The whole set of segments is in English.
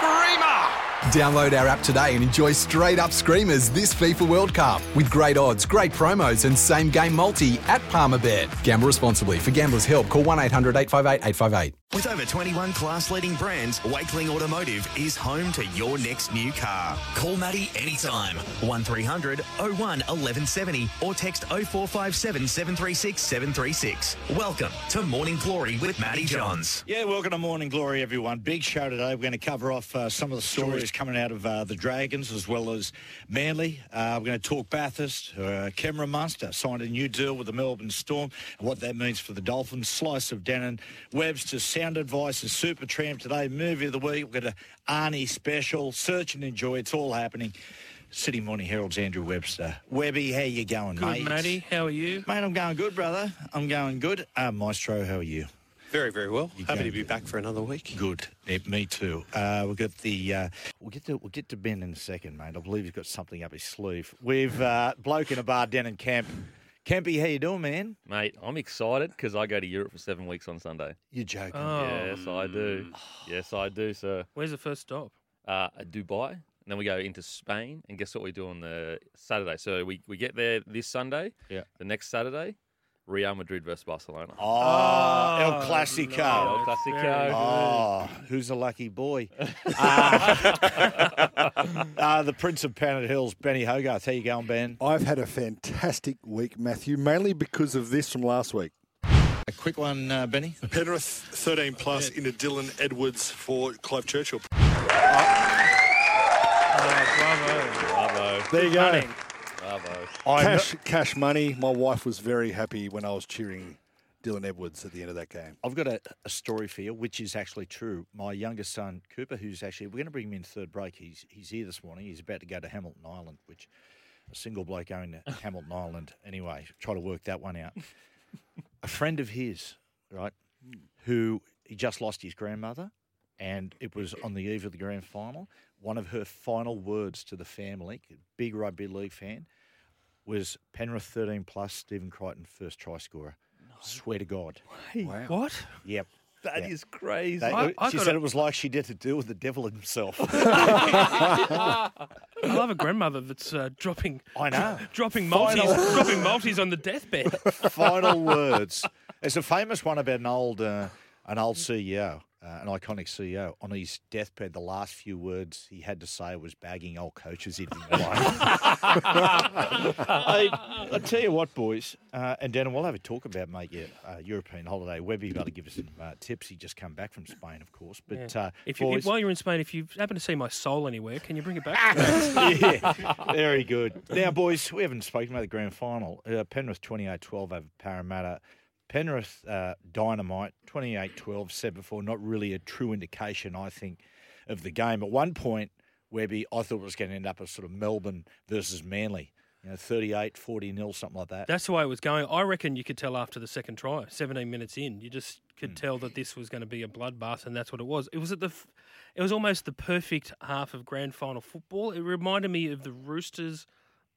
screamer! Download our app today and enjoy straight up screamers this FIFA World Cup with great odds, great promos, and same game multi at Palmerbet. Gamble responsibly. For gamblers' help, call 1 800 858 858. With over 21 class leading brands, Wakeling Automotive is home to your next new car. Call Matty anytime. 1300 01 1170 or text 0457 736 736. Welcome to Morning Glory with Matty Johns. Yeah, welcome to Morning Glory, everyone. Big show today. We're going to cover off uh, some of the stories coming out of uh, the Dragons as well as Manly. Uh, we're going to talk Bathurst. Uh, Cameron Munster signed a new deal with the Melbourne Storm and what that means for the Dolphins. Slice of Denan Webster, sound advice, and Supertramp today. Movie of the week. We've got a Arnie special. Search and enjoy. It's all happening. Sydney Morning Herald's Andrew Webster. Webby, how you going, Good, mate? Matty. How are you? Mate, I'm going good, brother. I'm going good. Uh, Maestro, how are you? Very, very well. You Happy to be back for another week. Good. Yeah, me too. Uh, we'll get the uh, we'll get to we'll get to Ben in a second, mate. I believe he's got something up his sleeve. We've uh, bloke in a bar down in camp. Campy, how you doing, man? Mate, I'm excited because I go to Europe for seven weeks on Sunday. You're joking. Oh, Yes, I do. Yes, I do, sir. where's the first stop? Uh, Dubai, and then we go into Spain. And guess what we do on the Saturday? So we, we get there this Sunday. Yeah. The next Saturday, Real Madrid versus Barcelona. Oh, El Oh, Clasico. no. El Clasico. Very. Oh, who's a lucky boy? uh, uh, the Prince of Planet Hills, Benny Hogarth. How you going, Ben? I've had a fantastic week, Matthew, mainly because of this from last week. A quick one, uh, Benny. Penrith 13 plus into Dylan Edwards for Clive Churchill. Oh, bravo. Bravo. There you go. Running. Bravo. Cash, cash money. My wife was very happy when I was cheering Dylan Edwards at the end of that game. I've got a, a story for you, which is actually true. My youngest son, Cooper, who's actually, we're going to bring him in third break. He's, he's here this morning. He's about to go to Hamilton Island, which a single bloke going to Hamilton Island anyway, try to work that one out. a friend of his, right, who he just lost his grandmother, and it was on the eve of the grand final. One of her final words to the family, big rugby league fan, was Penrith 13 plus, Stephen Crichton, first try scorer. Swear to God. Wow. What? Yep. That Yeah. is crazy. They- I- I she said a- it was like she did to deal with the devil himself. I love a grandmother that's uh, dropping. I know. dropping multis, Final- dropping multis on the deathbed. Final words. There's a famous one about an old, uh, an old CEO, uh, an iconic CEO. On his deathbed, the last few words he had to say was bagging old coaches he didn't. I, I tell you what, boys, uh, and Dan, we'll have a talk about mate your uh, European holiday. Webby got to give us some uh, tips. He just come back from Spain, of course. But uh, If you, boys, if, while you're in Spain, if you happen to see my soul anywhere, can you bring it back? yeah, very good. Now, boys, we haven't spoken about the grand final. Uh, Penrith 28 12 over Parramatta. Penrith uh, Dynamite 28 12, said before, not really a true indication, I think, of the game. At one point, Webby, I thought it was going to end up as sort of Melbourne versus Manly, you know, 38 40 nil, something like that. That's the way it was going. I reckon you could tell after the second try, 17 minutes in, you just could tell that this was going to be a bloodbath, and that's what it was. It was at the, f- it was almost the perfect half of grand final football. It reminded me of the Roosters.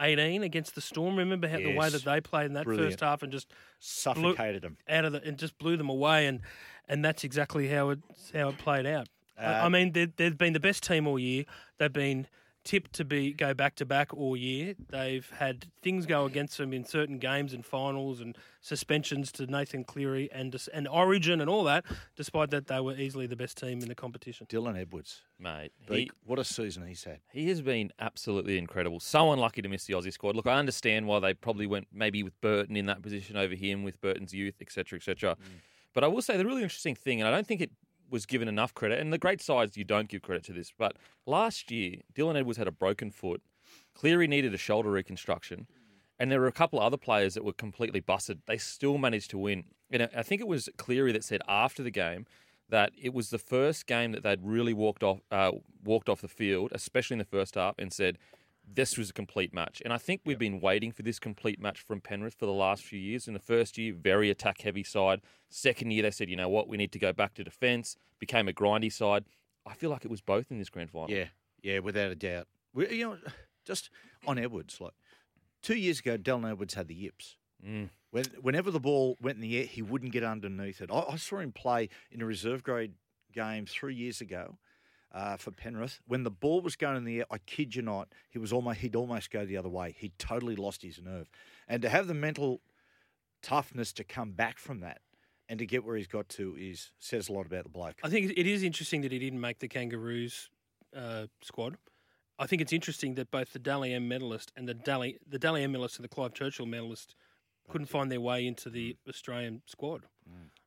18 against the Storm. Remember how the way that they played in that Brilliant. first half and just Suffocated them. out of the and just blew them away, and and that's exactly how it how it played out. I- I Uh, mean, they, they've been the best team all year. They've been tipped to be go back to back all year. They've had things go against them in certain games and finals and suspensions to Nathan Cleary and and Origin and all that. Despite that, they were easily the best team in the competition. Dylan Edwards. Mate, he, what a season he's had. he has been absolutely incredible. So unlucky to miss the Aussie squad. Look, I understand why they probably went maybe with Burton in that position over him, with Burton's youth, etc., etc. Mm. But I will say the really interesting thing, and I don't think it was given enough credit, and the great sides you don't give credit to this, but last year Dylan Edwards had a broken foot. Cleary needed a shoulder reconstruction, and there were a couple of other players that were completely busted. They still managed to win. And I- think it was Cleary that said after the game that it was the first game that they'd really walked off uh, walked off the field, especially in the first half, and said this was a complete match. And I think we've been waiting for this complete match from Penrith for the last few years. In the first year, very attack heavy side. Second year, they said, you know what, we need to go back to defence. Became a grindy side. I feel like it was both in this grand final. Yeah, yeah, without a doubt. We, you know, just on Edwards, like two years ago, Dylan Edwards had the yips. Mm. When, whenever the ball went in the air, he wouldn't get underneath it. I, I saw him play in a reserve grade game three years ago uh, for Penrith. When the ball was going in the air, I kid you not, he was almost he'd almost go the other way. He totally lost his nerve, and to have the mental toughness to come back from that and to get where he's got to is says a lot about the bloke. I think it is interesting that he didn't make the Kangaroos uh, squad. I think it's interesting that both the Dally M medalist and the Dally the Dally M medalist and the Clive Churchill medalist couldn't find their way into the Australian squad.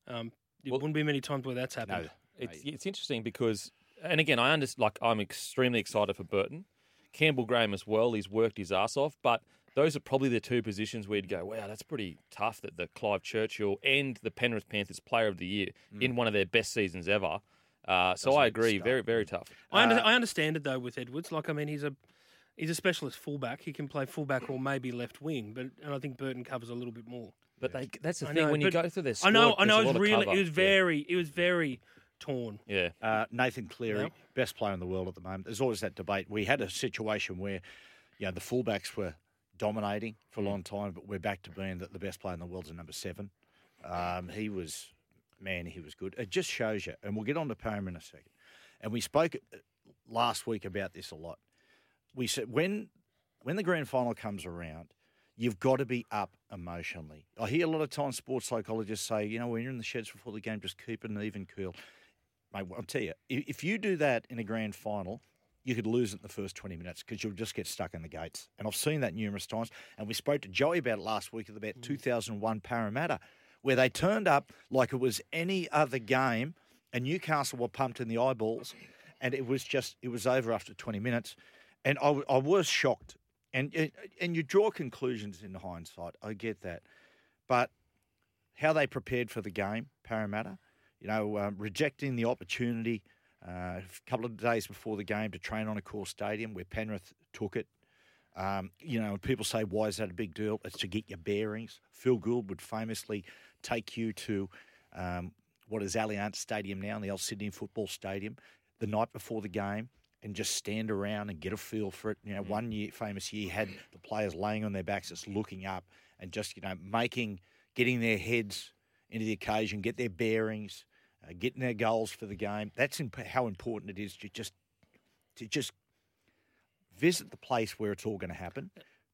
Um, it wouldn't be many times where that's happened. It's, it's interesting because, and again, I understand. Like, I'm extremely excited for Burton, Campbell Graham as well. He's worked his ass off, but those are probably the two positions where you'd go, wow, that's pretty tough that the Clive Churchill and the Penrith Panthers Player of the Year in one of their best seasons ever. Uh, so I agree, very, very tough. I, under, I understand it though with Edwards. Like I mean, he's a he's a specialist fullback. He can play fullback or maybe left wing, but and I think Burton covers a little bit more. But they, that's the I thing know, when you go through their I know, I know. It was really, cover. it was Yeah. very, it was very torn. Yeah. Uh, Nathan Cleary, best player in the world at the moment. There's always that debate. We had a situation where, you know, the fullbacks were dominating for a long time, but we're back to being that the best player in the world's a number seven. Um, he was, man, he was good. It just shows you, and we'll get on to Parham in a second. And we spoke uh, last week about this a lot. We said when when the grand final comes around, you've got to be up emotionally. I hear a lot of times sports psychologists say, you know, when you're in the sheds before the game, just keep an even keel. Mate, I'll tell you, if you do that in a grand final, you could lose it in the first 20 minutes because you'll just get stuck in the gates. And I've seen that numerous times. And we spoke to Joey about it last week at about mm. 2001 Parramatta, where they turned up like it was any other game, and Newcastle were pumped in the eyeballs, and it was just, it was over after 20 minutes. And I was shocked. And, and- and you draw conclusions in hindsight. I get that. But how they prepared for the game, Parramatta, you know, um, rejecting the opportunity uh, a couple of days before the game to train on Accor stadium where Penrith took it. Um, you know, people say, why is that a big deal? It's to get your bearings. Phil Gould would famously take you to um, what is Allianz Stadium now, the old Sydney Football Stadium, the night before the game and just stand around and get a feel for it. You know, one year, famous year, had the players laying on their backs, just looking up and just, you know, making, getting their heads into the occasion, get their bearings, uh, getting their goals for the game. That's imp- how important it is to just, to just visit the place where it's all going to happen.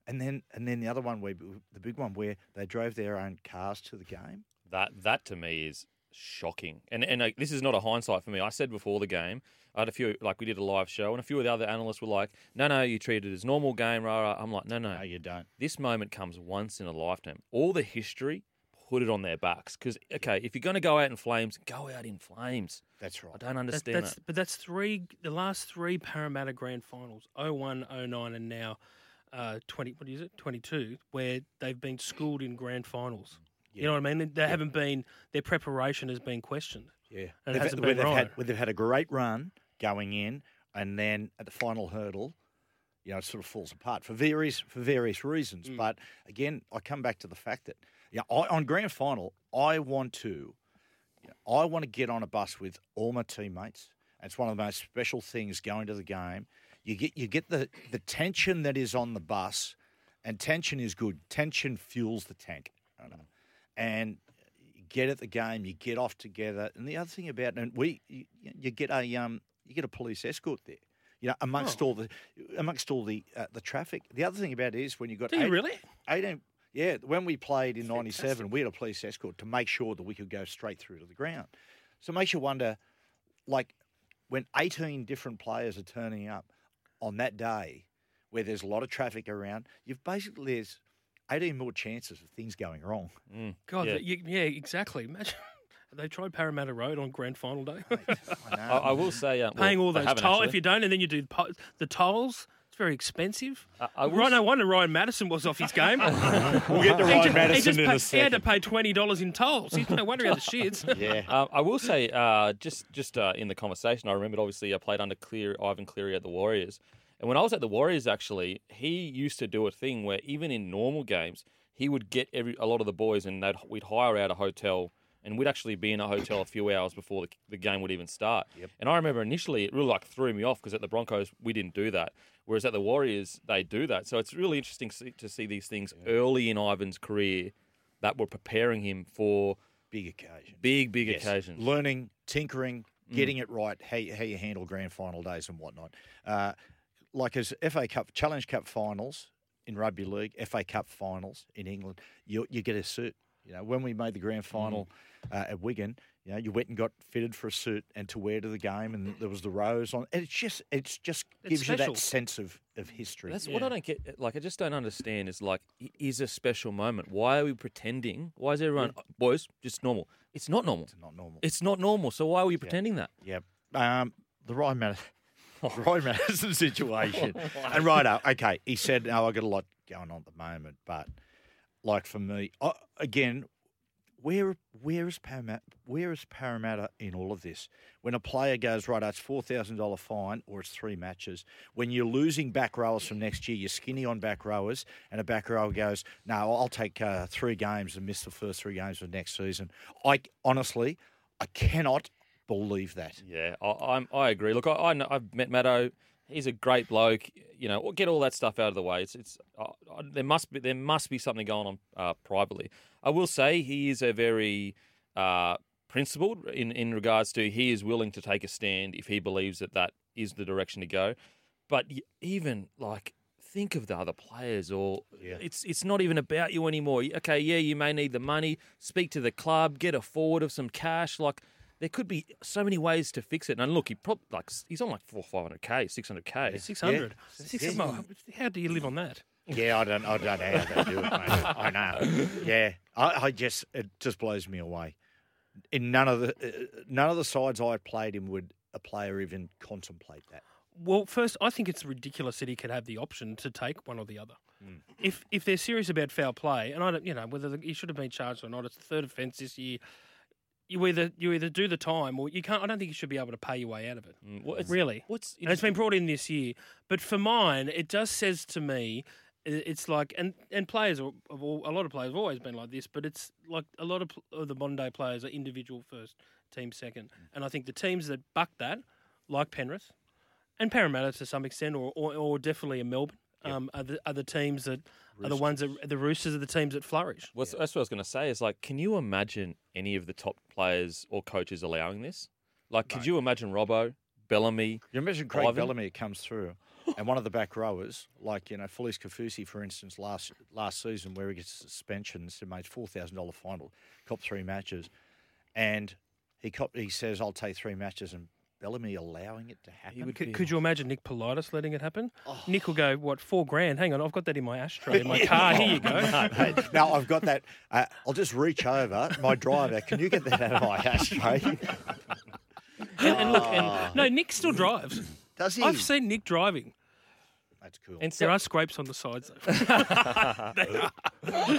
And then, and then the other one, where the big one, where they drove their own cars to the game. That that to me is shocking. And and uh, this is not a hindsight for me. I said before the game, I had a few like we did a live show, and a few of the other analysts were like, "No, no, you treat it as normal game." Rah, rah. I'm like, "No, no, No, you don't. This moment comes once in a lifetime. All the history, put it on their backs. Because okay, if you're going to go out in flames, go out in flames. That's right. I don't understand that's, that. But that's three, the last three Parramatta grand finals, 01, 09, and now uh, 20, what is it, 22, where they've been schooled in grand finals. You know what I mean? They haven't been, their preparation has been questioned. Yeah, And it They've- where been they've had where they've had a great run going in, and then at the final hurdle, you know, it sort of falls apart for various for various reasons. Mm. But again, I come back to the fact that yeah, I, on grand final, I want to, you know, I want to get on a bus with all my teammates. It's one of the most special things going to the game. You get you get the the tension that is on the bus, and tension is good. Tension fuels the tank. I know. And you get at the game, you get off together. And the other thing about and we you, you get a um you get a police escort there. You know, amongst Oh. all the amongst all the uh, the traffic. The other thing about it is when you got Do you eight- really? 18 yeah, when we played in '97, we had a police escort to make sure that we could go straight through to the ground. So it makes you wonder, like, when 18 different players are turning up on that day, where there's a lot of traffic around, you've basically there's 18 more chances of things going wrong. God, Yeah. yeah, yeah exactly. Imagine they tried Parramatta Road on grand final day. I know. I, I will say, uh, well, Paying all those tolls. If you don't, and then you do po- the tolls, It's very expensive. I- I will right, no wonder Ryan Matterson was off his game. We'll get to He Ryan ju- he Matterson just in paid- a He had to pay twenty dollars in tolls. He's No wonder he had the shits. Yeah. Um, I will say, uh, just just uh, in the conversation, I remembered obviously I played under Clear, Ivan Cleary at the Warriors, and when I was at the Warriors, actually, he used to do a thing where even in normal games, he would get every a lot of the boys, and they'd, we'd hire out a hotel, and we'd actually be in a hotel a few hours before the, the game would even start. And I remember initially it really like threw me off because at the Broncos we didn't do that, whereas at the Warriors they do that. So it's really interesting to see, to see these things early in Ivan's career that were preparing him for Big occasion. big, big Yes. occasions. Learning, tinkering, getting it right, how you, how you handle grand final days and whatnot. Uh, like as FA Cup, Challenge Cup finals in rugby league, FA Cup finals in England, you you get a suit. You know, when we made the grand final uh, at Wigan, you know, you went and got fitted for a suit and to wear to the game, and there was the rose on. And it's just, it's just It's gives you that sense of, of history. That's what I don't get. Like, I just don't understand. Is like, it is a special moment. Why are we pretending? Why is everyone, boys, just normal? It's not normal. It's not normal. It's not normal. So why are we pretending that? Yep. Um, the Ryan Matterson, Ryan Matterson situation. and right up, okay, he said, "No, I got a lot going on at the moment, but like for me, again, where where is Parramatta? Where is Parramatta in all of this? When a player goes right, it's four thousand dollar fine or it's three matches. When you're losing back rowers from next year, you're skinny on back rowers, and a back rower goes, "No, I'll take uh, three games and miss the first three games of next season." I honestly, I cannot believe that. Yeah, I, I'm. I agree. Look, I, I know, I've met Matto. He's a great bloke. You know, get all that stuff out of the way. It's, it's uh, uh, there must be there must be something going on uh, privately. I will say he is a very uh, principled in in regards to he is willing to take a stand if he believes that that is the direction to go. But even like think of the other players or it's it's not even about you anymore. Okay, yeah, you may need the money. Speak to the club, get a forward of some cash. Like there could be so many ways to fix it. And look, he probably like he's on like four five hundred k, six hundred k. Six hundred. Six How do you live on that? Yeah, I don't, I don't know how they do it, mate. I know. Yeah, I, I just, it just blows me away. In none of the, uh, none of the sides I played in would a player even contemplate that. Well, first, I think it's ridiculous that he could have the option to take one or the other. If if they're serious about foul play, and I don't, you know, whether the, he should have been charged or not, it's the third offence this year. You either you either do the time or you can't. I don't think you should be able to pay your way out of it. Well, it's- really, What's and it's been brought in this year. But for mine, it just says to me, it's like, and and players are, all, a lot of players have always been like this, but it's like a lot of, of the modern day players are individual first, team second, and I think the teams that buck that, like Penrith, and Parramatta to some extent, or or, or definitely in Melbourne, um, are the are the teams that are the ones that the Roosters are the teams that flourish. Well, that's what I was going to say. Is like, can you imagine any of the top players or coaches allowing this? Like, could you imagine Robbo, Bellamy? You imagine Craig Ivan? Bellamy comes through, and one of the back rowers, like you know, Felise Kaufusi, for instance, last last season where he gets suspensions, he made four thousand dollar final, cop three matches, and he cop, he says, "I'll take three matches," and Bellamy allowing it to happen. Could, could you imagine Nick Politis letting it happen? Oh. Nick will go, what, four grand? Hang on, I've got that in my ashtray in my car. Here you go. no, mate. No, I've got that. Uh, I'll just reach over. My driver, can you get that out of my ashtray? And, and look, and no, Nick still drives. Does he? I've seen Nick driving. That's cool. And There so, are scrapes on the sides, though. I,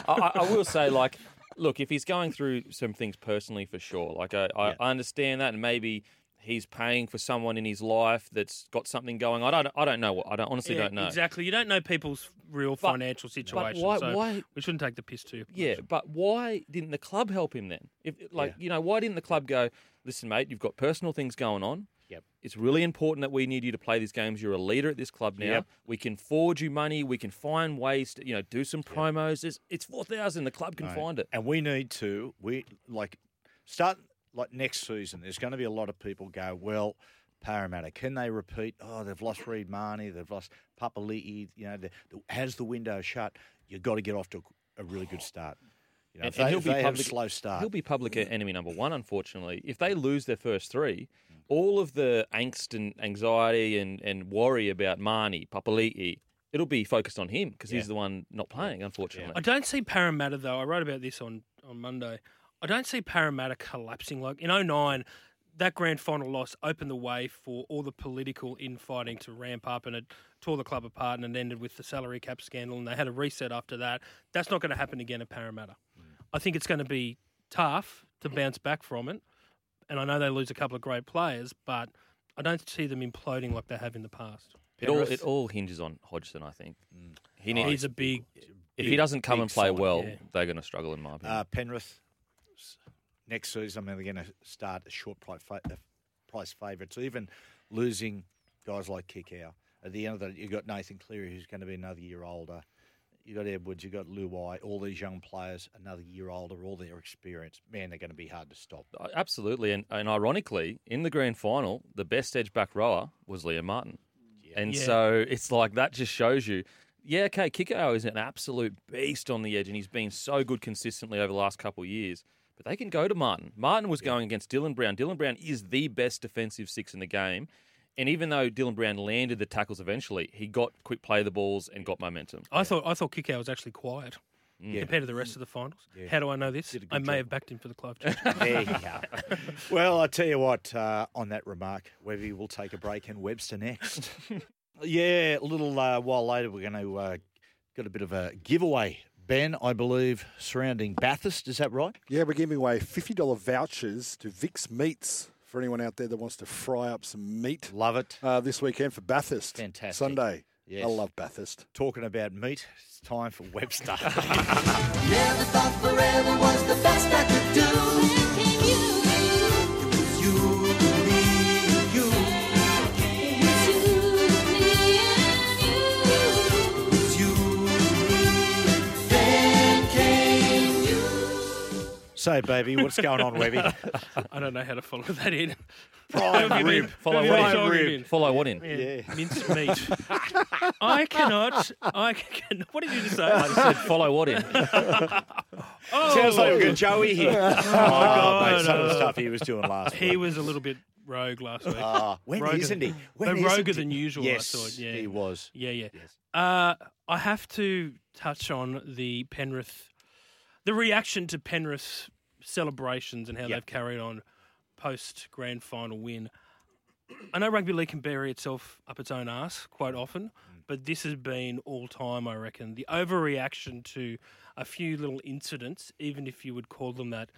I I will say, like, look, if he's going through some things personally, for sure. Like, I, I, I understand that, and maybe he's paying for someone in his life that's got something going on. I don't, I don't know. What, I don't honestly Yeah, don't know. Exactly. You don't know people's real But- financial situation. why- so why- we shouldn't take the piss too. Yeah, but why didn't the club help him then? If like you know, why didn't the club go? Listen, mate, you've got personal things going on. Yep. It's really important that we need you to play these games. You're a leader at this club now. Yep. We can forward you money. We can find ways to you know do some promos. There's, it's four thousand. The club can Right. find it. And we need to we like start like next season. There's going to be a lot of people go well. Parramatta, can they repeat? Oh, they've lost Reed Mahoney, they've lost Papali'i. You know, the, the, has the window shut? You've got to get off to a really good start. You know, And, if and they, he'll if be they have a public, slow start. He'll be public enemy number one. Unfortunately, if they lose their first three, mm. all of the angst and anxiety and, and worry about Mahoney, Papali'i, it'll be focused on him because he's the one not playing. Unfortunately, I don't see Parramatta though. I wrote about this on on Monday. I don't see Parramatta collapsing like in 09, that grand final loss opened the way for all the political infighting to ramp up, and it tore the club apart, and it ended with the salary cap scandal, and they had a reset after that. That's not going to happen again at Parramatta. I think it's going to be tough to bounce back from it, and I know they lose a couple of great players, but I don't see them imploding like they have in the past. It all, it all hinges on Hodgson, I think. He Oh, needs, he's a big. if he doesn't come and play solid, well, yeah. they're going to struggle, in my opinion. Uh, Penrith s- next season, I mean, they're going to start a short price, fa- price favourites. Even losing guys like Kikau. At the end of the you've got Nathan Cleary, who's going to be another year older. You've got Edwards, you've got Luai, all these young players, another year older, all their experience. Man, they're going to be hard to stop. Uh, Absolutely, and, and ironically, in the grand final, the best edge back rower was Liam Martin, and Yeah. so it's like that just shows you. Yeah, okay, Kikau is an absolute beast on the edge, and he's been so good consistently over the last couple of years. But they can go to Martin. Martin was going against Dylan Brown. Dylan Brown is the best defensive six in the game. And even though Dylan Brown landed the tackles eventually, he got quick play of the balls and got momentum. I thought I thought Kikau was actually quiet compared to the rest of the finals. How do I know this? Did a good I may job. have backed him for the club. change. There you go. well, I tell you what, uh, on that remark, Webby will take a break and Webster next. yeah, a little uh, while later, we're going to uh, got a bit of a giveaway. Ben, I believe, surrounding Bathurst. Is that right? Yeah, we're giving away $50 vouchers to Vic's Meats for anyone out there that wants to fry up some meat Love it. uh, this weekend for Bathurst. Fantastic. Sunday. Yes. I love Bathurst. Talking about meat, it's time for Webster. so, baby, what's going on, Webby? I don't know how to follow that in. Prime rib. Follow what in? been talking in? Follow what in? Yeah, minced meat. I cannot. I can. What did you just say? I just said follow what in. Oh, Sounds like we've got Joey here. oh, my God, mate, some of the stuff he was doing last week. he was a little bit rogue last week. Ah, when Rogue- isn't he? When but isn't roguer he? than usual, I Yes, thought, yeah. he was. Yeah, yeah. Yes. Uh, I have to touch on the Penrith, the reaction to Penrith celebrations and how Yep. they've carried on post grand final win. I know rugby league can bury itself up its own ass quite often, mm. but this has been all time, I reckon. The overreaction to a few little incidents, even if you would call them that,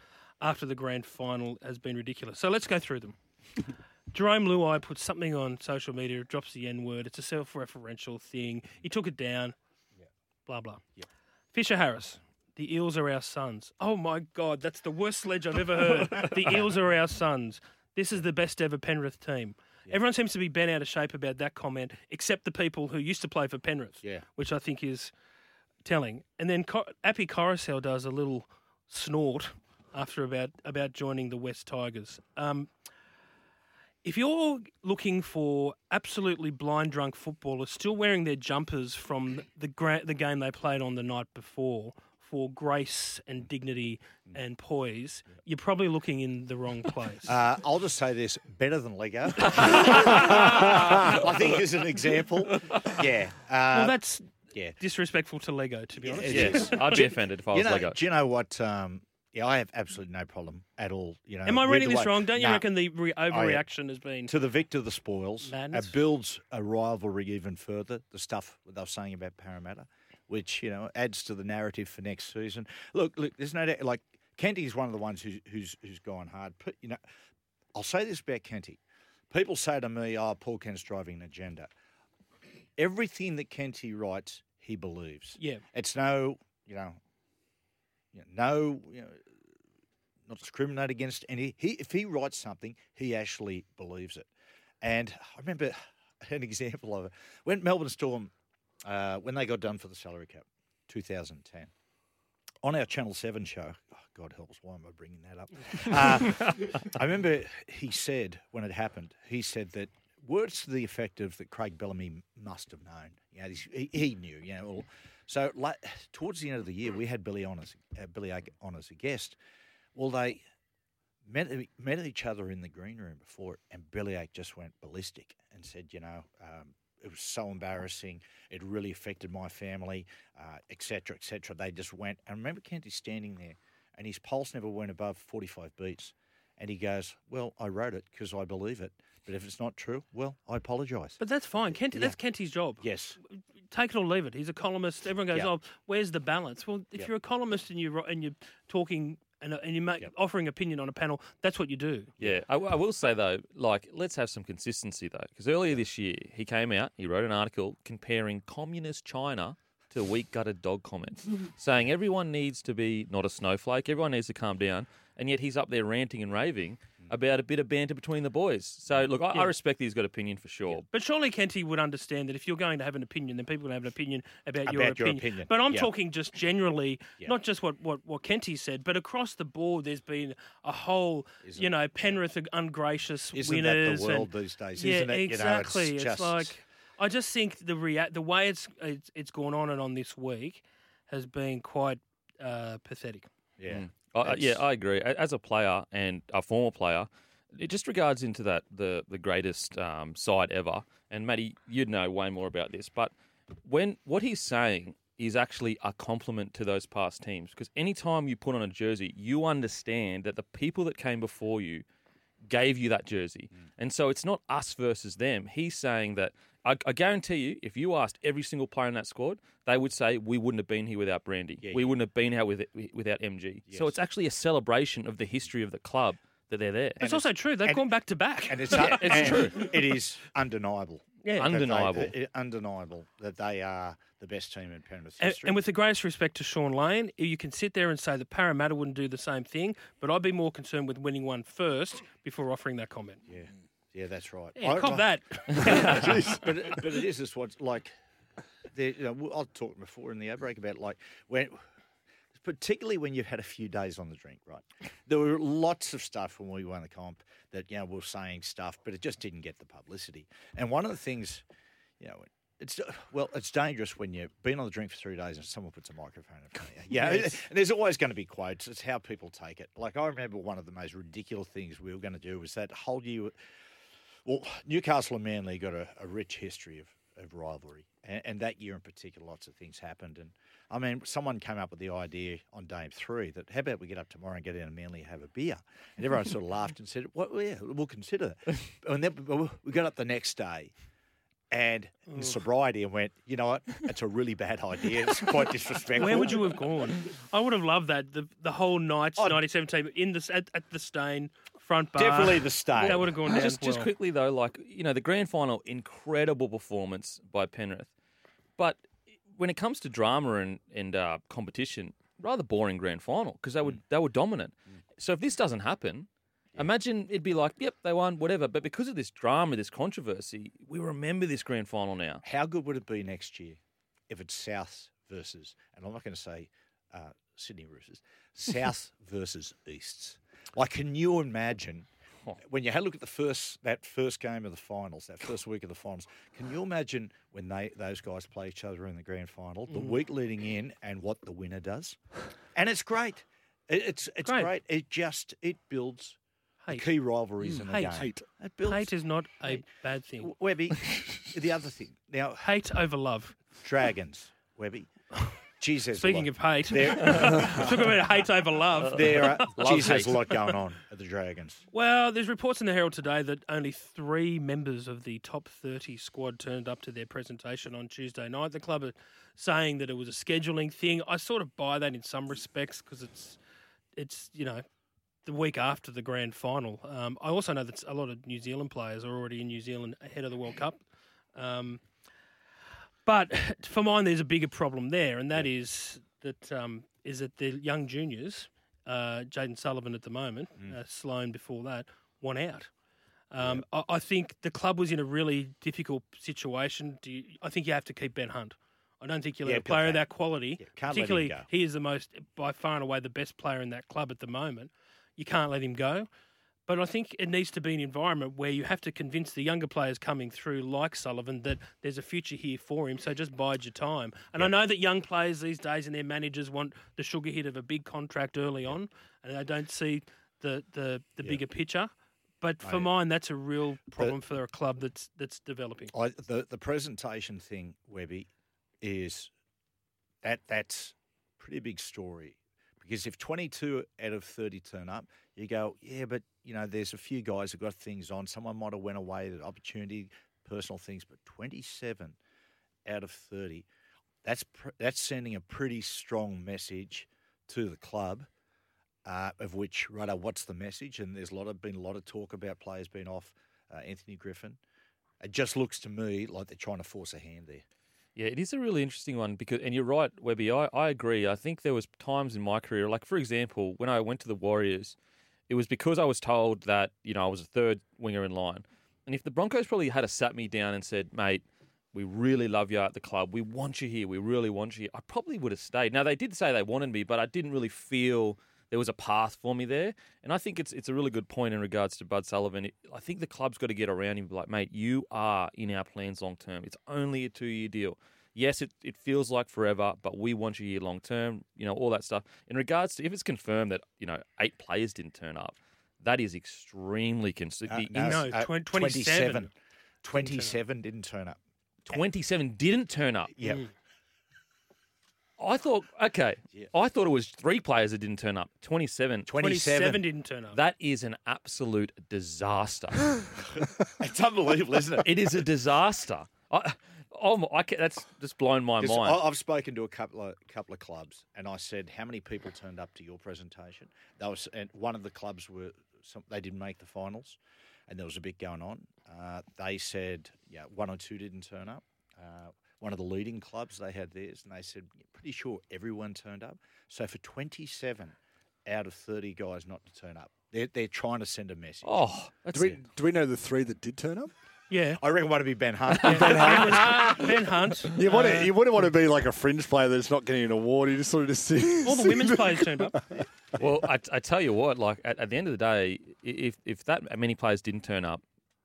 after the grand final has been ridiculous. So let's go through them. Jarome Luai puts something on social media, drops the N word. It's a self referential thing. He took it down. Yeah. Blah, blah. Yeah. Fisher Harris. The Eels are our sons. Oh my God, that's the worst sledge I've ever heard. the Eels are our sons. This is the best ever Penrith team. Everyone seems to be bent out of shape about that comment, except the people who used to play for Penrith, Yeah. which I think is telling. And then Co- Api Koroisau does a little snort after about about joining the West Tigers. Um, if you're looking for absolutely blind drunk footballers still wearing their jumpers from the gra- the game they played on the night before for grace and dignity and poise, you're probably looking in the wrong place. Uh, I'll just say this: better than Lego. I think as an example, yeah. Uh, well, that's yeah. disrespectful to Lego, to be honest. Yes. I'd be offended if I You was know, Lego. do you know what? Um, yeah, I have absolutely no problem at all. You know, Am I reading this way- wrong? Don't you Nah. reckon the re- overreaction has been? to the victor the spoils. Madness. It builds a rivalry even further. The stuff that they were saying about Parramatta, which you know adds to the narrative for next season. Look, look, there's no doubt. Like Kenty is one of the ones who's who's who's gone hard. But you know, I'll say this about Kenty. People say to me, "Oh, Paul Kent's driving an agenda." Everything that Kenty writes, he believes. Yeah. It's no, you know, you know, no, you know, not discriminate against any. He, if he writes something, he actually believes it. And I remember an example of it when Melbourne Storm, uh, when they got done for the salary cap, 2010, on our Channel Seven show. Oh, God helps, why am I bringing that up? Uh, I remember he said when it happened, he said that words to the effect of that Craig Bellamy must have known. You know, he, he knew. You know, all, so like, towards the end of the year, we had Billy on as uh, Billy on as a guest. Well, they met met each other in the green room before, and Bellyache just went ballistic and said, you know, um, it was so embarrassing. It really affected my family, uh, et cetera, et cetera. They just went. And I remember Kenty standing there, and his pulse never went above forty five beats, And he goes, Well, I wrote it because I believe it. But if it's not true, well, I apologise. But that's fine. Kent, Yeah. That's Kenty's job. Yes. Take it or leave it. He's a columnist. Everyone goes, Yeah. "Oh, where's the balance?" Well, if Yeah. you're a columnist and you're and you're talking and, uh, and you're make, offering opinion on a panel, that's what you do. Yeah, I, I will say though, like let's have some consistency though, because earlier this year he came out, he wrote an article comparing communist China to weak gutted dog comments, saying everyone needs to be not a snowflake, everyone needs to calm down, and yet he's up there ranting and raving about a bit of banter between the boys. So look, I, Yeah. I respect that he's got opinion for sure. But surely Kenty would understand that if you're going to have an opinion, then people can have an opinion about, your, About your opinion. opinion, But I'm yeah. talking just generally, Yeah. not just what, what, what Kenty said, but across the board, there's been a whole, you know, Penrith are ungracious Isn't winners. that the world and, these days? Yeah, Isn't it? You know, it's exactly. it's, like I just think the rea- the way it's, it's it's gone on and on this week has been quite uh, pathetic. Yeah. Mm. I, yeah, I agree. As a player and a former player, it just regards into that the the greatest um, side ever. And Matty, you'd know way more about this, but when what he's saying is actually a compliment to those past teams because anytime you put on a jersey, you understand that the people that came before you gave you that jersey. Mm. And so it's not us versus them. He's saying that I, I guarantee you, if you asked every single player in that squad, they would say we wouldn't have been here without Brandy. Yeah, we yeah. wouldn't have been here with, without MG. So it's actually a celebration of the history of the club that they're there. It's also true. They've gone back to back. And it's, Yeah, it's and true. It is undeniable. Yeah. that they- Undeniable. undeniable that they are the best team in Penrith's And, history. and with the greatest respect to Sean Lane, you can sit there and say that Parramatta wouldn't do the same thing, but I'd be more concerned with winning one first before offering that comment. yeah, yeah, that's right. Yeah, I- cop I- that. but but it is just what's like. There, you know, I talked before in the outbreak about like when, particularly when you've had a few days on the drink, right? There were lots of stuff when we won the comp that you know we were saying stuff, but it just didn't get the publicity. And one of the things, you know. It's well, it's dangerous when you've been on the drink for three days and someone puts a microphone in front of you. Yeah, Yes. and there's always going to be quotes. It's how people take it. Like I remember one of the most ridiculous things we were going to do was that whole year well, Newcastle and Manly got a, a rich history of, of rivalry. And, and that year in particular, lots of things happened. And I mean, someone came up with the idea on day three that how about we get up tomorrow and get down to Manly and have a beer? And everyone sort of laughed and said, well, yeah, we'll consider that. And then we got up the next day. And in sobriety, and went, you know what? It's a really bad idea. It's quite disrespectful. Where would you have gone? I would have loved that. The the whole Knights Oh, 97 team in the at, at the Steyne front bar. Definitely the Steyne. That would have gone down just, just quickly though, like you know, the grand final, incredible performance by Penrith, but when it comes to drama and and uh, competition, rather boring grand final because they were Mm. they were dominant. So if this doesn't happen, imagine it'd be like, yep, they won, whatever. But because of this drama, this controversy, we remember this grand final now. How good would it be next year if it's South versus, and I'm not going to say uh, Sydney Roosters, South versus Easts? Like, can you imagine when you had a look at the first that first game of the finals, that first week of the finals? Can you imagine when they those guys play each other in the grand final, the Mm. week leading in, and what the winner does? And it's great. It, it's it's Great. great. It just it builds the Hate. key rivalries Mm. in the Hate. game. Hate. It builds Hate is not a Hate. bad thing. Webby, the other thing. Now, Hate over love. Dragons, Webby. Geez, Speaking of hate, There- talking about hate over love. there are, Love geez, there's a lot going on at the Dragons. Well, there's reports in the Herald today that only three members of the top 30 squad turned up to their presentation on Tuesday night. The club are saying that it was a scheduling thing. I sort of buy that in some respects because it's, it's you know, the week after the grand final. Um, I also know that a lot of New Zealand players are already in New Zealand ahead of the World Cup. Um, but for mine, there's a bigger problem there, and that is that um, is that the young juniors, uh, Jayden Sullivan at the moment, uh, Sloan before that, won out. Um, I, I think the club was in a really difficult situation. Do you, I think you have to keep Ben Hunt. I don't think you let Yeah, a player of that quality, Yeah, can't let him particularly he is the most, by far and away, the best player in that club at the moment. You can't let him go. But I think it needs to be an environment where you have to convince the younger players coming through, like Sullivan, that there's a future here for him. So just bide your time. And I know that young players these days and their managers want the sugar hit of a big contract early on, and they don't see the the, the bigger picture. But for Mate, mine, that's a real problem for a club that's that's developing. I, the the presentation thing, Webby, is that that's pretty big story because if 22 out of 30 turn up, you go, yeah, but you know, there's a few guys that got things on. Someone might have went away, the opportunity, personal things, but 27 out of 30, that's pr- that's sending a pretty strong message to the club. Uh, of which, Rudder, what's the message? And there's a lot of been a lot of talk about players being off. Uh, Anthony Griffin. It just looks to me like they're trying to force a hand there. Yeah, it is a really interesting one because, and you're right, Webby. I, I agree. I think there was times in my career, like for example, when I went to the Warriors, it was because I was told that you know I was a third winger in line, and if the Broncos probably had a sat me down and said, "Mate, we really love you at the club. We want you here. We really want you here," I probably would have stayed. Now they did say they wanted me, but I didn't really feel there was a path for me there. And I think it's it's a really good point in regards to Bud Sullivan. I think the club's got to get around him like, mate, you are in our plans long term. It's only a two year deal. Yes, it, it feels like forever, but we want you here long term, you know, all that stuff. In regards to if it's confirmed that, you know, eight players didn't turn up, that is extremely concerning. Uh, no, uh, twen- 27. 27 didn't turn up. 27 didn't turn up. Yeah. I thought, okay, I thought it was three players that didn't turn up. 27. 27 didn't turn up. That is an absolute disaster. it's unbelievable, isn't it? It is a disaster. I, oh, my- I ca that's just blown my 'Cause mind. I- I've spoken to a couple of couple of clubs, and I said, "How many people turned up to your presentation?" That was, and one of the clubs were some, they didn't make the finals, and there was a bit going on. Uh, they said, "Yeah, one or two didn't turn up." Uh, one of the leading clubs they had theirs, and they said, "Pretty sure everyone turned up." So for twenty-seven out of thirty guys not to turn up, they're they're trying to send a message. Oh, do, we, do we know the three that did turn up? Yeah. I reckon one would be Ben Hunt. Ben Hunt. Ben Hunt. You, want uh, to, you wouldn't want to be like a fringe player that's not getting an award. You just sort of just see. all the women's players turned up. well, I, I tell you what, like at, at the end of the day, if if that many players didn't turn up,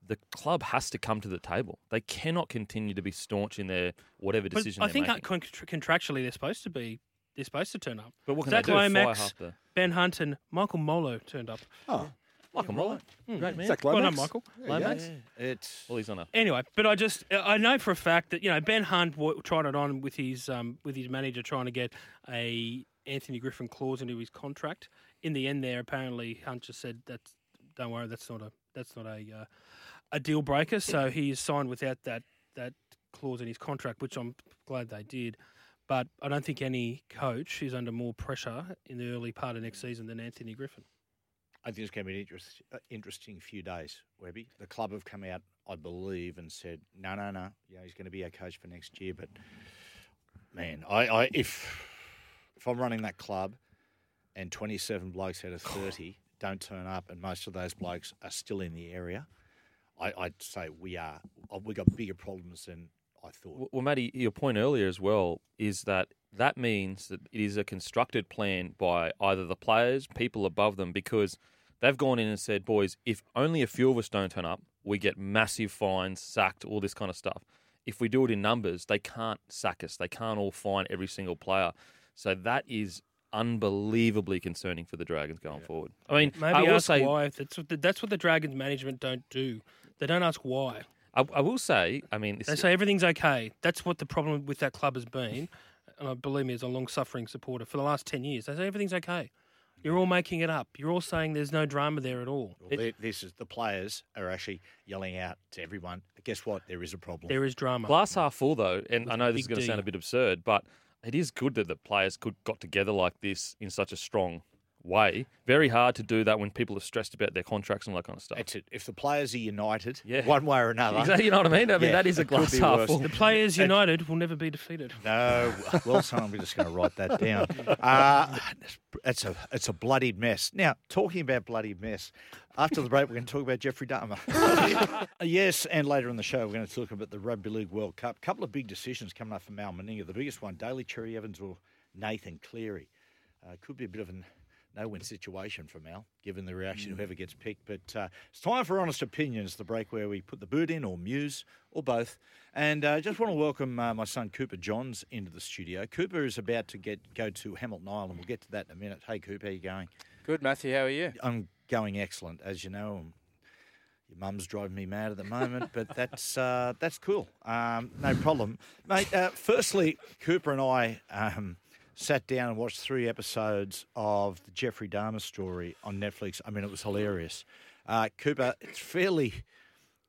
the club has to come to the table. They cannot continue to be staunch in their whatever But decision I they're think making. contractually they're supposed to be. They're supposed to turn up. But what can Zac they do? Fly Lomax, Ben Hunt, and Michael Molo turned up. Oh, Michael Molo, great man. Zac Well done, Lomax. Michael. Lomax? It's Well, he's on a Anyway, but I just I know for a fact that you know Ben Hunt w- tried it on with his um, with his manager trying to get a Anthony Griffin clause into his contract. In the end, there apparently Hunt just said that don't worry, that's not a that's not a uh, a deal breaker. So he is signed without that that clause in his contract, which I'm glad they did. But I don't think any coach is under more pressure in the early part of next season than Anthony Griffin. I think it's going to be an interest, uh, interesting few days, Webby. The club have come out, I believe, and said, no, no, no, you know, he's going to be our coach for next year. But man, I, I if if I'm running that club and 27 blokes out of 30 don't turn up, and most of those blokes are still in the area, I, I'd say we are We've got bigger problems than I thought. Well, well, Matty, your point earlier as well is that that means that it is a constructed plan by either the players, people above them, because they've gone in and said, boys, if only a few of us don't turn up, we get massive fines, sacked, all this kind of stuff. If we do it in numbers, they can't sack us. They can't all fine every single player. So that is unbelievably concerning for the Dragons going forward. I mean, Maybe I will ask say, why. That's what the, that's what the Dragons management don't do. They don't ask why. I, I will say, I mean, They say everything's okay. That's what the problem with that club has been. And I believe me, as a long suffering supporter for the last 10 years, they say everything's okay. You're all making it up. You're all saying there's no drama there at all. Well, they- this is the players are actually yelling out to everyone. Guess what? There is a problem. There is drama. Glass half full, though, and I know this is going to sound a bit absurd, but it is good that the players could got together like this in such a strong way. Very hard to do that when people are stressed about their contracts and all that kind of stuff. That's it. If the players are united, Yeah. one way or another, Exactly, you know what I mean? I mean, Yeah, that is a it could glass half worse. full. The Players United will never be defeated. No, well, son, I'm just going to write that down. Uh, it's a it's a bloody mess. Now, talking about bloody mess, after the break, we're going to talk about Jeffrey Dahmer. yes, and later in the show, we're going to talk about the Rugby League World Cup. A couple of big decisions coming up for Mal Meninga. The biggest one, Daly Cherry Evans or Nathan Cleary. Uh, could be a bit of an no-win situation for Mal, given the reaction whoever gets picked. But uh, it's time for honest opinions. The break where we put the boot in, or Muse, or both. And I uh, just want to welcome uh, my son Cooper Johns into the studio. Cooper is about to get go to Hamilton Island. We'll get to that in a minute. Hey, Cooper, how you going? Good, Matthew. How are you? I'm going excellent, as you know. Um, Your mum's driving me mad at the moment, but that's uh, that's cool. Um, no problem, mate. Uh, firstly, Cooper and I um, sat down and watched three episodes of the Jeffrey Dahmer story on Netflix. I mean, it was hilarious. Uh, Cooper, it's fairly,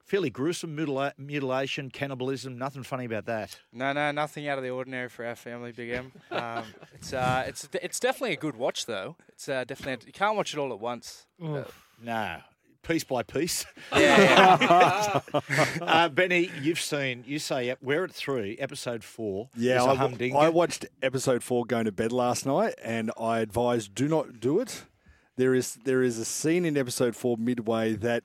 fairly gruesome mutila- mutilation, cannibalism. Nothing funny about that. No, no, nothing out of the ordinary for our family, Big M. Um, it's uh, it's it's definitely a good watch though. It's uh, definitely you can't watch it all at once. Uh, No, piece by piece. Yeah, uh, Benny, you've seen. You say we're at three, episode four. Yeah, There's a I. I watched episode four going to bed last night, and I advise do not do it. There is there is a scene in episode four midway that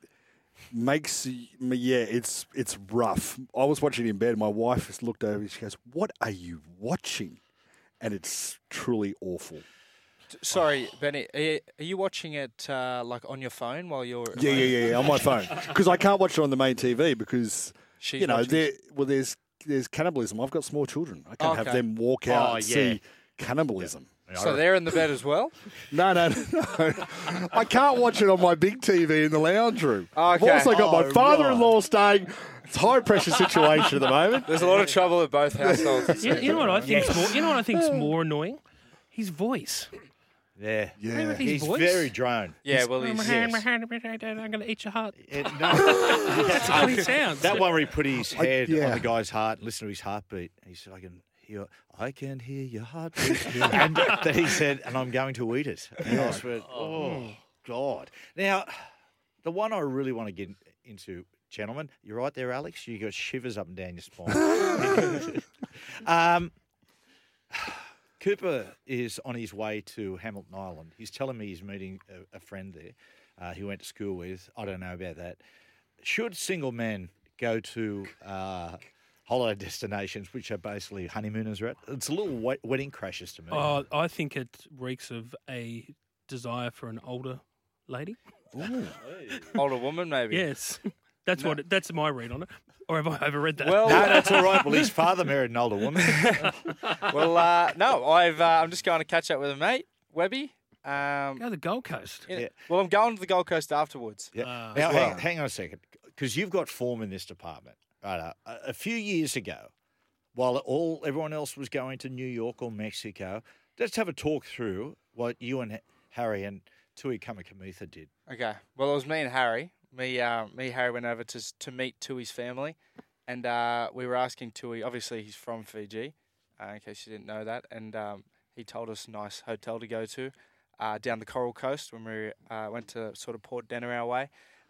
makes me yeah, it's it's rough. I was watching it in bed. My wife just looked over. and She goes, "What are you watching?" And it's truly awful. T- sorry, Benny. Are you, watching it uh, like on your phone while you're? Yeah, yeah, yeah, yeah, on my phone because I can't watch it on the main TV because She's you know there well there's there's cannibalism. I've got small children. I can't have them walk out Oh, and yeah. see cannibalism. So they're in the bed as well. No, no, no. I can't watch it on my big TV in the lounge room. Okay. I've also got my Oh, father-in-law staying. It's a high pressure situation at the moment. There's a lot of trouble at both households. You, you know what I think's more? You know what I think's more annoying? His voice. Yeah, Yeah. His he's voice? very drone. Yeah, well, I'm I'm going to eat your heart. It- no, That's how he sounds. that one where he put his head yeah. on the guy's heart and listen to his heartbeat. He said, "I can hear, I can hear your heartbeat." and then he said, "And I'm going to eat it." And I went, "Oh God!" Now, the one I really want to get into, gentlemen, you're right there, Alex. You got shivers up and down your spine. um, Cooper is on his way to Hamilton Island. He's telling me he's meeting a, a friend there uh, he went to school with. I don't know about that. Should single men go to uh, holiday destinations, which are basically honeymooners? Right? It's a little wed- wedding crashes to me. Oh, I think it reeks of a desire for an older lady. older woman, maybe. Yes, that's what. It, that's my read on it. Or have I overread that? Well, no, that's all right. Well, his father married an older woman. well, uh, no, I've uh, I'm just going to catch up with a mate, Webby. Um, Go to the Gold Coast. yeah. Yeah. Well, I'm going to the Gold Coast afterwards. Yeah. Ah. now, Well- hang, hang on a second, because you've got form in this department. Right. uh, a, a few years ago, while all everyone else was going to New York or Mexico, let's have a talk through what you and Harry and Tui Kamikamica did. Okay. Well, it was me and Harry. Me, uh, me, Harry went over to to meet Tui's family, and uh, we were asking Tui. Obviously, he's from Fiji, uh, in case you didn't know that. And um, he told us a nice hotel to go to uh, down the Coral Coast when we uh, went to sort of Port Denarau way.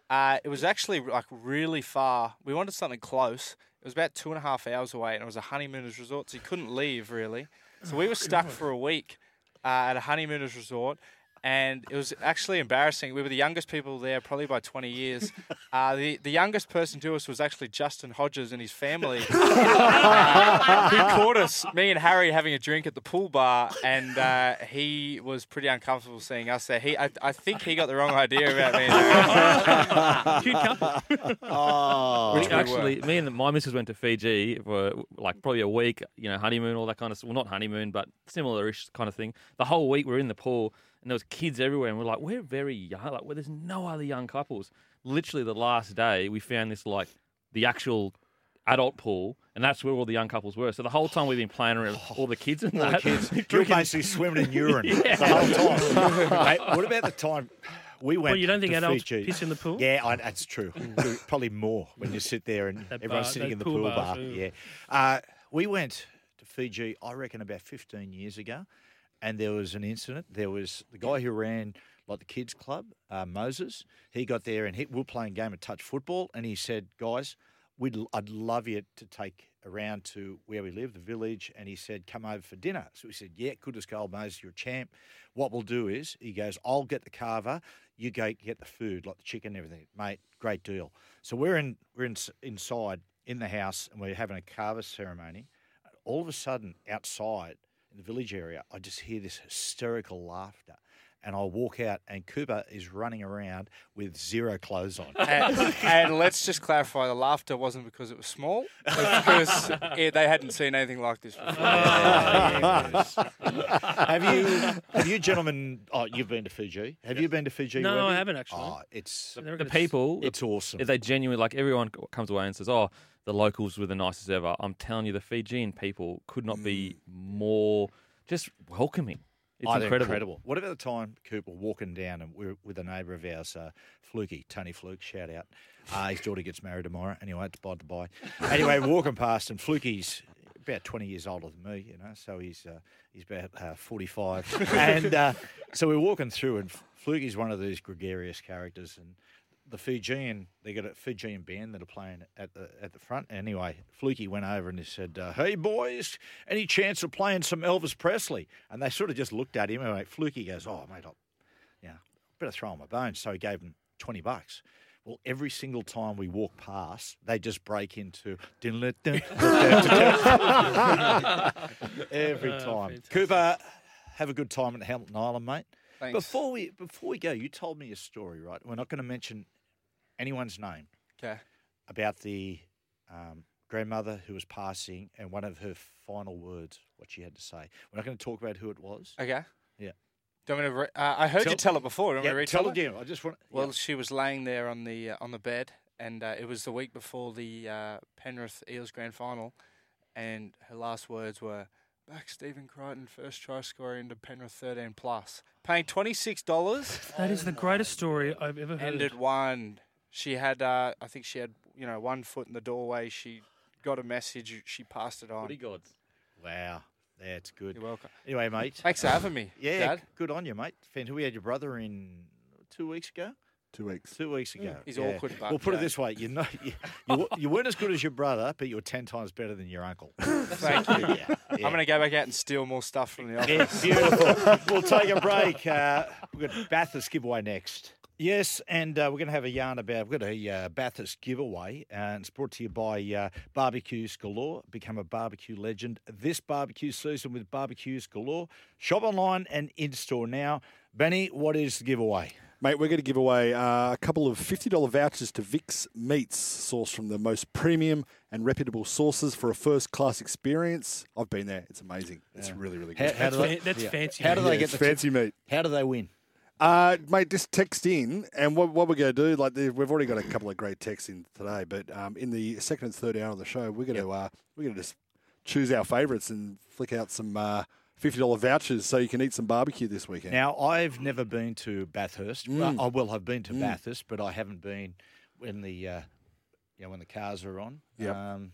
Uh, it was actually like really far. We wanted something close. It was about two and a half hours away, and it was a honeymooners resort, so you couldn't leave really. So we were stuck for a week uh, at a honeymooners resort, and it was actually embarrassing. We were the youngest people there, probably by 20 years. Uh, the the youngest person to us was actually Justin Hodges and his family, uh, who caught us, me and Harry, having a drink at the pool bar, and uh, he was pretty uncomfortable seeing us there. He, I, I think he got the wrong idea about me. And Cute couple. Oh, Which actually, me and my missus went to Fiji for like probably a week, you know, honeymoon, all that kind of stuff. Well, not honeymoon, but similar-ish kind of thing. The whole week we're in the pool and there was kids everywhere, and we're like, we're very young. Like, well, there's no other young couples. Literally, the last day we found this like the actual adult pool, and that's where all the young couples were. So the whole time we've been playing around with all the kids and all the that. kids. You're drinking- basically swimming in urine the whole time. Mate, what about the time we went? Well, you don't think to adults Fiji? piss in the pool? Yeah, I, that's true. Probably more when you sit there and That everyone's bar- sitting in the pool pool, bars, bar. Yeah, uh, we went to Fiji. I reckon about 15 years ago, and there was an incident. There was the guy who ran like the kids club, uh, Moses. He got there and he, we were playing a game of touch football, and he said, "Guys, we'd I'd love you to take around to where we live, the village." And he said, "Come over for dinner." So we said, "Yeah, good as gold, Moses. You're a champ. What we'll do is," he goes, "I'll get the kava." You go get the food, like the chicken and everything, mate. Great deal. So we're in, we're in, inside in the house, and we're having a kava ceremony. All of a sudden, outside the village area, I just hear this hysterical laughter. And I walk out, and Cooper is running around with zero clothes on. and, and let's just clarify: the laughter wasn't because it was small, it was because eh, they hadn't seen anything like this before. have you, have you gentlemen? Oh, you've been to Fiji. Have you been to Fiji? No, Webby? I haven't actually. Oh, it's They're the people, it's awesome. They genuinely like everyone comes away and says, "Oh, the locals were the nicest ever," I'm telling you, the Fijian people could not be more just welcoming. It's incredible. incredible. What about the time, Cooper, walking down and we're with a neighbour of ours, uh, Fluky, Tony Fluke, shout out. Uh, his daughter gets married tomorrow. Anyway, it's by the by. Anyway, walking past and Fluky's about 20 years older than me, you know, so he's uh, he's about uh, 45. and uh, so we're walking through and Fluky's one of these gregarious characters and the Fijian, they got a Fijian band that are playing at the at the front. Anyway, Fluky went over and he said, uh, "Hey boys, any chance of playing some Elvis Presley?" And they sort of just looked at him. And like, Fluky goes, "Oh mate, I, yeah, better throw him a bone." So he gave him twenty bucks. Well, every single time we walk past, they just break into every Oh, time. fantastic. Cooper, have a good time at Hamilton Island, mate. Thanks. Before we before we go, you told me a story, right? We're not going to mention anyone's name Okay. about the um, grandmother who was passing and one of her final words, what she had to say. We're not going to talk about who it was. Okay. Yeah. Do you want to re- uh, I heard you tell it before. Do you Yeah, me to tell it again. I just want. Well, yeah. she was laying there on the uh, on the bed, and uh, it was the week before the uh, Penrith Eels grand final, and her last words were, "Back Stephen Crichton, first try scorer into Penrith 13 plus, paying twenty six dollars." That is the greatest story I've ever heard. and it won. She had, uh, I think she had, you know, one foot in the doorway. She got a message. She passed it on. Bodyguards. Wow, that's good. You're welcome. Anyway, mate. Thanks for having me, Yeah, Dad. good on you, mate. Fan, we had your brother in two weeks ago. Two weeks. Two weeks ago. Mm. He's yeah. awkward, but, We'll put it this way: you know, you, you, you weren't as good as your brother, but you were ten times better than your uncle. Thank you. Yeah, I'm going to go back out and steal more stuff from the Yeah, office. beautiful. we'll take a break. Uh, we've got Bathurst giveaway next. Yes, and uh, we're going to have a yarn about. We've got a uh, Bathurst giveaway, and it's brought to you by uh, Barbecues Galore. Become a barbecue legend this barbecue season with Barbecues Galore. Shop online and in store now. Benny, what is the giveaway? Mate, we're going to give away uh, a couple of $50 vouchers to Vic's Meats, sourced from the most premium and reputable sources for a first class experience. I've been there. It's amazing. It's really, really good. How, how do That's they, that's yeah. fancy How do they Yeah, get the fancy meat? How do they win? Uh, mate, just text in, and what, what we're going to do, like we've already got a couple of great texts in today, but um, in the second and third hour of the show, we're going to uh, we're going to just choose our favourites and flick out some uh, fifty dollar vouchers so you can eat some barbecue this weekend. Now, I've never been to Bathurst. Mm. Well, I will have been to Mm. Bathurst, but I haven't been when the uh, you know when the cars are on. Yeah. Um,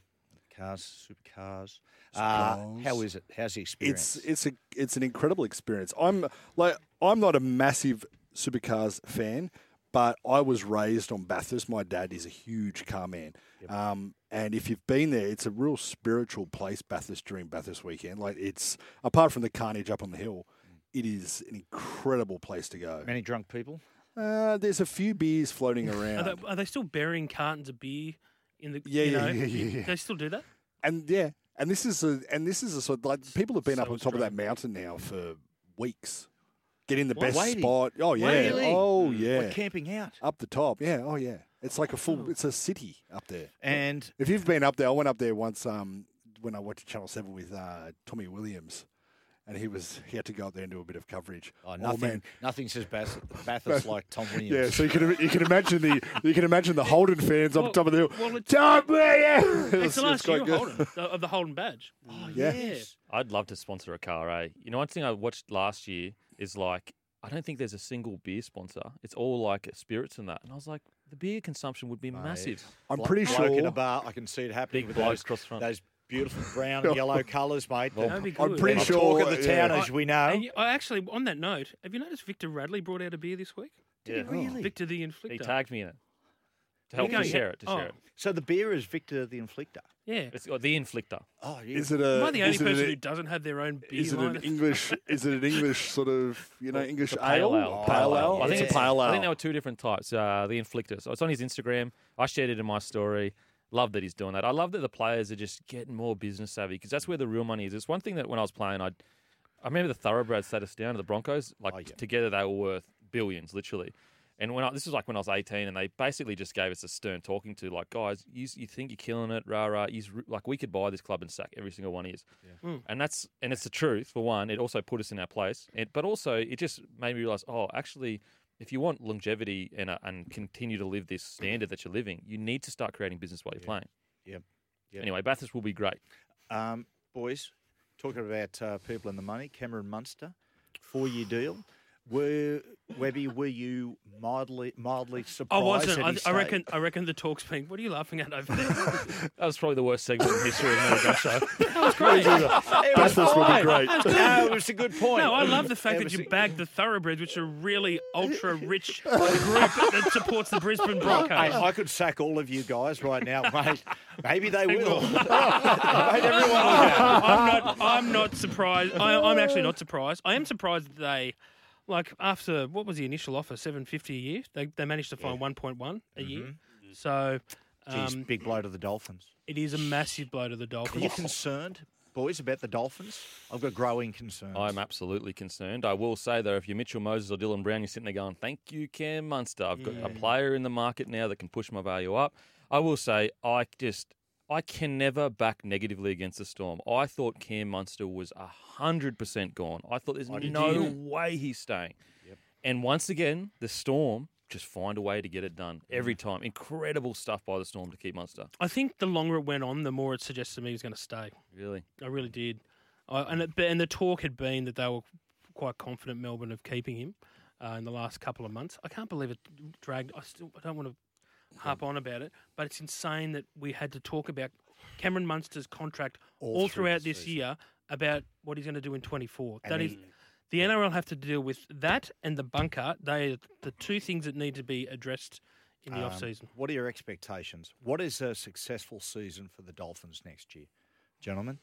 cars, supercars. Uh, how is it? How's the experience? It's it's a it's an incredible experience. I'm like I'm not a massive supercars fan, but I was raised on Bathurst. My dad is a huge car man, um, and if you've been there, it's a real spiritual place. Bathurst during Bathurst weekend, like it's apart from the carnage up on the hill, it is an incredible place to go. Many drunk people. Uh, there's a few beers floating Are around. they, are they still burying cartons of beer in the? Yeah, you yeah, know, yeah, yeah, yeah. They still do that. and yeah, and this is a and this is a sort of like people have been up So on top of that mountain now for weeks, getting the What? best Waiting? spot. Oh yeah, Really? oh yeah, Like camping out. up the top. Yeah, oh yeah. It's like a full. It's a city up there. And If you've been up there, I went up there once um, when I went to Channel Seven with uh, Tommy Williams, and he was he had to go up there and do a bit of coverage. oh, nothing, man. nothing says Bath- Bathurst like Tom Williams. Yeah, so you can you can imagine the you can imagine the Holden fans up Well- top of the hill. well, it's- Tom Williams. It's the last year of. Holden, the- of the Holden badge. Oh, Yeah. yes. I'd love to sponsor a car, eh? You know, one thing I watched last year is like, I don't think there's a single beer sponsor. It's all like spirits and that. And I was like, the beer consumption would be massive. I'm Blo- pretty bloke in a bar. I can see it happening Big with blokes those, across front. those beautiful brown and yellow colours, mate. That'd be I'm pretty the sure. talk of the yeah. town, as we know. And you, I actually, on that note, have you noticed Victor Radley brought out a beer this week? Did yeah. He really? Oh. Victor the Inflictor. He tagged me in it. To Are you help to going- share it, to oh, share it. So the beer is Victor the Inflictor. Yeah. It's got the inflictor. Oh, yeah. Is it a? Am I the only is it person an- who doesn't have their own beer Is it line? an English? Is it an English sort of you know English The ale? pale ale. Pale ale. I think it's it's a pale ale. I think there were two different types. Uh, the inflictor. So it's on his Instagram. I shared it in my story. Love that he's doing that. I love that the players are just getting more business savvy because that's where the real money is. It's one thing that when I was playing, I I remember the thoroughbreds sat us down to the Broncos. Like Oh, yeah. together, they were worth billions, literally. And when I, this was like when I was 18, and they basically just gave us a stern talking to, like, guys, you, you think you're killing it, rah rah. You's, r- like we could buy this club and sack every single one of yous. Mm. And that's and it's the truth. For one, it also put us in our place. It, but also, it just made me realize, oh, actually, if you want longevity and uh, and continue to live this standard that you're living, you need to start creating business while you're playing. Yep. Yep. Anyway, Bathurst will be great. Um, boys, talking about uh, people in the money, Cameron Munster, four-year deal. Were Webby, were you mildly mildly I surprised? wasn't. that I, he I reckon. I reckon the talk's been. What are you laughing at over there? That was probably the worst segment in history of the Go Show. That was great. It was Bathurst would be great. That was. No, it was a good point. No, I love the fact It that you a- bagged the thoroughbreds, which are really ultra rich group that supports the Brisbane Broncos. Hey, I could sack all of you guys right now, mate. Maybe they will. Mate, everyone. I'm not. I'm not surprised. I, I'm actually not surprised. I am surprised that they, like, after what was the initial offer, seven fifty a year, they they managed to find one point one a year. So, Jeez, um, big blow to the Dolphins. it is a massive blow to the Dolphins. Are you concerned, boys, about the Dolphins? I've got growing concerns. I'm absolutely concerned. I will say though, if you're Mitchell Moses or Dylan Brown, you're sitting there going, "Thank you, Cam Munster. I've got a player in the market now that can push my value up." I will say, I just, I can never back negatively against the Storm. I thought Cam Munster was hundred percent gone. I thought there's no too. way he's staying. And once again, the Storm just find a way to get it done every time. Incredible stuff by the Storm to keep Munster. I think the longer it went on, the more it suggested to me he was going to stay. Really. I really did. I, and it, and the talk had been that they were quite confident Melbourne of keeping him uh, in the last couple of months. I can't believe it dragged. I still I don't want to harp on about it, but it's insane that we had to talk about Cameron Munster's contract all, All throughout this season. year about what he's going to do in 24. And that is. he- The NRL have to deal with that and the bunker. They are the two things that need to be addressed in the Um, off season. What are your expectations? What is a successful season for the Dolphins next year, gentlemen?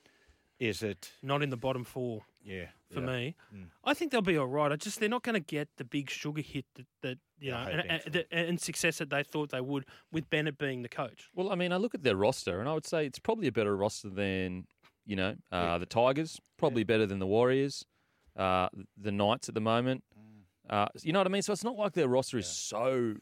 Is it Not in the bottom four. yeah for yeah. me. Mm. I think they'll be all right. I just they're not going to get the big sugar hit that, that you Yeah, know and, and, so. and success that they thought they would with Bennett being the coach. Well, I mean, I look at their roster, and I would say it's probably a better roster than you know uh, the Tigers. Probably better than the Warriors, uh, the Knights at the moment. Uh, you know what I mean? So it's not like their roster is so.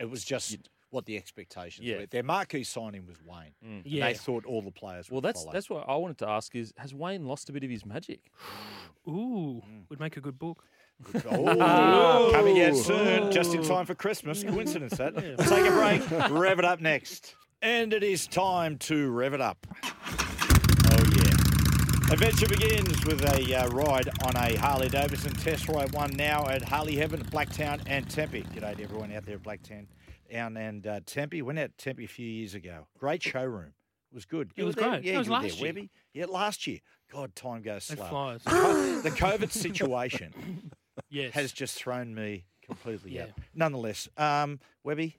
It was just what the expectations Yeah. were. Their marquee signing was Wayne. And Yeah. They thought all the players Well, that's follow. that's what I wanted to ask: is has Wayne lost a bit of his magic? Ooh, Mm. would make a good book. Oh, coming out soon, just in time for Christmas. Coincidence that. We'll take a break. Rev it up next. And it is time to rev it up. Oh, yeah. Adventure begins with a uh, ride on a Harley Davidson test ride one now at Harley Heaven, Blacktown, and Tempe. G'day to everyone out there at Blacktown and, and uh, Tempe. Went out to Tempe a few years ago. Great showroom. It was good. It was there? great. Yeah, It was last there, year. Webby. Yeah, last year. God, time goes It slow. flies. the COVID situation Yes. has just thrown me completely Yeah. out. Nonetheless, um, Webby,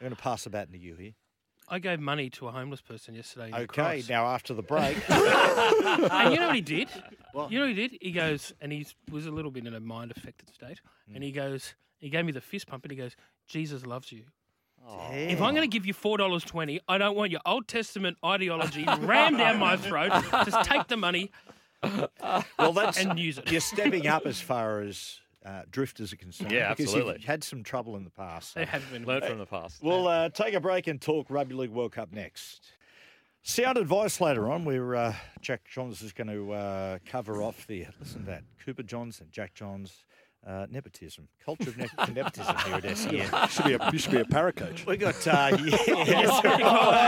I'm going to pass the baton to you here. I gave money to a homeless person yesterday. Okay, now after the break, and you know what he did? What? You know what he did? He goes, and he was a little bit in a mind affected state, and he goes, he gave me the fist pump, and he goes, Jesus loves you. If I'm going to give you four dollars twenty, I don't want your Old Testament ideology rammed down my throat. Just take the money well, that's and use it. you're stepping up as far as uh, drifters are concerned. Yeah, because absolutely. You've had some trouble in the past. so- They have been. learned from the past. We'll uh, take a break and talk Rugby League World Cup next. Sound advice later on, where uh, Jack Johns is going to uh, cover off the listen to that Cooper Johns and Jack Johns uh, nepotism, culture of ne- nepotism here at SEN. You should be a, you should be a para coach. We got uh, yeah.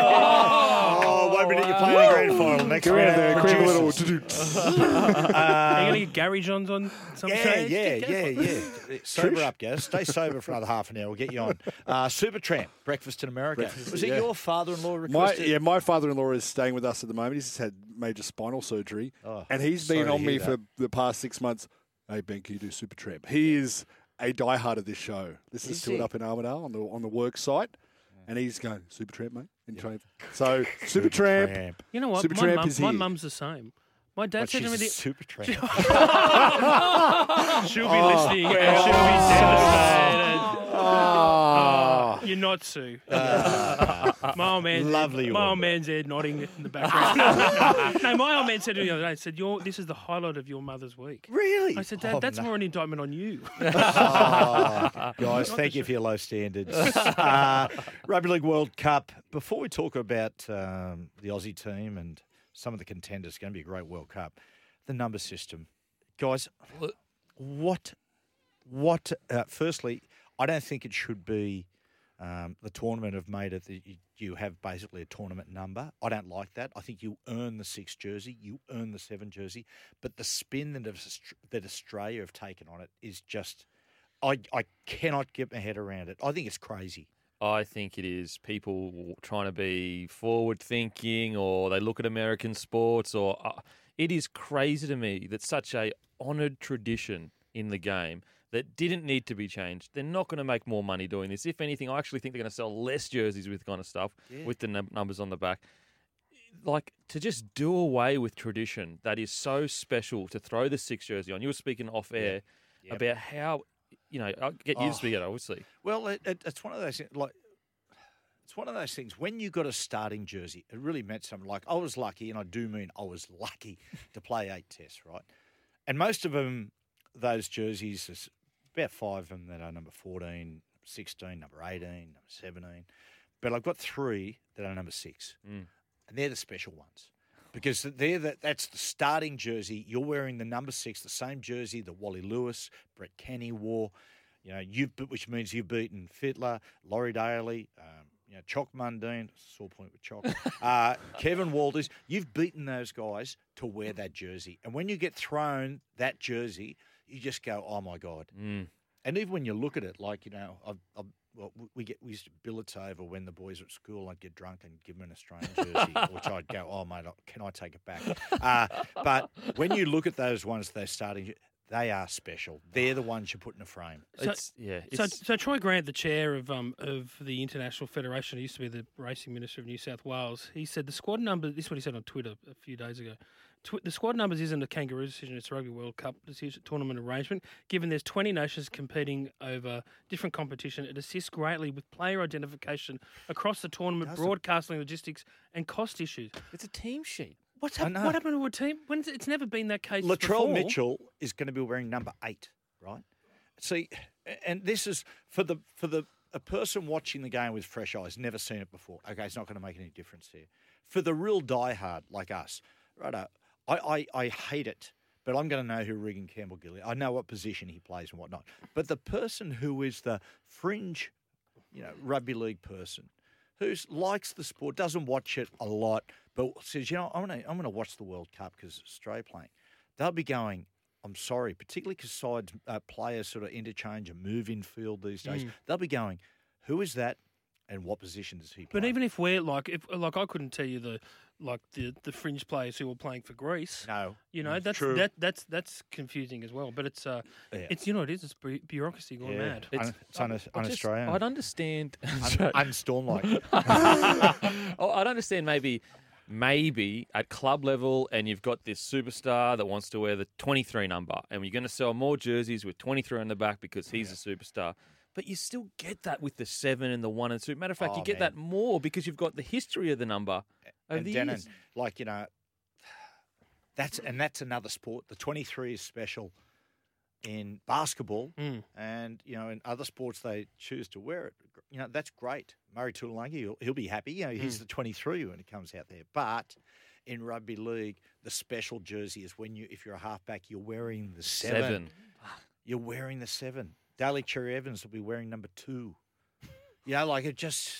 oh, one minute you're playing the grand final. Next Go around there, create a little. producers. Are you going to get Gary Johns on some Yeah, stage? yeah, Get- yeah, yeah. Sober up, guys. Stay sober for another half an hour. We'll get you on. Uh, Supertramp, Breakfast in America. Breakfast, Was it yeah. your father-in-law My, requested? yeah, my father-in-law is staying with us at the moment. He's just had major spinal surgery, Oh, and he's been on me that. for the past six months. Hey Ben, can you do Supertramp? He is a diehard of this show. Listens Is to it up in Armidale on the on the work site, and he's going Supertramp, mate. In train. So Supertramp. Tramp. You know what? Super my Tramp mum, is my here. mum's the same. My dad But said to me, she's the, super tramp. she'll be Oh, listening and she'll be oh. devastated. Ah. You're not Sue. my old man, Lovely My old woman. man's there nodding in the background. no, my old man said to me the other day, "said Your, this is the highlight of your mother's week." Really? I said, Dad, Oh, that's no. more an indictment on you. Oh, guys, thank you for your low standards. Uh, Rugby League World Cup. Before we talk about um, the Aussie team and some of the contenders, it's going to be a great World Cup. The number system, guys. What? What? Uh, firstly, I don't think it should be Um, the tournament have made it that you, have basically a tournament number. I don't like that. I think you earn the six jersey, you earn the seven jersey, but the spin that, Aus- that Australia have taken on it is just. I, I cannot get my head around it. I think it's crazy. I think it is people trying to be forward thinking or they look at American sports or uh, it is crazy to me that such a honoured tradition in the game that didn't need to be changed. They're not going to make more money doing this. If anything, I actually think they're going to sell less jerseys with kind of stuff Yeah. with the num- numbers on the back. Like to just do away with tradition that is so special to throw the six jersey on. You were speaking off air Yep. about how you know I'll get you Oh. to speak it obviously. Well, it, it, it's one of those things, like it's one of those things. When you got a starting jersey, it really meant something. Like I was lucky, and I do mean I was lucky to play eight tests, right? And most of them, those jerseys, about five of them that are number 14, 16, number 18, number 17. But I've got three that are number six, Mm. and they're the special ones. Because they're the, that's the starting jersey. You're wearing the number six, the same jersey that Wally Lewis, Brett Kenny wore. You know, you've which means you've beaten Fittler, Laurie Daley, um, you know, Choc Mundine, sore point with Choc, uh, Kevin Walters. You've beaten those guys to wear that jersey, and when you get thrown that jersey, you just go, "Oh my god!" Mm. And even when you look at it, like you know, I've, I've, well, we get we used to bill it over when the boys were at school. I'd get drunk and give them an Australian jersey, which I'd go, "Oh mate, can I take it back?" Uh, but when you look at those ones, they're starting. They are special. They're the ones you put in a frame. So- It's yeah. So, It's, so Troy Grant, the chair of um of the International Federation, he used to be the racing minister of New South Wales. He said the squad number. This is what he said on Twitter a few days ago. Tw- the squad numbers isn't a kangaroo decision; it's a Rugby World Cup decision, tournament arrangement. Given there's 20 nations competing over different competition, it assists greatly with player identification across the tournament, broadcasting, logistics, and cost issues. it's a team sheet. What's hap- what happened to a team? When's it- it's never been that case. Latrell before. Mitchell is going to be wearing number eight, right? See, and this is for the for the a person watching the game with fresh eyes, never seen it before. Okay, it's not going to make any difference here. For the real diehard like us, right? I I, I hate it, but I'm going to know who Reagan Campbell-Gillard. I know what position he plays and whatnot. But the person who is the fringe, you know, rugby league person who likes the sport, doesn't watch it a lot, but says, you know, I'm going to I'm going to watch the World Cup because Australia playing. They'll be going. I'm sorry, particularly because sides uh, players sort of interchange and move in field these days. Mm. They'll be going, who is that, and what position does he play? But even if we're like, if like I couldn't tell you the like the, the fringe players who were playing for Greece. no, You know, Mm, that's true. that that's that's confusing as well. But it's uh, Yeah. it's you know what it is. It's bu- bureaucracy gone Yeah. mad. It's, un- it's un- I just- un-Australian. I'd understand. Un- unstorm-like. oh, I'd understand maybe, maybe at club level, and you've got this superstar that wants to wear the 23 number, and you're going to sell more jerseys with 23 on the back because he's a superstar. But you still get that with the seven and the one and two. Matter of fact, Oh, you get man. that more because you've got the history of the number over and the Denon, years. like you know, that's and that's another sport. The 23 is special in basketball, Mm. and you know, in other sports they choose to wear it. You know, that's great. Murray Taulagi, he'll, he'll be happy. You know, he's the 23 when he comes out there. But in rugby league, the special jersey is when you, if you're a halfback, you're wearing the seven. Seven. You're wearing the seven. Daly Cherry Evans will be wearing number two. You know, like it just.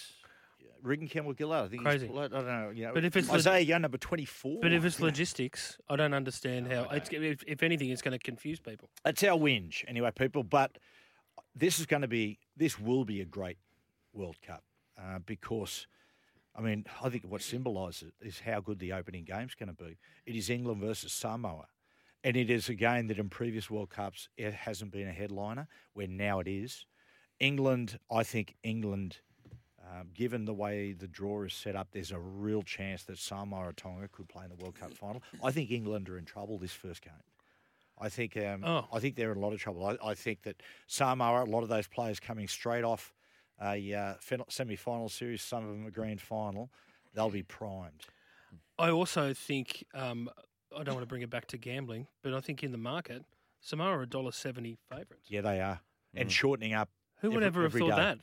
Reagan Campbell Gillard, I think Crazy. he's, I don't know. You know, But if it's Isaiah Young, number twenty-four. But if it's know. logistics, I don't understand how. It's, if, if anything, it's going to confuse people. That's our whinge, anyway, people. But this is going to be, this will be a great World Cup uh, because, I mean, I think what symbolises it is how good the opening game's going to be. It is England versus Samoa. And it is a game that in previous World Cups it hasn't been a headliner, where now it is. England, I think England, um, given the way the draw is set up, there's a real chance that Samoa or Tonga could play in the World Cup final. I think England are in trouble this first game. I think um, Oh. I think they're in a lot of trouble. I, I think that Samoa, a lot of those players coming straight off a uh, semi-final series, some of them a grand final, they'll be primed. I also think um, I don't want to bring it back to gambling, but I think in the market, Samoa are a dollar seventy favourites. Yeah, they are, Mm. and shortening up. Who would every- ever have thought day. that?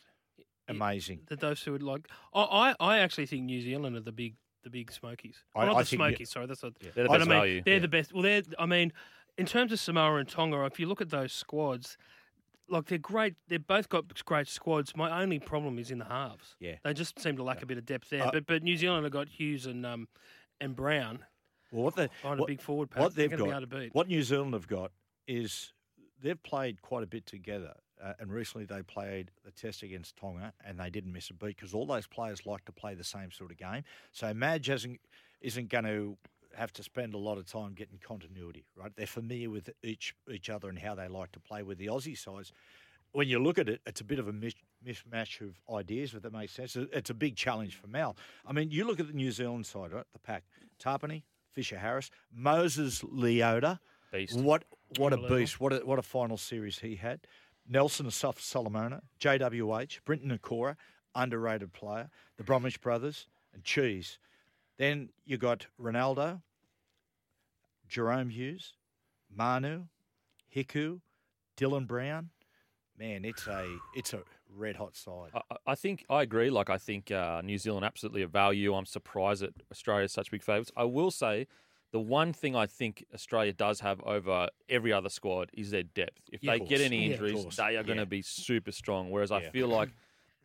Amazing. That those two would like. I, I I actually think New Zealand are the big the big smokies. I- Well, not I the think you- smokies. Sorry, that's not. They're the but best I mean, value. They're Yeah. the best. Well, they're. I mean, in terms of Samoa and Tonga, if you look at those squads, like they're great. They've both got great squads. My only problem is in the halves. Yeah. they just seem to lack a bit of depth there. Uh, but but New Zealand have got Hughes and um and Brown. Well, what they Behind a what- big forward pack, what they're they've gonna got, be able to beat. what New Zealand have got is they've played quite a bit together, uh, and recently they played the test against Tonga, and they didn't miss a beat because all those players like to play the same sort of game. So Madge hasn't isn't going to have to spend a lot of time getting continuity, right? They're familiar with each each other and how they like to play. With the Aussie sides, when you look at it, it's a bit of a mis- mismatch of ideas, if that makes sense. It's a big challenge for Mal. I mean, you look at the New Zealand side, right? The pack: Tapine, Fisher Harris, Moses Leota. Beast. What what a beast! What a, what a final series he had. Nelson Asofa-Solomona, JWH, Briton Nikora, underrated player. The Bromwich brothers and Cheese. Then you got Ronaldo, Jahrome Hughes, Manu, Hiku, Dylan Brown. Man, it's a it's a red hot side. I, I think I agree. Like I think uh, New Zealand absolutely a value. I'm surprised that Australia is such big favourites. I will say, the one thing I think Australia does have over every other squad is their depth. If Yeah, they get any injuries, course. they are going to Yeah. be super strong. Whereas I feel like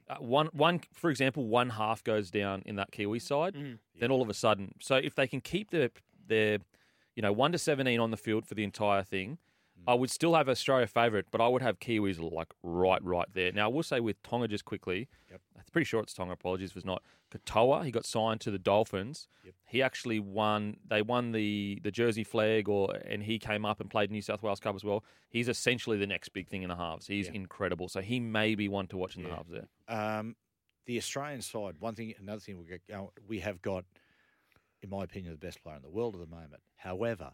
uh, one one for example, one half goes down in that Kiwi side, Mm. then all of a sudden, so if they can keep their their you know one to seventeen on the field for the entire thing. I would still have Australia favourite, but I would have Kiwis like right, right there. Now, I will say with Tonga just quickly, Yep. I'm pretty sure it's Tonga. Apologies if it's not. Katoa, he got signed to the Dolphins. Yep. He actually won. They won the the Jersey Flegg, or and he came up and played New South Wales Cup as well. He's essentially the next big thing in the halves. He's Yeah. incredible. So he may be one to watch in the halves there. Um, the Australian side, one thing, another thing we, get we have got, in my opinion, the best player in the world at the moment. However,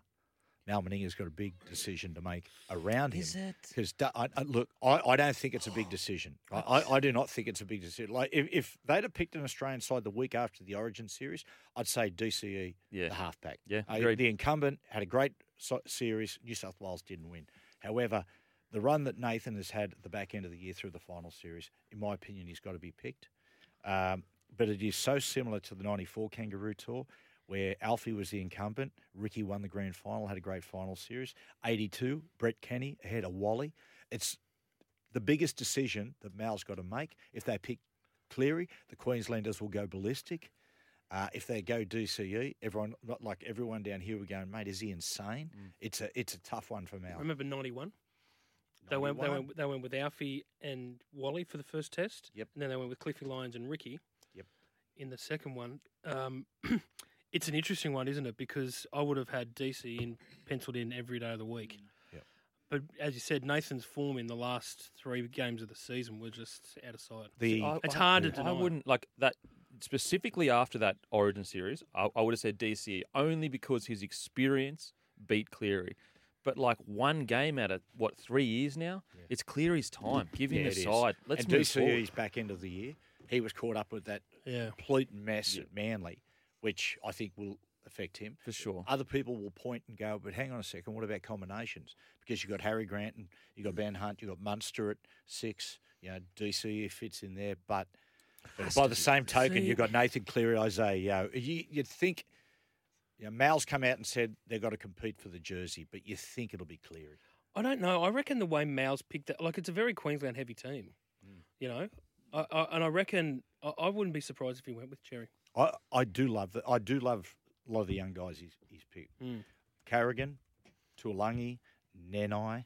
Mal Meninga's got a big decision to make around him. Is it? Because I, I, look, I, I don't think it's a big decision. I, I, I do not think it's a big decision. Like if, if they'd have picked an Australian side the week after the Origin series, I'd say DCE, Yeah. the halfback. Yeah, Uh, the incumbent had a great so- series. New South Wales didn't win. However, the run that Nathan has had at the back end of the year through the final series, in my opinion, he's got to be picked. Um, but it is so similar to the 94 Kangaroo Tour, where Alfie was the incumbent. Ricky won the grand final, had a great final series. 82, Brett Kenny ahead of Wally. It's the biggest decision that Mal's got to make. If they pick Cleary, the Queenslanders will go ballistic. Uh, if they go DCE, everyone not like everyone down here, we're going, mate, is he insane? It's a it's a tough one for Mal. Remember ninety one. They went, they went. They went with Alfie and Wally for the first test. Yep. And then they went with Cliffy Lyons and Ricky. Yep. In the second one, um, it's an interesting one, isn't it? Because I would have had DC in penciled in every day of the week. Mm. Yep. But as you said, Nathan's form in the last three games of the season were just out of sight. The I- it's I- hard to I deny. wouldn't like that specifically after that Origin series. I, I would have said DC only because his experience beat Cleary. But like one game out of what three years now, it's Cleary's time. Give him Yeah, the it is. side. Let's and move DCE's forward. back end of the year, he was caught up with that Yeah. complete mess at Manly, which I think will affect him. For sure. Other people will point and go, but hang on a second, what about combinations? Because you've got Harry Grant and you've got Ben Hunt, you've got Munster at six, you know, DCE fits in there, but by the same token, See- you've got Nathan Cleary, Isaah Yeo. You, you'd think, you know, Mal's come out and said they've got to compete for the jersey, but you think it'll be Cleary. I don't know. I reckon the way Mal's picked it, like it's a very Queensland heavy team. Hmm. You know, I, I, and I reckon I, I wouldn't be surprised if he went with Cherry. I, I do love that. I do love a lot of the young guys he's, he's picked. Mm. Carrigan, Taulagi, Nanai.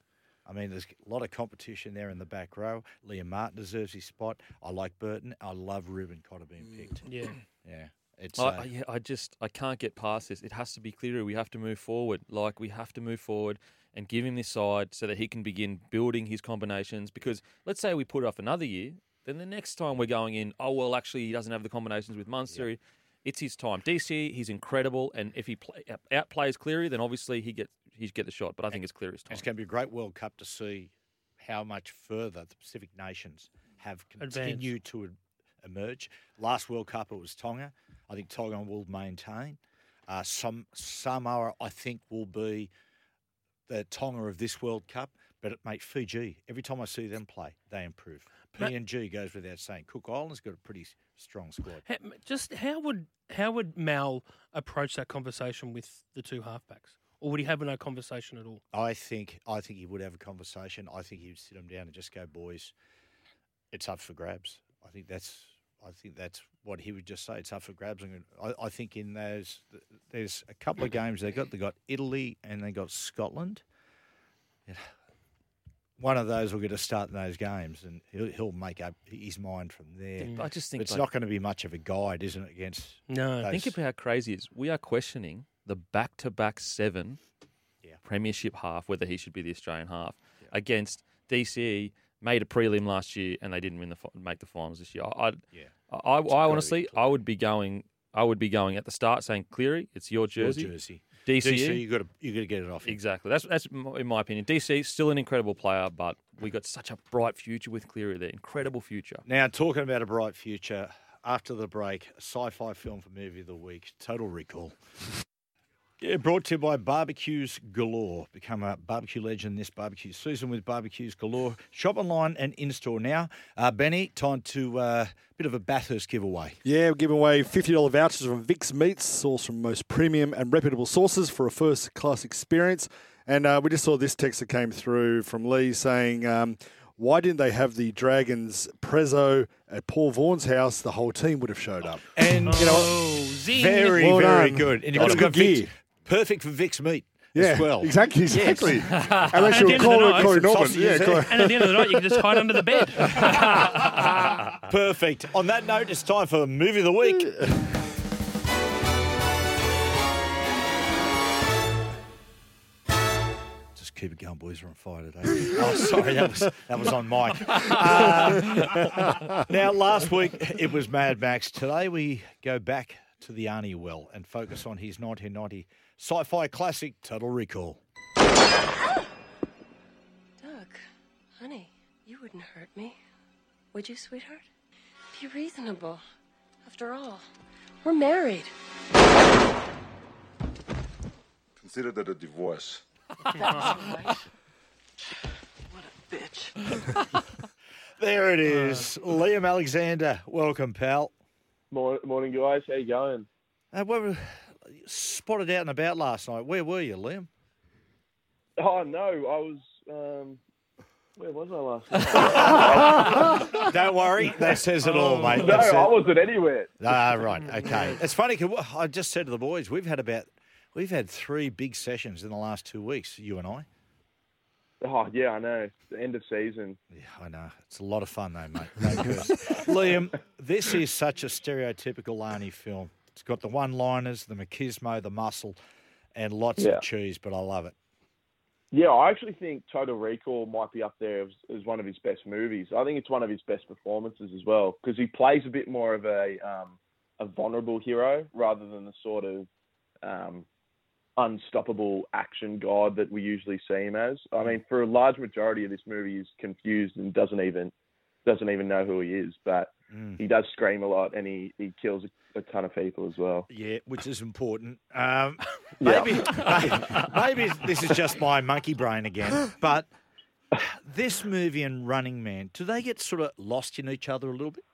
I mean, there's a lot of competition there in the back row. Liam Martin deserves his spot. I like Burton. I love Reuben Cotter being picked. Yeah. Yeah. It's I, uh, I, yeah, I just I can't get past this. It has to be Cleary. We have to move forward. Like we have to move forward and give him this side so that he can begin building his combinations. Because let's say we put off another year, then the next time we're going in, oh well, actually he doesn't have the combinations with Munster. It's his time. DC, he's incredible, and if he play, outplays Cleary, then obviously he gets he get the shot. But I think it's Cleary's time. it's going to be a great World Cup to see how much further the Pacific nations have Advance. continued to e- emerge. Last World Cup it was Tonga. I think Tonga will maintain. Uh, some Samoa, I think, will be the Tonga of this World Cup. But it, mate, Fiji. Every time I see them play, they improve. PNG goes without saying. Cook Island's got a pretty strong squad. Just how would how would Mal approach that conversation with the two halfbacks? or would he have no conversation at all? I think I think he would have a conversation. I think he'd sit them down and just go, boys, it's up for grabs. I think that's I think that's what he would just say. It's up for grabs. And I, I think in those there's a couple of games they got. They got Italy and they got Scotland. Yeah. One of those will get a start in those games, and he'll, he'll make up his mind from there. I just think it's like- not going to be much of a guide, isn't it? Against No. Think about how crazy it is. We are questioning the back-to-back seven Yeah. premiership half, whether he should be the Australian half, against DCE. Made a prelim last year and they didn't win the make the finals this year. I, Yeah. I, I, I honestly, I would be going. I would be going at the start saying, "Cleary, it's your your jersey." DCE, DC, you got to you got to get it off. him. exactly. That's that's in my opinion. DC still an incredible player, but we got such a bright future with Cleary there. Incredible future. Now, talking about a bright future, after the break, sci fi film for movie of the week, Total Recall. Yeah, brought to you by Barbecues Galore. Become a barbecue legend this barbecue season with Barbecues Galore. Shop online and in store now. Uh, Benny, time to uh, a bit of a Bathurst giveaway. Yeah, we're giving away $50 vouchers from Vic's Meats, sourced from most premium and reputable sources for a first class experience. And uh, we just saw this text that came through from Lee saying, um, why didn't they have the Dragons Prezzo at Paul Vaughan's house? The whole team would have showed up. And, you know, Oh, zing. very, Well very done. good. And you've That's also got good gear. Vic's, perfect for Vic's meat Yeah, as well. exactly, exactly. And Unless at the you're end of the Corey, night, Norman. sausages Yeah. Corey. And at the end of the night, you can just hide under the bed. Perfect. On that note, it's time for Movie of the Week. Just keep it going, boys. We're on fire today. oh, sorry, that was that was on mic. Uh, now, last week it was Mad Max. Today we go back to the Arnie well and focus on his 1990 sci-fi classic, Total Recall. Doug, honey, you wouldn't hurt me. Would you, sweetheart? Be reasonable. After all, we're married. Consider that a divorce. That's. What a bitch. There it is, Liam Alexander. Welcome, pal. Morning, morning, guys. How you going? Uh, where were spotted out and about last night? Where were you, Liam? Oh no, I was. Um, where was I last night? Don't worry, that says it all, mate. no, That's I it. wasn't anywhere. Ah, right. Okay. It's funny 'cause wh- I just said to the boys, we've had about we've had three big sessions in the last two weeks. You and I. Oh yeah, I know. It's The end of season. Yeah, I know. It's a lot of fun, though, mate. No curse. Liam, this is such a stereotypical Arnie film. It's got the one-liners, the machismo, the muscle, and lots Yeah. of cheese. But I love it. Yeah, I actually think Total Recall might be up there as, as one of his best movies. I think it's one of his best performances as well because he plays a bit more of a um, a vulnerable hero rather than the sort of um, unstoppable action god that we usually see him as. I mean, for a large majority of this movie, he's confused and doesn't even doesn't even know who he is. But Mm. he does scream a lot and he, he kills a, a ton of people as well. Yeah, which is important. Um, maybe, maybe this is just my monkey brain again, but this movie and Running Man, do they get sort of lost in each other a little bit?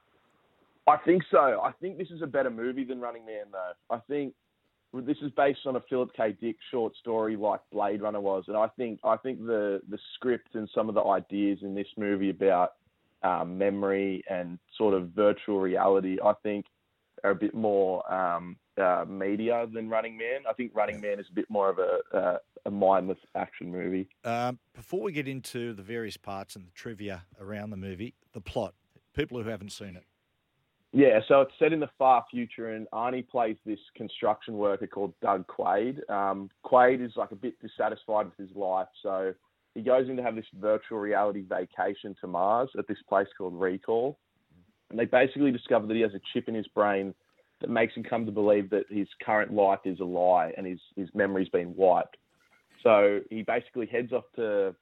I think so. I think this is a better movie than Running Man, though. I think this is based on a Philip K. Dick short story like Blade Runner was, and I think I think the the script and some of the ideas in this movie about um, memory and sort of virtual reality, I think, are a bit more um, uh, media than Running Man. I think Running Man is a bit more of a uh, a mindless action movie. Um, before we get into the various parts and the trivia around the movie, the plot, people who haven't seen it. Yeah, so it's set in the far future, and Arnie plays this construction worker called Doug Quaid. Um, Quaid is like a bit dissatisfied with his life, so he goes in to have this virtual reality vacation to Mars at this place called Recall. And they basically discover that he has a chip in his brain that makes him come to believe that his current life is a lie and his, his memory's been wiped. So he basically heads off to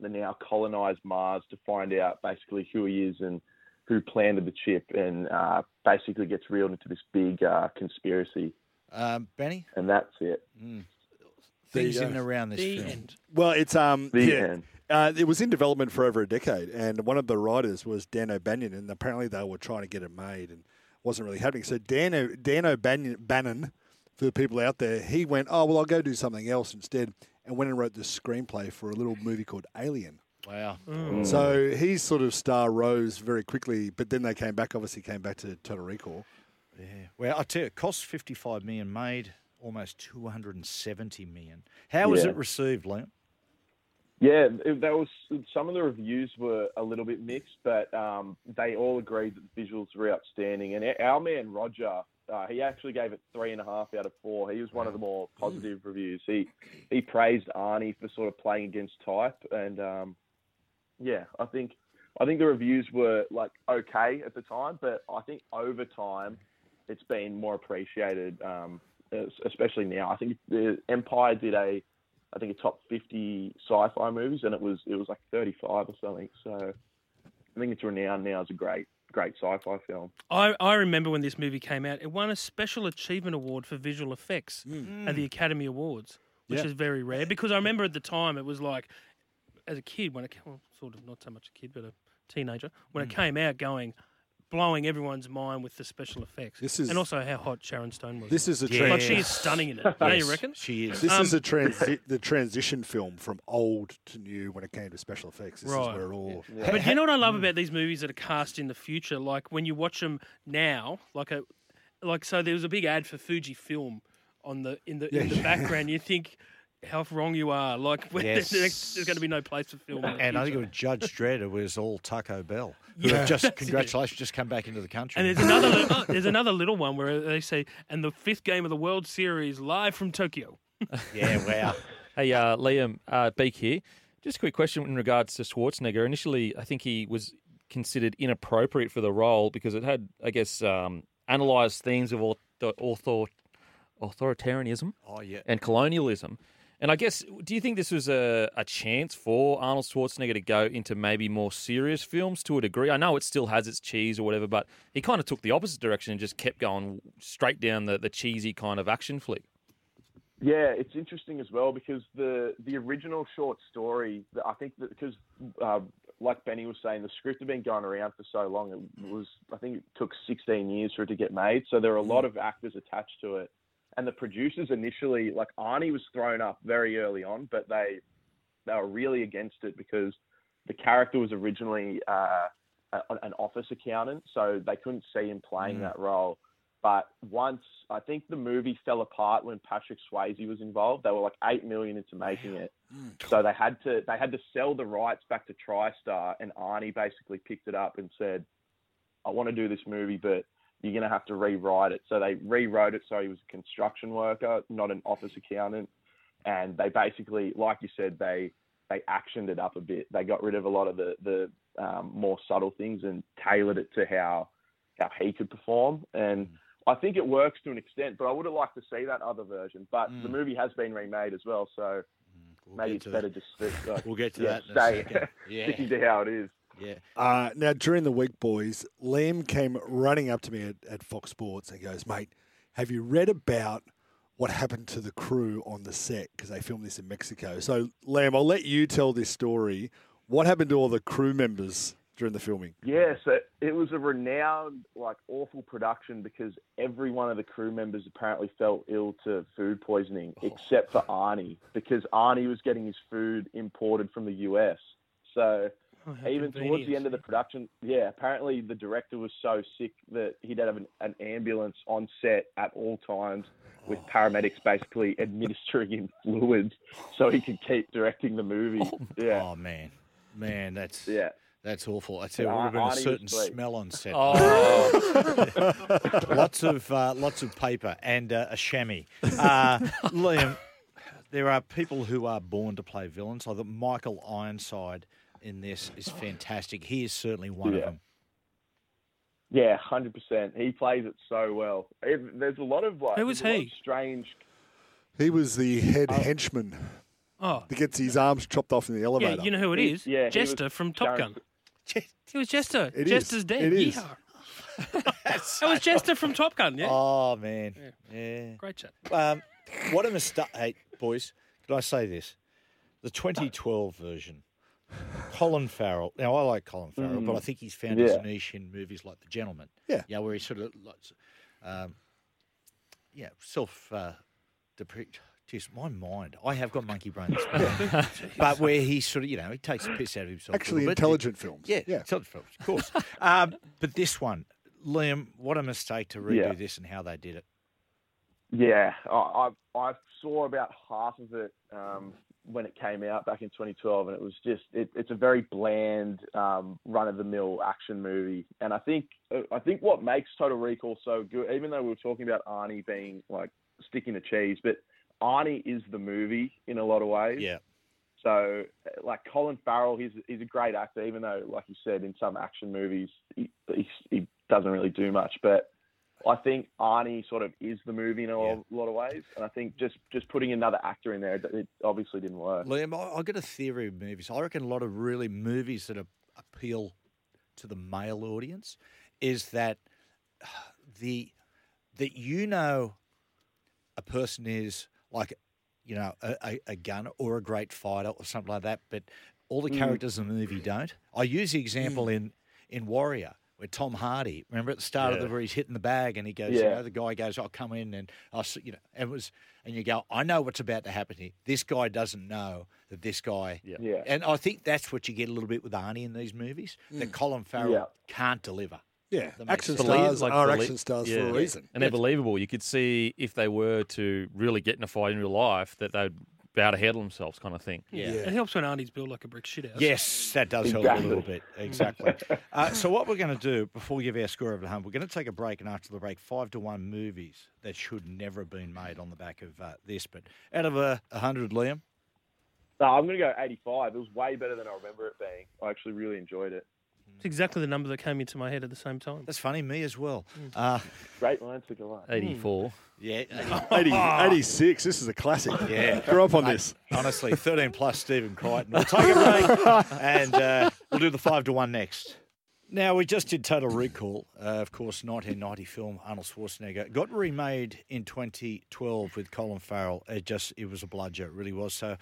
the now colonized Mars to find out basically who he is and who planted the chip and uh, basically gets reeled into this big uh, conspiracy. Um, Benny? And that's it. Mm. There you Things in and around this The film. end. Well, it's um, The yeah, end. Uh, it was in development for over a decade, and one of the writers was Dan O'Bannon, and apparently they were trying to get it made, and wasn't really happening. So Dan O, Dan O'Bannon, Bannon, for the people out there, he went, oh, well, I'll go do something else instead, and went and wrote the screenplay for a little movie called Alien. Wow. Mm. So his sort of star rose very quickly, but then they came back, obviously came back to Total Recall. Yeah. Well, I tell you, it cost 55 million, made almost 270 million. How was Yeah. it received, Liam? Yeah, it, that was some of the reviews were a little bit mixed, but um, they all agreed that the visuals were outstanding. And our man Roger, uh, he actually gave it three and a half out of four. He was one of the more positive reviews. He he praised Arnie for sort of playing against type, and um, yeah, I think I think the reviews were like okay at the time, but I think over time it's been more appreciated, um, especially now. I think the Empire did a I think a top 50 sci-fi movies, and it was it was like 35 or something. So I think it's renowned now as a great great sci-fi film. I, I remember when this movie came out, it won a Special Achievement Award for visual effects hmm. at the Academy Awards, which Yeah. is very rare because I remember at the time it was like, as a kid, when it came, well, sort of not so much a kid, but a teenager, when it hmm. came out, going, blowing everyone's mind with the special effects. This is- and also how hot Sharon Stone was. This is a Like, she is Yes. stunning in it. Don't you reckon? She is. This Um, is a transi- the transition film from old to new when it came to special effects. This Right. is where it all. But you know what I love about these movies that are cast in the future? Like when you watch them now, like a, like so there was a big ad for Fuji Film on the in the in Yeah. the background. You think how wrong you are. Like Yes. there's, there's going to be no place for film. in the And I think it was Judge Dredd. It was all Taco Bell. Who Yeah. have just That's it. congratulations, just come back into the country. And there's another li- there's another little one where they say, and the fifth game of the World Series live from Tokyo. yeah, wow. Hey, uh, Liam, uh, Beak here. Just a quick question in regards to Schwarzenegger. Initially, I think he was considered inappropriate for the role because it had, I guess, um, analysed themes of author, author, authoritarianism Oh, yeah. and colonialism. And I guess, do you think this was a, a chance for Arnold Schwarzenegger to go into maybe more serious films to a degree? I know it still has its cheese or whatever, but he kind of took the opposite direction and just kept going straight down the, the cheesy kind of action flick. Yeah, it's interesting as well because the the original short story, I think that because uh, like Benny was saying, the script had been going around for so long. It was I think it took 16 years for it to get made. So there are a lot of actors attached to it, and the producers initially, like Arnie, was thrown up very early on, but they they were really against it because the character was originally uh, an office accountant, so they couldn't see him playing Mm. that role. But once I think the movie fell apart when Patrick Swayze was involved, they were like eight million into making it, so they had to they had to sell the rights back to TriStar, and Arnie basically picked it up and said, "I want to do this movie, but you're gonna have to rewrite it." So they rewrote it so he was a construction worker, not an office accountant, and they basically, like you said, they they actioned it up a bit. They got rid of a lot of the the um, more subtle things and tailored it to how how he could perform. And I think it works to an extent, but I would have liked to see that other version. But the Mm. movie has been remade as well, so maybe it's better just stick, like, We'll get to yeah, that in stay. Yeah. sticking to how it is. Yeah. Uh, now, during the week, boys, Liam came running up to me at, at Fox Sports and goes, Mate, have you read about what happened to the crew on the set? Because they filmed this in Mexico. So, Liam, I'll let you tell this story. What happened to all the crew members during the filming? Yeah, so it was a renowned, like, awful production because every one of the crew members apparently fell ill to food poisoning, except for Arnie, because Arnie was getting his food imported from the US. So Oh, even towards the end of the production, yeah, apparently the director was so sick that he'd have an, an ambulance on set at all times with paramedics basically administering him fluids so he could keep directing the movie. yeah. Oh man, man, that's Yeah. That's awful. I tell you, Yeah, there would have been a certain sweet. smell on set. Oh. lots of uh, lots of paper and uh, a chamois. Uh, Liam, there are people who are born to play villains. I thought Michael Ironside in this is fantastic. He is certainly one of them. Yeah, hundred percent. He plays it so well. It, there's a lot of like Who was there's a lot he? Strange. He was the head henchman Oh, that gets his arms chopped off in the elevator. yeah, you know who it is? He- yeah, Jester from Top Sharon- Gun. He was Jester. It is. Jester's dead. It is. Yeehaw. that was Jester from Top Gun. Yeah. Oh man, yeah. Great chat. Um, what a mistake, hey boys. Can I say this? The 2012 version. Colin Farrell. Now I like Colin Farrell, but I think he's found his niche in movies like The Gentleman. Yeah. yeah, where he sort of like, um, yeah, self uh, depre- Just my mind. I have got monkey brain, this but where he sort of, you know, he takes the piss out of himself. Actually, little bit. intelligent films. Yeah, Yeah. intelligent films, of course. um, but this one, Liam, what a mistake to redo Yeah. this and how they did it. Yeah, I, I I saw about half of it um, when it came out back in 2012, and it was just it, it's a very bland, um, run of the mill action movie. And I think I think what makes Total Recall so good, even though we were talking about Arnie being like sticking to cheese, but Arnie is the movie in a lot of ways. Yeah. So, like Colin Farrell, he's he's a great actor, even though, like you said, in some action movies he he, he doesn't really do much. But I think Arnie sort of is the movie in a lot, lot of ways, and I think just just putting another actor in there, it- obviously didn't work. Liam, I, I got a theory of movies. I reckon a lot of really movies that appeal to the male audience is that the that you know a person is like you know a, a, gunner or a great fighter or something like that, but all the Mm. characters in the movie don't. I use the example in in Warrior. Where Tom Hardy, remember at the start of the where he's hitting the bag and he goes, you Yeah. know, the guy goes, "I'll come in and I'll," you know, and it was, and you go, "I know what's about to happen here." This guy doesn't know that this guy, Yeah. and I think that's what you get a little bit with Arnie in these movies that mm. Colin Farrell Yeah. can't deliver. Yeah, That makes action sense. stars are belie- action stars for yeah. a reason. And they're believable. You could see if they were to really get in a fight in real life that they'd be able to handle themselves, kind of thing. Yeah. It helps when Arnie's built like a brick shit house. Yes, that does help a little bit. Exactly. uh, so what we're going to do before we give our score over the home, we're going to take a break, and after the break, five to one movies that should never have been made on the back of uh, this. But out of a hundred, Liam, No, I'm going to go 85. It was way better than I remember it being. I actually really enjoyed it. It's exactly the number that came into my head at the same time. That's funny. Me as well. Uh, Great line to go up. 84. Yeah. 80, 86. This is a classic. Yeah. Grew up on Mate, this. Honestly, 13 plus Stephen Crichton. We'll take a break and uh, we'll do the 5 to 1 next. Now, we just did Total Recall, uh, of course, 1990 film, Arnold Schwarzenegger. Got remade in 2012 with Colin Farrell. It just, it was a bludger, it really was. So,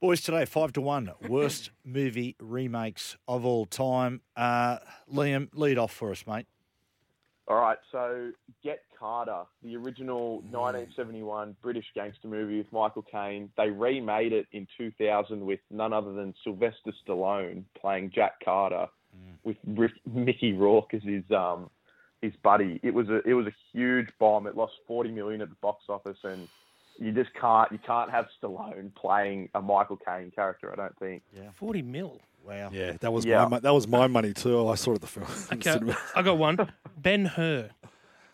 boys, today, 5 to 1, worst movie remakes of all time. Uh, Liam, lead off for us, mate. All right, so Get Carter, the original 1971 British gangster movie with Michael Caine, they remade it in 2000 with none other than Sylvester Stallone playing Jack Carter, with Rick, Mickey Rourke as his um his buddy. It was a it was a huge bomb. It lost 40 million at the box office, and you just can't you can't have Stallone playing a Michael Caine character. I don't think. Yeah, 40 mil. Wow. Yeah, that was Yeah. my that was my money too. I saw it at the film. Okay, I got one. Ben Hur.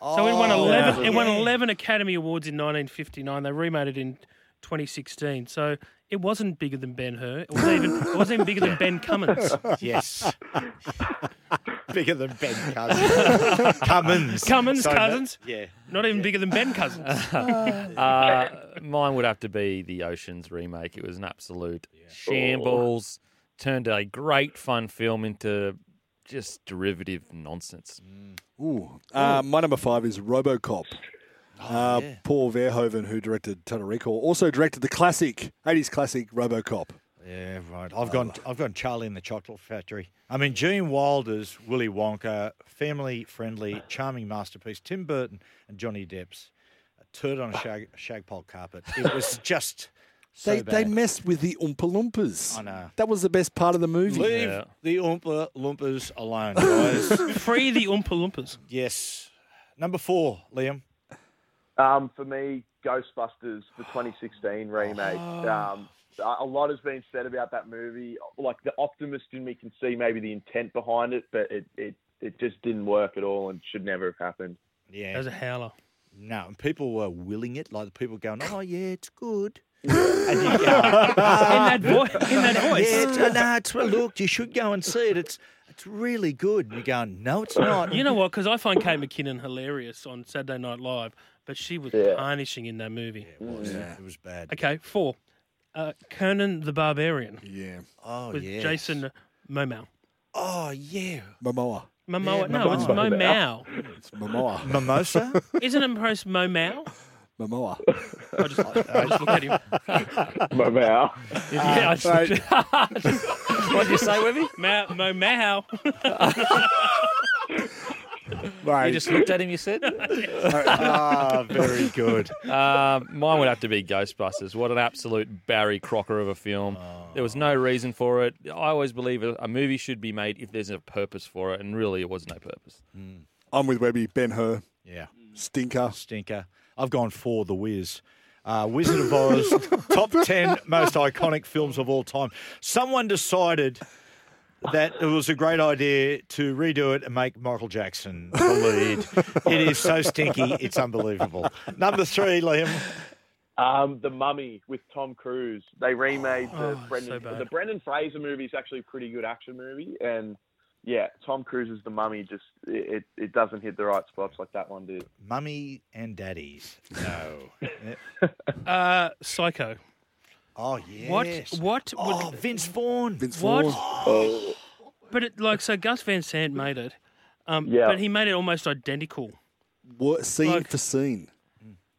So it won Oh, 11. yeah. It won 11 Academy Awards in 1959. They remade it in 2016. So it wasn't bigger than Ben Hur. It wasn't even. It wasn't even bigger than Ben Cummins. Yes. Bigger than Ben Cousins. Cummins. Cummins Sorry, Cousins. but- yeah. Not even bigger than Ben Cousins. uh, mine would have to be the Oceans remake. It was an absolute shambles. Turned a great fun film into just derivative nonsense. Ooh. Uh, my number five is RoboCop. Uh, yeah. Paul Verhoeven, who directed Total Recall, also directed the classic '80s classic RoboCop. Yeah, right. I've gone. I've gone Charlie in the Chocolate Factory. I mean, Gene Wilder's Willy Wonka, family-friendly, charming masterpiece. Tim Burton and Johnny Depp's a turd on a shag, shagpole carpet. It was just so they they messed with the Oompa Loompas. I know. That was the best part of the movie. Leave the Oompa Loompas alone, guys. Free the Oompa Loompas. yes. Number four, Liam. Um, for me, Ghostbusters, the 2016 remake. Oh. Um, a a lot has been said about that movie. Like the optimist in me can see maybe the intent behind it, but it, it, it just didn't work at all and should never have happened. Yeah. That was a howler. No, and people were willing it, like the people going, "Oh yeah, it's good." and you go, "Ah, In that vo- in that voice. Yeah, it's, uh, no, it's well, look, you should go and see it. It's it's really good. And you're going, no, it's not. You know what? Because I find Kate McKinnon hilarious on Saturday Night Live, but she was Yeah. punishing in that movie. it was, it was bad. Okay, four. Uh, Conan the Barbarian. Yeah. Oh yeah. with yes. Jason Momoa. Oh yeah. Momoa. Momoa. Yeah, no, it's Momoa. Momoa. It's Momoa. Mimosa. Isn't it pronounced Momoa? Momoa. I just, I just look at him. My mouth. Yeah, I just right. looked What'd you say, Webby? Ma- Momoa. You just looked at him, you said? Ah, very good. Um, mine would have to be Ghostbusters. What an absolute Barry Crocker of a film. There was no reason for it. I always believe a, a movie should be made if there's a purpose for it, and really, it was no purpose. I'm with Webby. Ben Hur. Yeah. Stinker. Stinker. I've gone for The Wiz. Uh, Wizard of Oz, top 10 most iconic films of all time. Someone decided that it was a great idea to redo it and make Michael Jackson the lead. it is so stinky, it's unbelievable. Number three, Liam. Um, the Mummy with Tom Cruise. They remade the Oh, Brendan. so the Brendan Fraser movie is actually a pretty good action movie, and yeah, Tom Cruise's The Mummy just it, it, it doesn't hit the right spots like that one did. Mummy and Daddies. No. Uh, Psycho. Oh, yeah. What? yes. What? Oh, would, Vince Vaughn. Vince What? Vaughn. But it, like, so Gus Van Sant made it. Um, Yeah. But he made it almost identical. What, scene Like- for scene.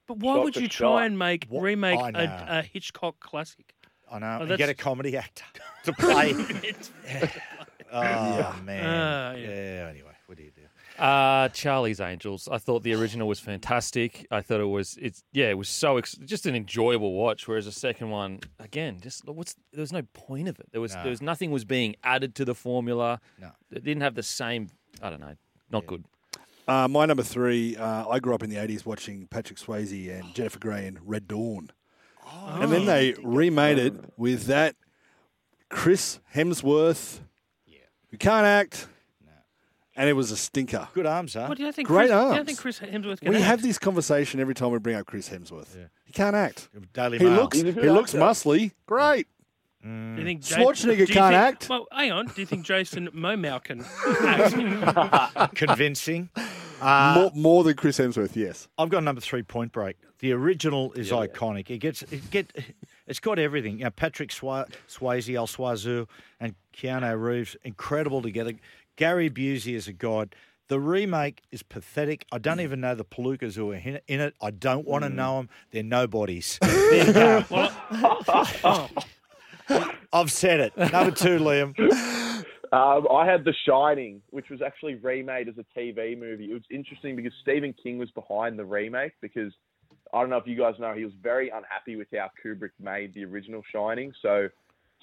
But why Shot would for you shot. try and make What? remake I know. a, a Hitchcock classic? I know. Oh, and that's- get a comedy actor to play. It's- oh, man. Ah, yeah. yeah. anyway, what do you do? Uh, Charlie's Angels. I thought the original was fantastic. I thought it was, it's yeah, it was so ex- just an enjoyable watch. Whereas the second one, again, just what's there was no point of it. There was No. there was nothing was being added to the formula. No. it didn't have the same. I don't know, not good. Uh, my number three, uh, I grew up in the 80s watching Patrick Swayze and Jennifer Grey in Red Dawn. And then they remade it with that Chris Hemsworth, who can't act, and it was a stinker. Good arms, huh? What do you think? Great Chris, Do you arms. think Chris Hemsworth can We act? have this conversation every time we bring up Chris Hemsworth. He can't act. Daily He Mail. looks, he looks muscly. Great. Do you think Schwarzenegger do you can't think- act. Well, hang on. Do you think Jason Momoa can act? Convincing. Uh, more, more than Chris Hemsworth, yes. I've got number three, Point Break. The original is iconic. It gets it get it's got everything. You know, Patrick Swa- Swayze, El Swazu, and Keanu Reeves, incredible together. Gary Busey is a god. The remake is pathetic. I don't even know the Palookas who are in it. I don't want to know them. They're nobodies. There you go. I've said it. Number two, Liam. Um, I had The Shining, which was actually remade as a TV movie. It was interesting because Stephen King was behind the remake because I don't know if you guys know, he was very unhappy with how Kubrick made the original Shining. So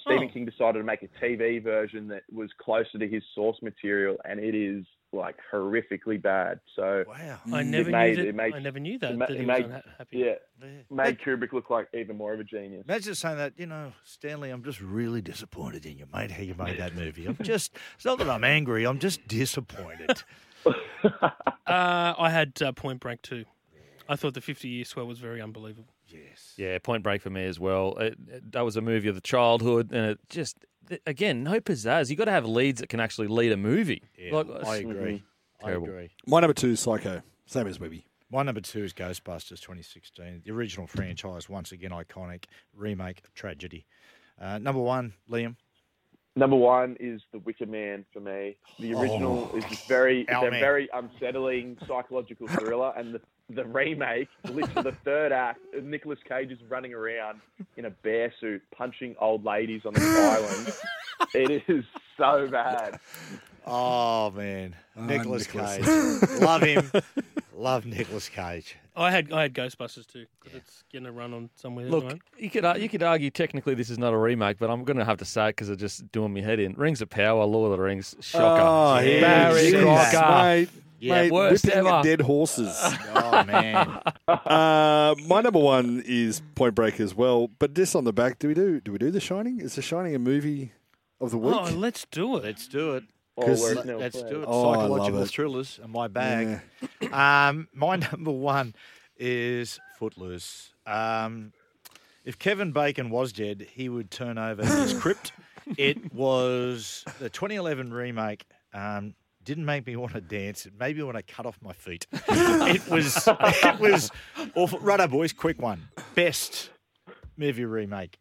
Stephen Oh. King decided to make a TV version that was closer to his source material, and it is like horrifically bad. So Wow. I never made, knew that. it made, I never knew that. it ma- that it he made- was unhappy. Yeah, Yeah. made Kubrick look like even more of a genius. Imagine saying that, you know, Stanley, I'm just really disappointed in you, mate, how you made that movie. I'm just, it's not that I'm angry, I'm just disappointed. Uh, I had uh, Point Break too. I thought the 50 year swell was very unbelievable. Yes. Yeah, Point Break for me as well. It, it- that was a movie of the childhood, and it just th- again no pizzazz. You got to have leads that can actually lead a movie. Yeah, Like, I agree. I Terrible. agree. My number two is Psycho. Same as Webby. My number two is Ghostbusters 2016. The original franchise, once again iconic. Remake, tragedy. Uh, number one, Liam. Number one is The Wicker Man for me. The original is just very, it's a Owlman. very unsettling psychological thriller, and the the remake, literally the third act, Nicolas Cage is running around in a bear suit, punching old ladies on the island. It is so bad. Oh, man. Oh, Nicholas Cage. Love him. Love Nicholas Cage. Oh, I had I had Ghostbusters too because it's getting a run on somewhere. Look, you could ar- you could argue technically this is not a remake, but I'm going to have to say it because it's just doing me head in. Rings of Power, Lord of the Rings, shocker. Oh, Yeah, Barry you've. Crocker. Mate, Yeah, mate worst whipping ever. dead horses. Oh, man. uh, my number one is Point Break as well. But this on the back, do we do do we do The Shining? Is The Shining a movie of the week? Oh, let's do it. Let's do it. Because- where Let- Neil Let's Flynn. do it. Oh, Psychological it. thrillers are my bag. Um, my number one is Footloose. Um, if Kevin Bacon was dead, he would turn over his crypt. It was the 2011 remake. Um, didn't make me want to dance. It made me want to cut off my feet. it was it was awful. Righto, boys, quick one. Best movie remake.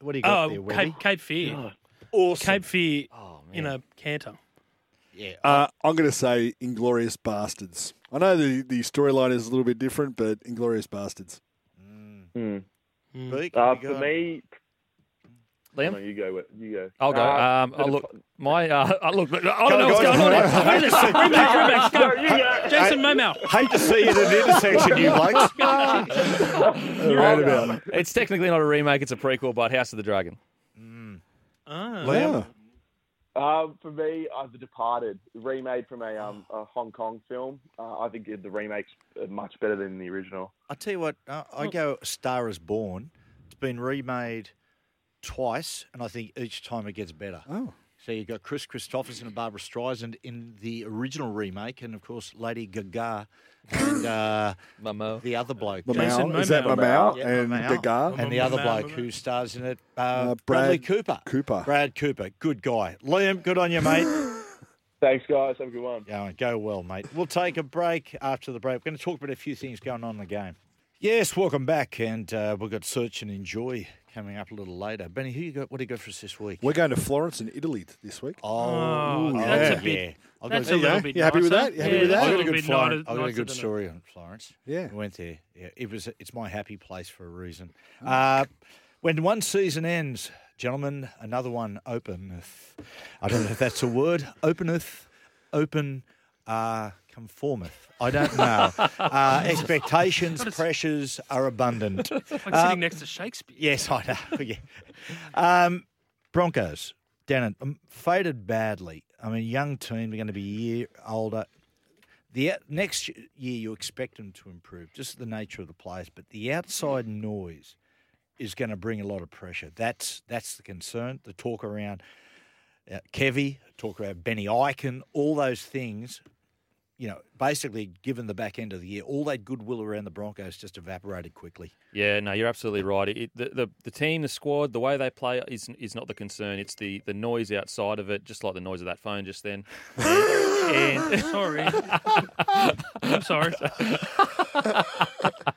What do you got Oh, there, Webby? Cape, Cape Fear. Awesome. Cape Fear Oh, in a canter. Yeah. Uh, I'm going to say Inglorious Bastards. I know the, the storyline is a little bit different, but Inglorious Bastards. Hmm. Beak, Uh, for me, Liam? No, you go. You go. I'll go. Uh, Um, for oh, the- look, my uh, oh, look, I don't Go, know what's go, going on. go. here. Wait a second. Remake, remake, go. Go, go. Jason Hey, Momow. Hate to see you at an intersection, you blokes. Roundabout. It's technically not a remake; it's a prequel. But House of the Dragon. Ah. Liam? Um, for me, uh, The Departed, remade from a, um, a Hong Kong film. Uh, I think the remake's uh, much better than the original. I tell you what, uh, I go Star is Born. It's been remade twice, and I think each time it gets better. Oh. So you've got Kris Kristofferson and Barbra Streisand in the original remake, and of course Lady Gaga and uh, the other bloke. Mamau. Is that Mamau Yeah, and Mamau. Gaga? And the other bloke Mamau. who stars in it, uh, Uh, Bradley Cooper. Cooper. Brad Cooper, good guy. Liam, good on you, mate. Thanks, guys. Have a good one. Go, go well, mate. We'll take a break after the break. We're going to talk about a few things going on in the game. Yes, welcome back, and uh, we've got Search and Enjoy coming up a little later. Benny, who you got? What do you got for us this week? We're going to Florence in Italy this week. Oh, Oh, yeah. that's a bit- yeah. I've that's a little bit You happy with that? You happy Yeah, with that? I've got a good bit Florence. nicer- I've got a good story on Florence. Yeah. we went there. Yeah, it was. It's my happy place for a reason. Oh. Uh, when one season ends, gentlemen, another one openeth. I don't know if that's a word. Openeth, open, uh, conformeth. I don't know. uh, expectations, pressures are abundant. Like Uh, sitting next to Shakespeare. Yes, I know. yeah. Um, Broncos, Denan, um, faded badly. I mean, young team, they're going to be a year older. The next year, you expect them to improve, just the nature of the players. But the outside noise is going to bring a lot of pressure. That's that's the concern. The talk around uh, Kevy, talk around Benny Ikin, all those things. You know, basically, given the back end of the year, all that goodwill around the Broncos just evaporated quickly. Yeah, no, you're absolutely right. It, the, the the team, the squad, the way they play is is not the concern. It's the, the noise outside of it, just like the noise of that phone just then. And, and- Sorry. I'm sorry.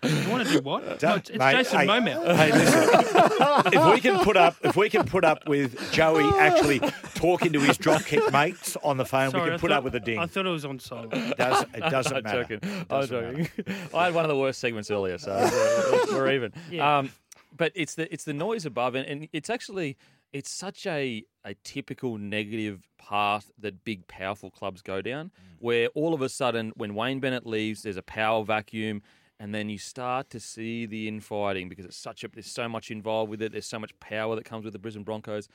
you want to do what? No, it's it's Mate, Jason hey, Momow. Hey, listen. if we can put up, if we can put up with Joey actually talking to his dropkick mates on the phone, Sorry, we I can put thought- up with a ding. I thought it was on silent. Does, it doesn't I'm matter. joking. It I'm joking. matter. I had one of the worst segments earlier, so uh, we're even. Yeah. Um, but it's the it's the noise above, and, and it's actually it's such a a typical negative path that big powerful clubs go down, where all of a sudden when Wayne Bennett leaves, there's a power vacuum. And then you start to see the infighting because it's such a there's so much involved with it. There's so much power that comes with the Brisbane Broncos,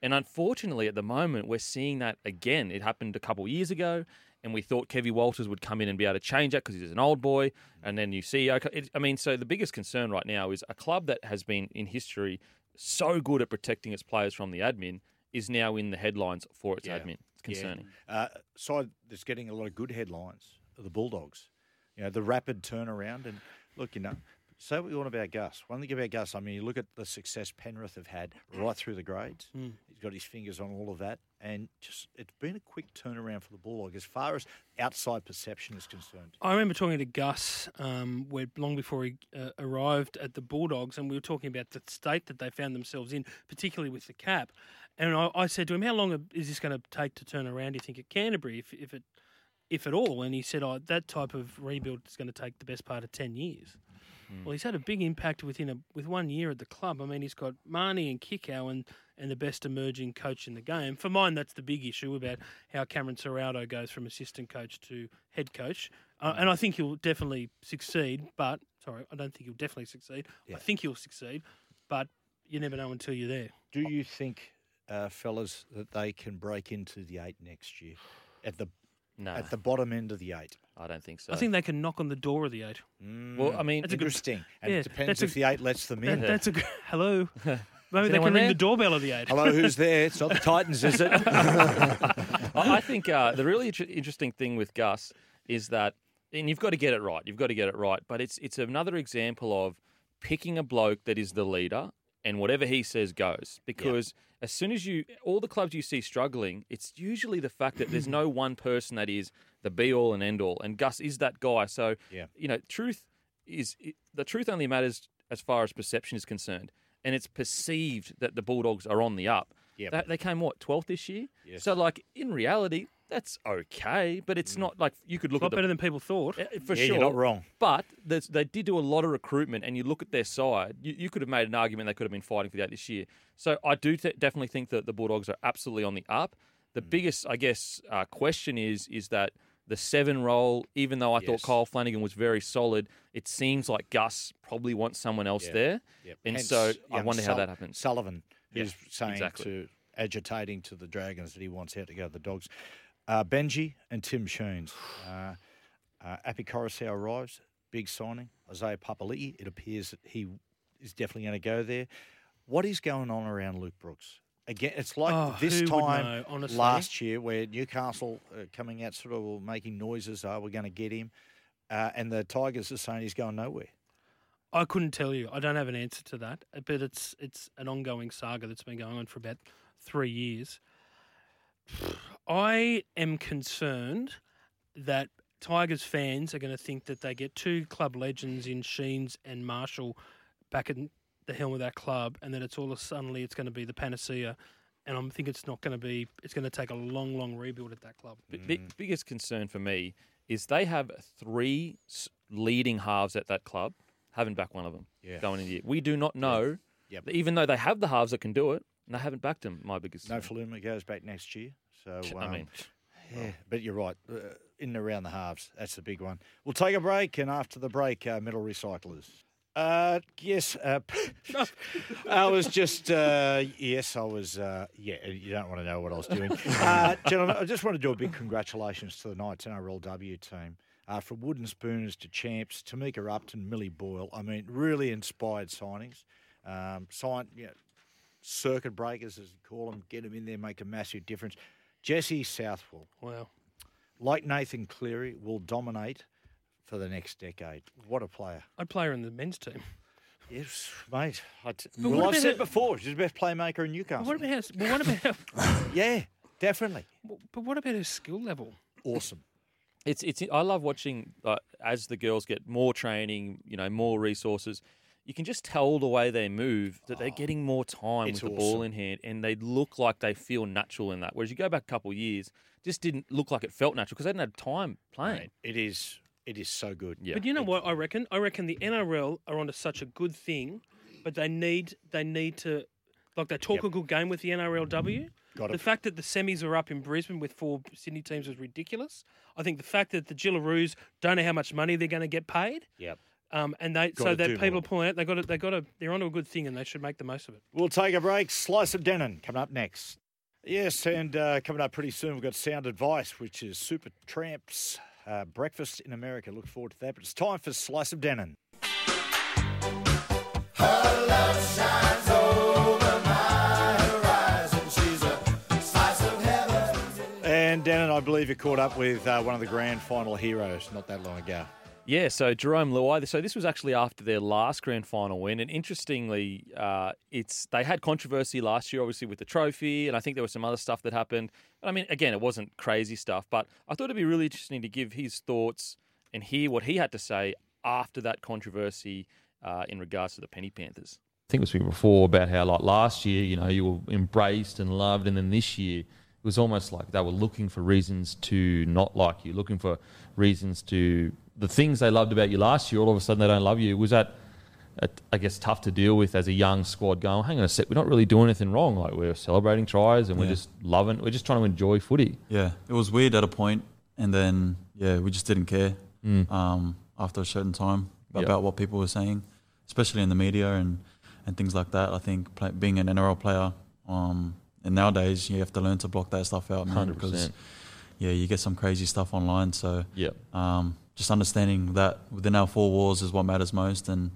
and unfortunately, at the moment, we're seeing that again. It happened a couple of years ago, and we thought Kevy Walters would come in and be able to change that because he's an old boy. And then you see, okay, I mean, so the biggest concern right now is a club that has been in history so good at protecting its players from the admin is now in the headlines for its Yeah. admin. It's concerning. Yeah. Uh, side that's getting a lot of good headlines are the Bulldogs. You know, the rapid turnaround. And look, you know, say what you want about Gus. One thing about Gus, I mean, you look at the success Penrith have had right through the grades. Mm. He's got his fingers on all of that. And just it's been a quick turnaround for the Bulldog as far as outside perception is concerned. I remember talking to Gus um, where long before he uh, arrived at the Bulldogs, and we were talking about the state that they found themselves in, particularly with the cap. And I, I said to him, "How long is this going to take to turn around? Do you think at Canterbury, if, if it, if at all?" And he said, "Oh, that type of rebuild is going to take the best part of ten years." Well, he's had a big impact within a with one year at the club. I mean, he's got Mahoney and Kikau and, and the best emerging coach in the game. For mine, that's the big issue about how Cameron Ciraldo goes from assistant coach to head coach. Uh, and I think he'll definitely succeed. But sorry, I don't think he'll definitely succeed. I think he'll succeed, but you never know until you're there. Do you think, uh, fellas, that they can break into the eight next year at the No. at the bottom end of the eight? I don't think so. I think they can knock on the door of the eight. Well, I mean, That's a good- interesting. And yeah, it depends that's a- if the eight lets them in. that- that's a good. Hello. Maybe they anyone can ring there? the doorbell of the eight. Hello, who's there? It's not the Titans, is it? I I think uh, the really inter- interesting thing with Gus is that, and you've got to get it right. You've got to get it right. But it's it's another example of picking a bloke that is the leader, and whatever he says goes. Because as soon as you, all the clubs you see struggling, it's usually the fact that there's no one person that is the be all and end all, and Gus is that guy. So Yeah. you know, truth is the truth only matters as far as perception is concerned, and it's perceived that the Bulldogs are on the up. Yep. They, they came what twelfth this year. Yes. So like in reality, that's okay, but it's not like you could look It's a lot at the, better than people thought. Uh, for Yeah, sure. you're not wrong. But there's, they did do a lot of recruitment, and you look at their side, you, you could have made an argument they could have been fighting for that this year. So I do th- definitely think that the Bulldogs are absolutely on the up. The Mm. biggest, I guess, uh, question is is that the seven role. Even though I thought Yes. Kyle Flanagan was very solid, it seems like Gus probably wants someone else Yeah. there, Yep. and Hence, so I young wonder how Sul- that happens. Sullivan Yeah, is saying exactly. to agitating to the Dragons that he wants out to go to the Dogs. Uh, Benji and Tim Sheens. Uh, uh, Api Koroisau arrives, big signing. Isaiah Papali'i, it appears that he is definitely going to go there. What is going on around Luke Brooks? Again, it's like Oh, this time know, last year where Newcastle uh, coming out sort of making noises, oh, we're going to get him. Uh, and the Tigers are saying he's going nowhere. I couldn't tell you. I don't have an answer to that, but it's it's an ongoing saga that's been going on for about three years. I am concerned that Tigers fans are going to think that they get two club legends in Sheens and Marshall back at the helm of that club, and that it's all of suddenly it's going to be the panacea. And I think it's not going to be. It's going to take a long, long rebuild at that club. But the mm. biggest concern for me is they have three leading halves at that club. Haven't backed one of them Yeah. going into the year. We do not know, Yep. even though they have the halves that can do it, and they haven't backed him, My biggest No. Faluma goes back next year. So I um, mean, yeah, but you're right. Uh, in and around the halves, that's the big one. We'll take a break, and after the break, uh, metal recyclers. Uh, yes, uh, I was just uh, yes, I was. Uh, yeah, you don't want to know what I was doing, uh, gentlemen. I just want to do a big congratulations to the Knights NRLW team. Uh, from wooden spooners to champs, Tamika Upton, Millie Boyle. I mean, really inspired signings. Um, sign, you know, circuit breakers, as you call them, get them in there, make a massive difference. Jesse Southwell, Wow. like Nathan Cleary, will dominate for the next decade. What a player. I'd play her in the men's team. Yes, mate. I t- well, I've said her- before, she's the best playmaker in Newcastle. What about her, but what about her, yeah, definitely. but what about her skill level? Awesome. It's it's. I love watching uh, as the girls get more training, you know, more resources. You can just tell the way they move that they're getting oh, more time it's with the ball in hand, and they look like they feel natural in that. Whereas you go back a couple of years, just didn't look like it felt natural because they didn't have time playing. Mate, it is. It is so good. Yeah. But you know what I reckon? I reckon the NRL are onto such a good thing, but they need they need to like they talk Yep. a good game with the NRLW. Got the it. fact that the semis are up in Brisbane with four Sydney teams is ridiculous. I think the fact that the Jillaroos don't know how much money they're going to get paid, Yep. Um, and they so Gotta that do people more. are pulling out, they got to, they got to, they're onto a good thing, and they should make the most of it. We'll take a break. Slice of Denan coming up next. Yes, and uh, coming up pretty soon, we've got Sound Advice, which is Super Tramps uh, breakfast in America. Look forward to that. But it's time for Slice of Denan. And Denan, I believe you caught up with uh, one of the grand final heroes not that long ago. Yeah, so Jarome Luai. So this was actually after their last grand final win, and interestingly, uh, it's they had controversy last year, obviously with the trophy, and I think there was some other stuff that happened. I mean, again, it wasn't crazy stuff, but I thought it'd be really interesting to give his thoughts and hear what he had to say after that controversy uh, in regards to the Penny Panthers. I think it was before about how like last year, you know, you were embraced and loved, and then this year it was almost like they were looking for reasons to not like you, looking for reasons to the things they loved about you last year. All of a sudden, they don't love you. Was that, uh, I guess, tough to deal with as a young squad? Going, hang on a sec, we're not really doing anything wrong. Like we're celebrating tries and we're just loving. We're just trying to enjoy footy. Yeah, it was weird at a point, and then yeah, we just didn't care Mm. um, after a certain time Yep. about what people were saying, especially in the media and, and things like that. I think play, being an NRL player, um, and nowadays you have to learn to block that stuff out, man, because 100%. yeah, you get some crazy stuff online. So Yep. um, just understanding that within our four walls is what matters most, and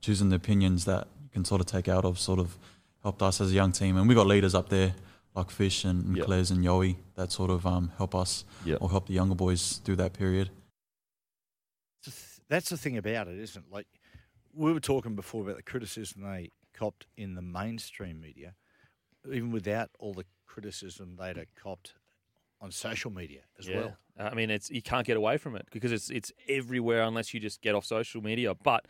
choosing the opinions that you can sort of take out of sort of helped us as a young team. And we got leaders up there like Fish and, and Yep. Claire's and Yowie that sort of um, help us Yep. or help the younger boys through that period. That's the thing about it, isn't it? Like we were talking before about the criticism they copped in the mainstream media, even without all the criticism they'd have copped on social media as Yeah. well. I mean, it's you can't get away from it because it's it's everywhere unless you just get off social media. But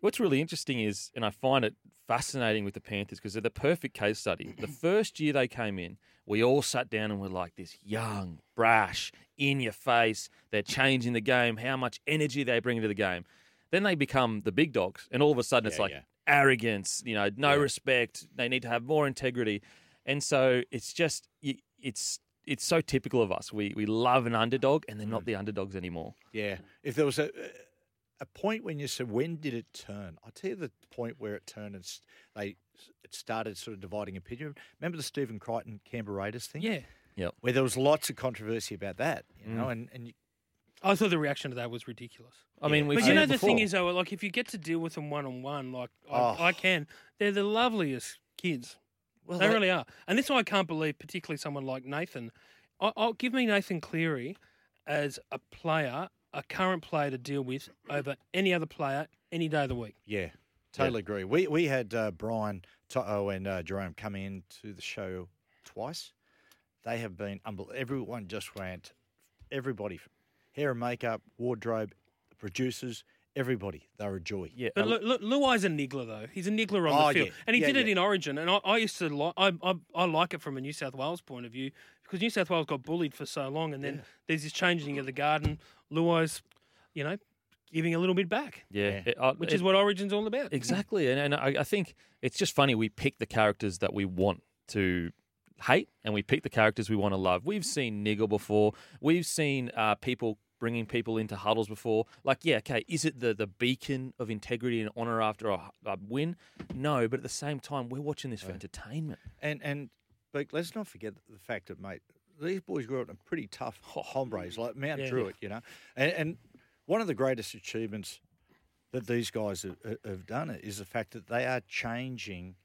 what's really interesting is, and I find it fascinating with the Panthers because they're the perfect case study. the first year they came in, we all sat down and were like, this young, brash, in your face. They're changing the game. How much energy they bring to the game. Then they become the big dogs, and all of a sudden it's Yeah, like yeah. arrogance. You know, no respect. They need to have more integrity, and so it's just it's it's so typical of us. We we love an underdog, and they're not Mm. the underdogs anymore. Yeah. If there was a a point when you said when did it turn? I'll tell you the point where it turned and they it started sort of dividing opinion. Remember the Stephen Crichton Canberra Raiders thing? Yeah. Yep. Where there was lots of controversy about that, you know, Mm. and, and you, I thought the reaction to that was ridiculous. I mean, we've but you know it the thing is though, like if you get to deal with them one on one, like I, Oh. I can, they're the loveliest kids. Well, they they- really are, and this is why I can't believe, particularly someone like Nathan. I, I'll give me Nathan Cleary as a player, a current player to deal with over any other player any day of the week. Yeah, totally agree. We we had uh, Brian To'o and uh, Jarome come in to the show twice. They have been unbel- everyone just went everybody hair and makeup, wardrobe, the producers, everybody. They were a joy. Yeah, But Lu- Lu- Luai's a niggler though. He's a niggler on Oh, the field, yeah. and he Yeah, did it in Origin. And I, I used to like, I, I, I like it from a New South Wales point of view because New South Wales got bullied for so long, and then there's this changing of the garden. Luai's, you know, giving a little bit back. Yeah, It- uh, which it- is what Origin's all about. Exactly, and, and I, I think it's just funny we pick the characters that we want to hate, and we pick the characters we want to love. We've seen niggle before. We've seen uh, people bringing people into huddles before. Like, yeah, okay, is it the the beacon of integrity and honor after a, a win? No, but at the same time, we're watching this for entertainment. And and but let's not forget the fact that mate, these boys grew up in pretty tough oh, hombres like Mount Yeah. Druitt, you know, and, and one of the greatest achievements that these guys have, have done is the fact that they are changing.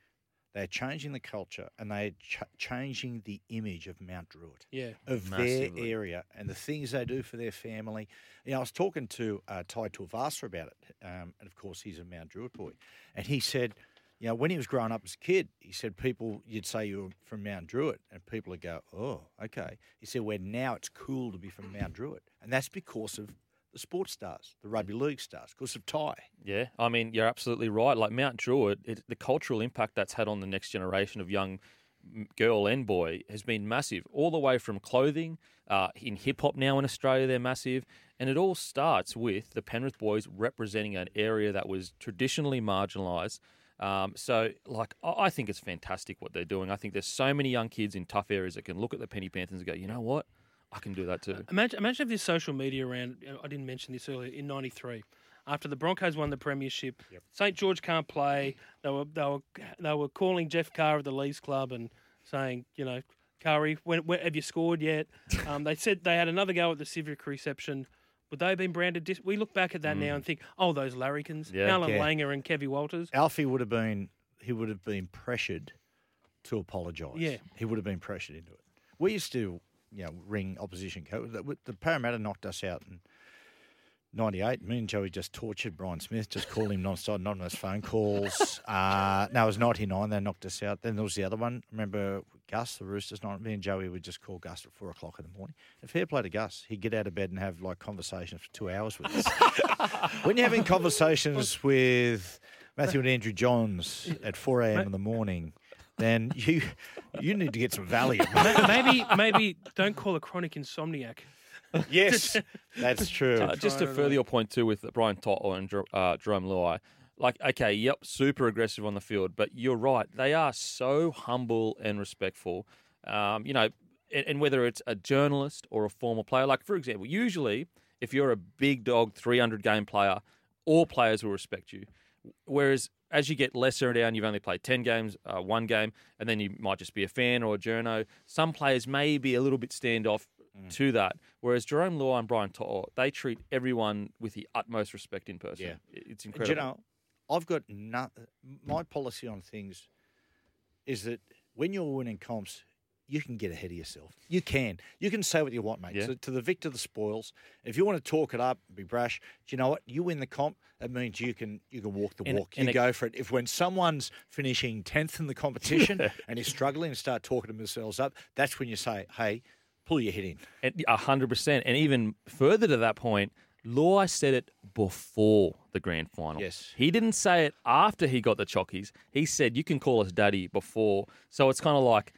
They're changing the culture and they're ch- changing the image of Mount Druitt. Yeah. Of Massively. their area and the things they do for their family. You know, I was talking to uh, Tai Tuivasa about it, um, and of course he's a Mount Druitt boy, and he said, you know, when he was growing up as a kid, he said people you'd say you were from Mount Druitt, and people would go, oh, okay. He said, where now it's cool to be from Mount Druitt, and that's because of the sports stars, the rugby league stars, because of Tai. Yeah, I mean, you're absolutely right. Like Mount Druitt, it, the cultural impact that's had on the next generation of young girl and boy has been massive. All the way from clothing, uh, in hip hop now in Australia, they're massive. And it all starts with the Penrith boys representing an area that was traditionally marginalised. Um, so, like, I I think it's fantastic what they're doing. I think there's so many young kids in tough areas that can look at the Penny Panthers and go, you know what? I can do that too. Imagine, imagine if this social media around. I didn't mention this earlier. In '93, after the Broncos won the premiership, St George can't play. They were they were they were calling Jeff Carr of the Leeds Club and saying, you know, Curry, when, when have you scored yet? um, they said they had another go at the civic reception. Would they have been branded? Dis- we look back at that now and think, oh, those larrikins, Yeah. Allan Yeah. Langer and Kevy Walters. Alfie would have been he would have been pressured to apologise. Yeah. he would have been pressured into it. We used to, you know, ring opposition coach. The, the Parramatta knocked us out in '98. Me and Joey just tortured Brian Smith, just called him non-stop, anonymous phone calls. uh, no, it was '99. They knocked us out. Then there was the other one. Remember Gus, the Roosters? Not me and Joey would just call Gus at four o'clock in the morning. And fair play to Gus. He'd get out of bed and have like conversations for two hours with us. when you're having conversations with Matthew and Andrew Johns at 4 a.m. in the morning, then you you need to get some Valium. Ma- maybe maybe don't call a chronic insomniac. yes, that's true. Uh, just to further your point too with Brian To'o and Jer- uh, Jarome Luai, like okay, yep, super aggressive on the field, but you're right, they are so humble and respectful. Um, you know, and, and whether it's a journalist or a former player, like for example, usually if you're a big dog, 300 game player, all players will respect you. Whereas as you get lesser down, you've only played 10 games, uh, one game, and then you might just be a fan or a journo. Some players may be a little bit standoff to that. Whereas Jarome Law and Brian To'o, they treat everyone with the utmost respect in person. Yeah. It's And, incredible. You know, I've got no, my policy on things is that when you're winning comps, you can get ahead of yourself. You can. You can say what you want, mate. Yeah. So to the victor, the spoils. If you want to talk it up, be brash. Do you know what? You win the comp. That means you can you can walk the And- walk. and you it- go for it. If when someone's finishing tenth in the competition and is struggling and start talking themselves up, that's when you say, "Hey, pull your head in." A hundred percent. And even further to that point, Law said it before the grand final. Yes. He didn't say it after he got the chockies. He said, You can call us daddy before. So it's kind of like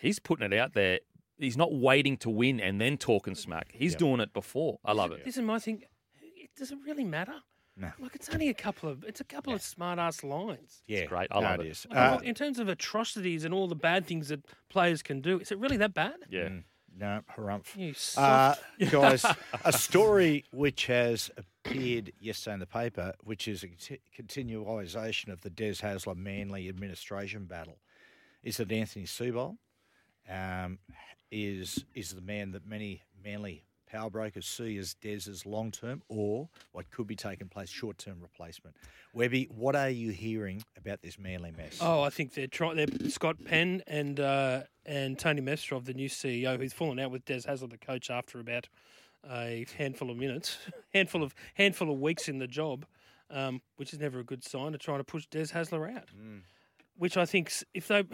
he's putting it out there. He's not waiting to win and then talking smack. He's doing it before. I love it. This is my thing. It doesn't really matter. No. Like it's only a couple of it's a couple of smart ass lines. Yeah, great. I no, love it it. is. Like, Uh, in terms of atrocities and all the bad things that players can do, is it really that bad? Yeah. Mm, no, harumph. You Uh, soft- guys, a story which has appeared yesterday in the paper, which is a conti- continualisation of the Des Hasler Manly administration battle, is that Anthony Seibold um, is is the man that many Manly power brokers see as Des's long term or what could be taking place short term replacement. Webby, what are you hearing about this Manly mess? Oh, I think they're trying. They're Scott Penn and uh, and Tony Mestrov, the new CEO, who's fallen out with Des Hasler, the coach, after about a handful of minutes, handful of handful of weeks in the job, um, which is never a good sign. To trying to push Des Hasler out, which I think if they,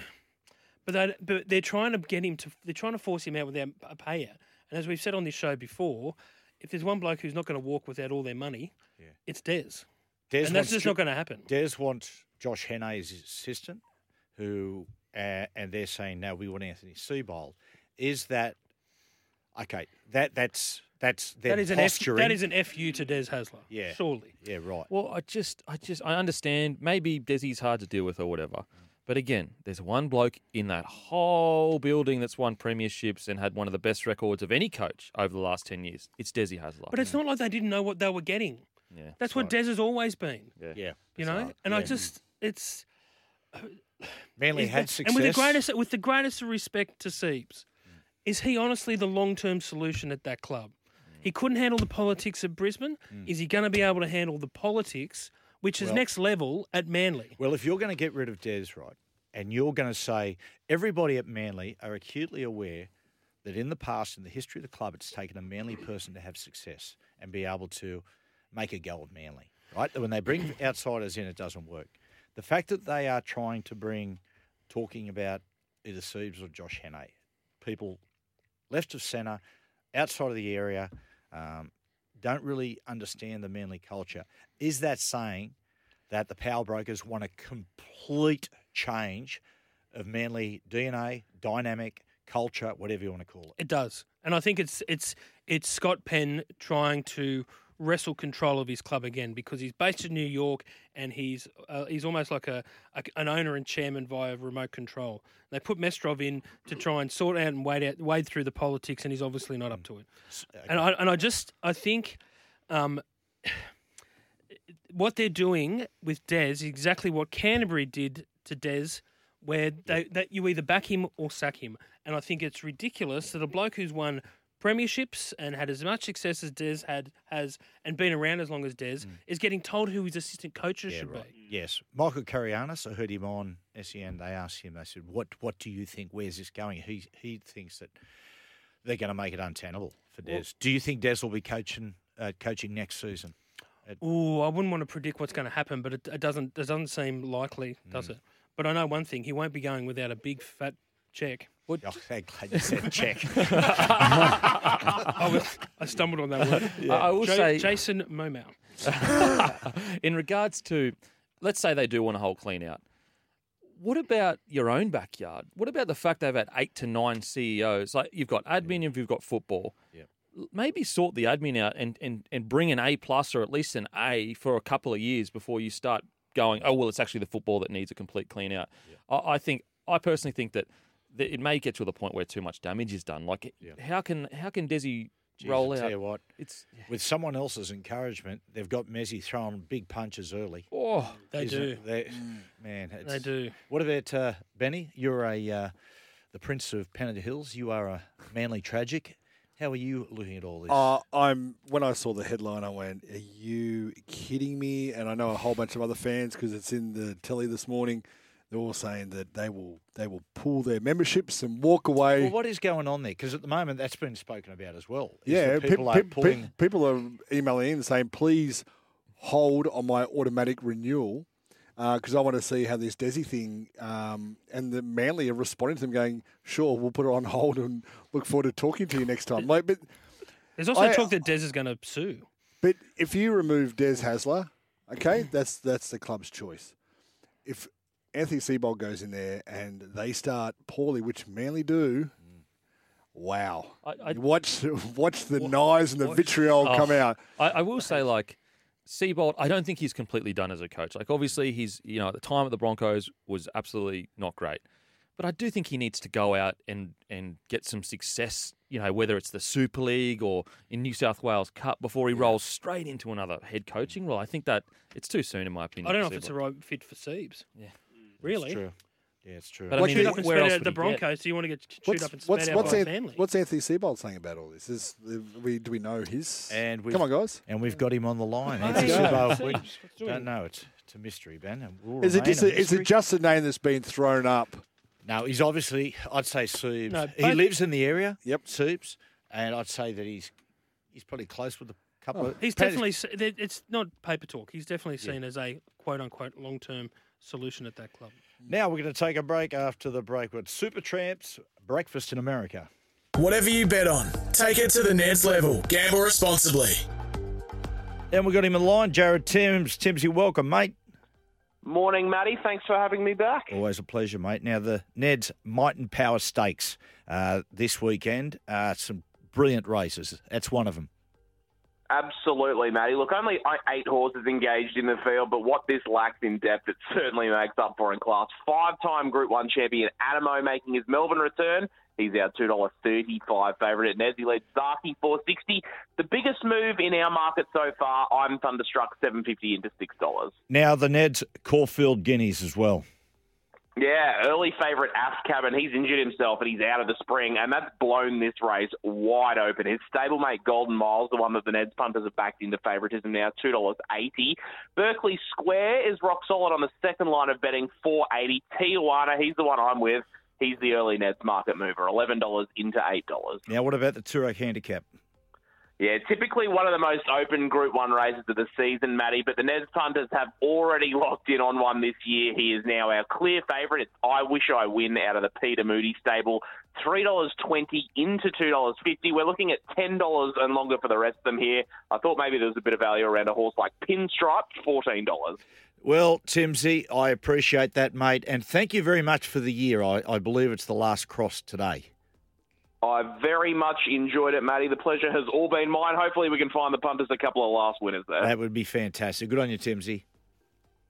but they but they're trying to get him to they're trying to force him out without a payout. And as we've said on this show before, if there's one bloke who's not going to walk without all their money, it's Des. Des and that's just Jo- not going to happen. Des wants Josh Hannay as his assistant, who, uh, and they're saying no, we want Anthony Seibold. Is that okay? That that's that's their That is an F, that is an fu to Des Hasler. Yeah. surely. yeah, right. Well, I just, I just, I understand. Maybe Desi's hard to deal with or whatever. But again, there's one bloke in that whole building that's won premierships and had one of the best records of any coach over the last ten years. It's Desi Hasler. But it's not like they didn't know what they were getting. Yeah, That's what Des has always been. Yeah, yeah. You know, bizarre. and I just it's Manly is- had success. and with the greatest with the greatest respect to Siebes, mm. is he honestly the long term solution at that club? Mm. He couldn't handle the politics at Brisbane. Mm. Is he going to be able to handle the politics, which is Well- next level at Manly? Well, if you're going to get rid of Des, right, and you're going to say everybody at Manly are acutely aware that in the past, in the history of the club, it's taken a Manly person to have success and be able to make a go of Manly, right? When they bring outsiders in, it doesn't work. The fact that they are trying to bring, talking about either Siebes or Josh Hannay, people left of centre, outside of the area, um, don't really understand the Manly culture. Is that saying that the power brokers want a complete change of Manly DNA, dynamic, culture, whatever you want to call it? It does, and I think it's it's it's Scott Penn trying to wrestle control of his club again because he's based in New York and he's uh, he's almost like a, a an owner and chairman via remote control. They put Mestrov in to try and sort out and wade out wade through the politics, and he's obviously not up to it. And I and I just I think. Um, what they're doing with Des is exactly what Canterbury did to Des, where they, that you either back him or sack him. And I think it's ridiculous that a bloke who's won premierships and had as much success as Des had has and been around as long as Des is getting told who his assistant coaches Yeah, should right. be. Yes. Michael Carayannis, I heard him on SEN. They asked him, they said, What what do you think? Where's this going? He he thinks that they're going to make it untenable for Des. Well- do you think Des will be coaching uh, coaching next season? At- Ooh, I wouldn't want to predict what's going to happen, but it, it doesn't it doesn't seem likely, does it? But I know one thing: he won't be going without a big fat check. Oh, I'm glad you said check. I, was, I stumbled on that word. I- I will Ja- say- Jason Momoa. in regards to, let's say they do want a whole clean out. What about your own backyard? What about the fact they've had eight to nine CEOs? Like you've got admin and you've got football. L- Maybe sort the admin out and, and, and bring an A plus or at least an A for a couple of years before you start going. Oh well, it's actually the football that needs a complete clean out. I, I think I personally think that, that it may get to the point where too much damage is done. Like how can how can Desi Jeez, roll I out? tell you what, it's with someone else's encouragement, they've got Messi throwing big punches early. Oh, They Isn't do. it? They- man, it's, They do. What about uh, Benny? You're a uh, the Prince of Pennant Hills. You are a manly tragic. How are you looking at all this? Uh, I'm when I saw the headline, I went, "Are you kidding me?" And I know a whole bunch of other fans because it's in the telly this morning. They're all saying that they will they will pull their memberships and walk away. well, what is going on there? Because at the moment, that's been spoken about as well. is yeah, people pe- are pe- pulling. people are emailing in saying, "Please hold on my automatic renewal." Because I want to see how this Desi thing um, and the Manly are responding to them, going, "Sure, we'll put it on hold and look forward to talking to you next time." Like, but There's also I- talk that Des is going to sue. But if you remove Des Hasler, okay, that's that's the club's choice. If Anthony Seibold goes in there and they start poorly, which Manly do, wow! You watch watch the knives and the vitriol Oh, come out. I, I will say, like, Seibold, I don't think he's completely done as a coach. Like, obviously, he's, you know, at the time at the Broncos was absolutely not great. But I do think he needs to go out and, and get some success, you know, whether it's the Super League or in New South Wales Cup before he rolls straight into another head coaching role. I think that it's too soon, in my opinion. I don't know for if it's Seibold. a right fit for Siebes. Yeah. Really? true. Yeah, it's true. But I mean, shoot up and where spat else out would the? Broncos? Do you want to get chewed What's up and what's spat out what's, by Anth- Manly? what's Anthony Seibold saying about all this? Is uh, we do we know his? And we've, come on, guys. And we've got him on the line. Let's Anthony go. Seibold, Let's we do don't know. It's, it's a mystery, Ben. And will Is it just a a, is it just a name that's been thrown up? No, he's obviously. I'd say Siebes. No, he lives in the area. Yep, Siebes, and I'd say that he's he's probably close with a couple oh. of. He's definitely. It's not paper talk. He's definitely seen as a quote unquote long term solution at that club. Now we're going to take a break. After the break, with Supertramp's breakfast in America. Whatever you bet on, take it to the Neds level. Gamble responsibly. And we've got him in line, Jared Timms. Timsy, welcome, mate. Morning, Matty. Thanks for having me back. Always a pleasure, mate. Now, the Ned's Might and Power Stakes uh, this weekend. Uh, some brilliant races. That's one of them. Absolutely, Matty. Look, only eight horses engaged in the field, but what this lacks in depth, it certainly makes up for in class. Five-time Group One champion Anamoe making his Melbourne return. He's our two dollar thirty-five favourite at. He leads Zaaki four sixty. The biggest move in our market so far. I'm thunderstruck seven fifty into six dollars. Now, the Ned's Caulfield Guineas as well. Yeah, early favourite Ass Cabin. He's injured himself and he's out of the spring, and that's blown this race wide open. His stablemate Golden Miles, the one that the Neds punters have backed into favouritism now, two dollars eighty. Berkeley Square is rock solid on the second line of betting, four eighty. Tijuana, he's the one I'm with. He's the early Neds market mover, eleven dollars into eight dollars. Now, what about the Toorak handicap? Yeah, typically one of the most open Group 1 races of the season, Matty, but the Neds punters have already locked in on one this year. He is now our clear favourite. It's I Wish I Win out of the Peter Moody stable. $3.20 into $2.50. We're looking at $10 and longer for the rest of them here. I thought maybe there was a bit of value around a horse like Pinstripe, $14. Well, Timsy, I appreciate that, mate, and thank you very much for the year. I, I believe it's the last cross today. I very much enjoyed it, Matty. The pleasure has all been mine. Hopefully we can find the punters a couple of last winners there. That would be fantastic. Good on you, Timsy.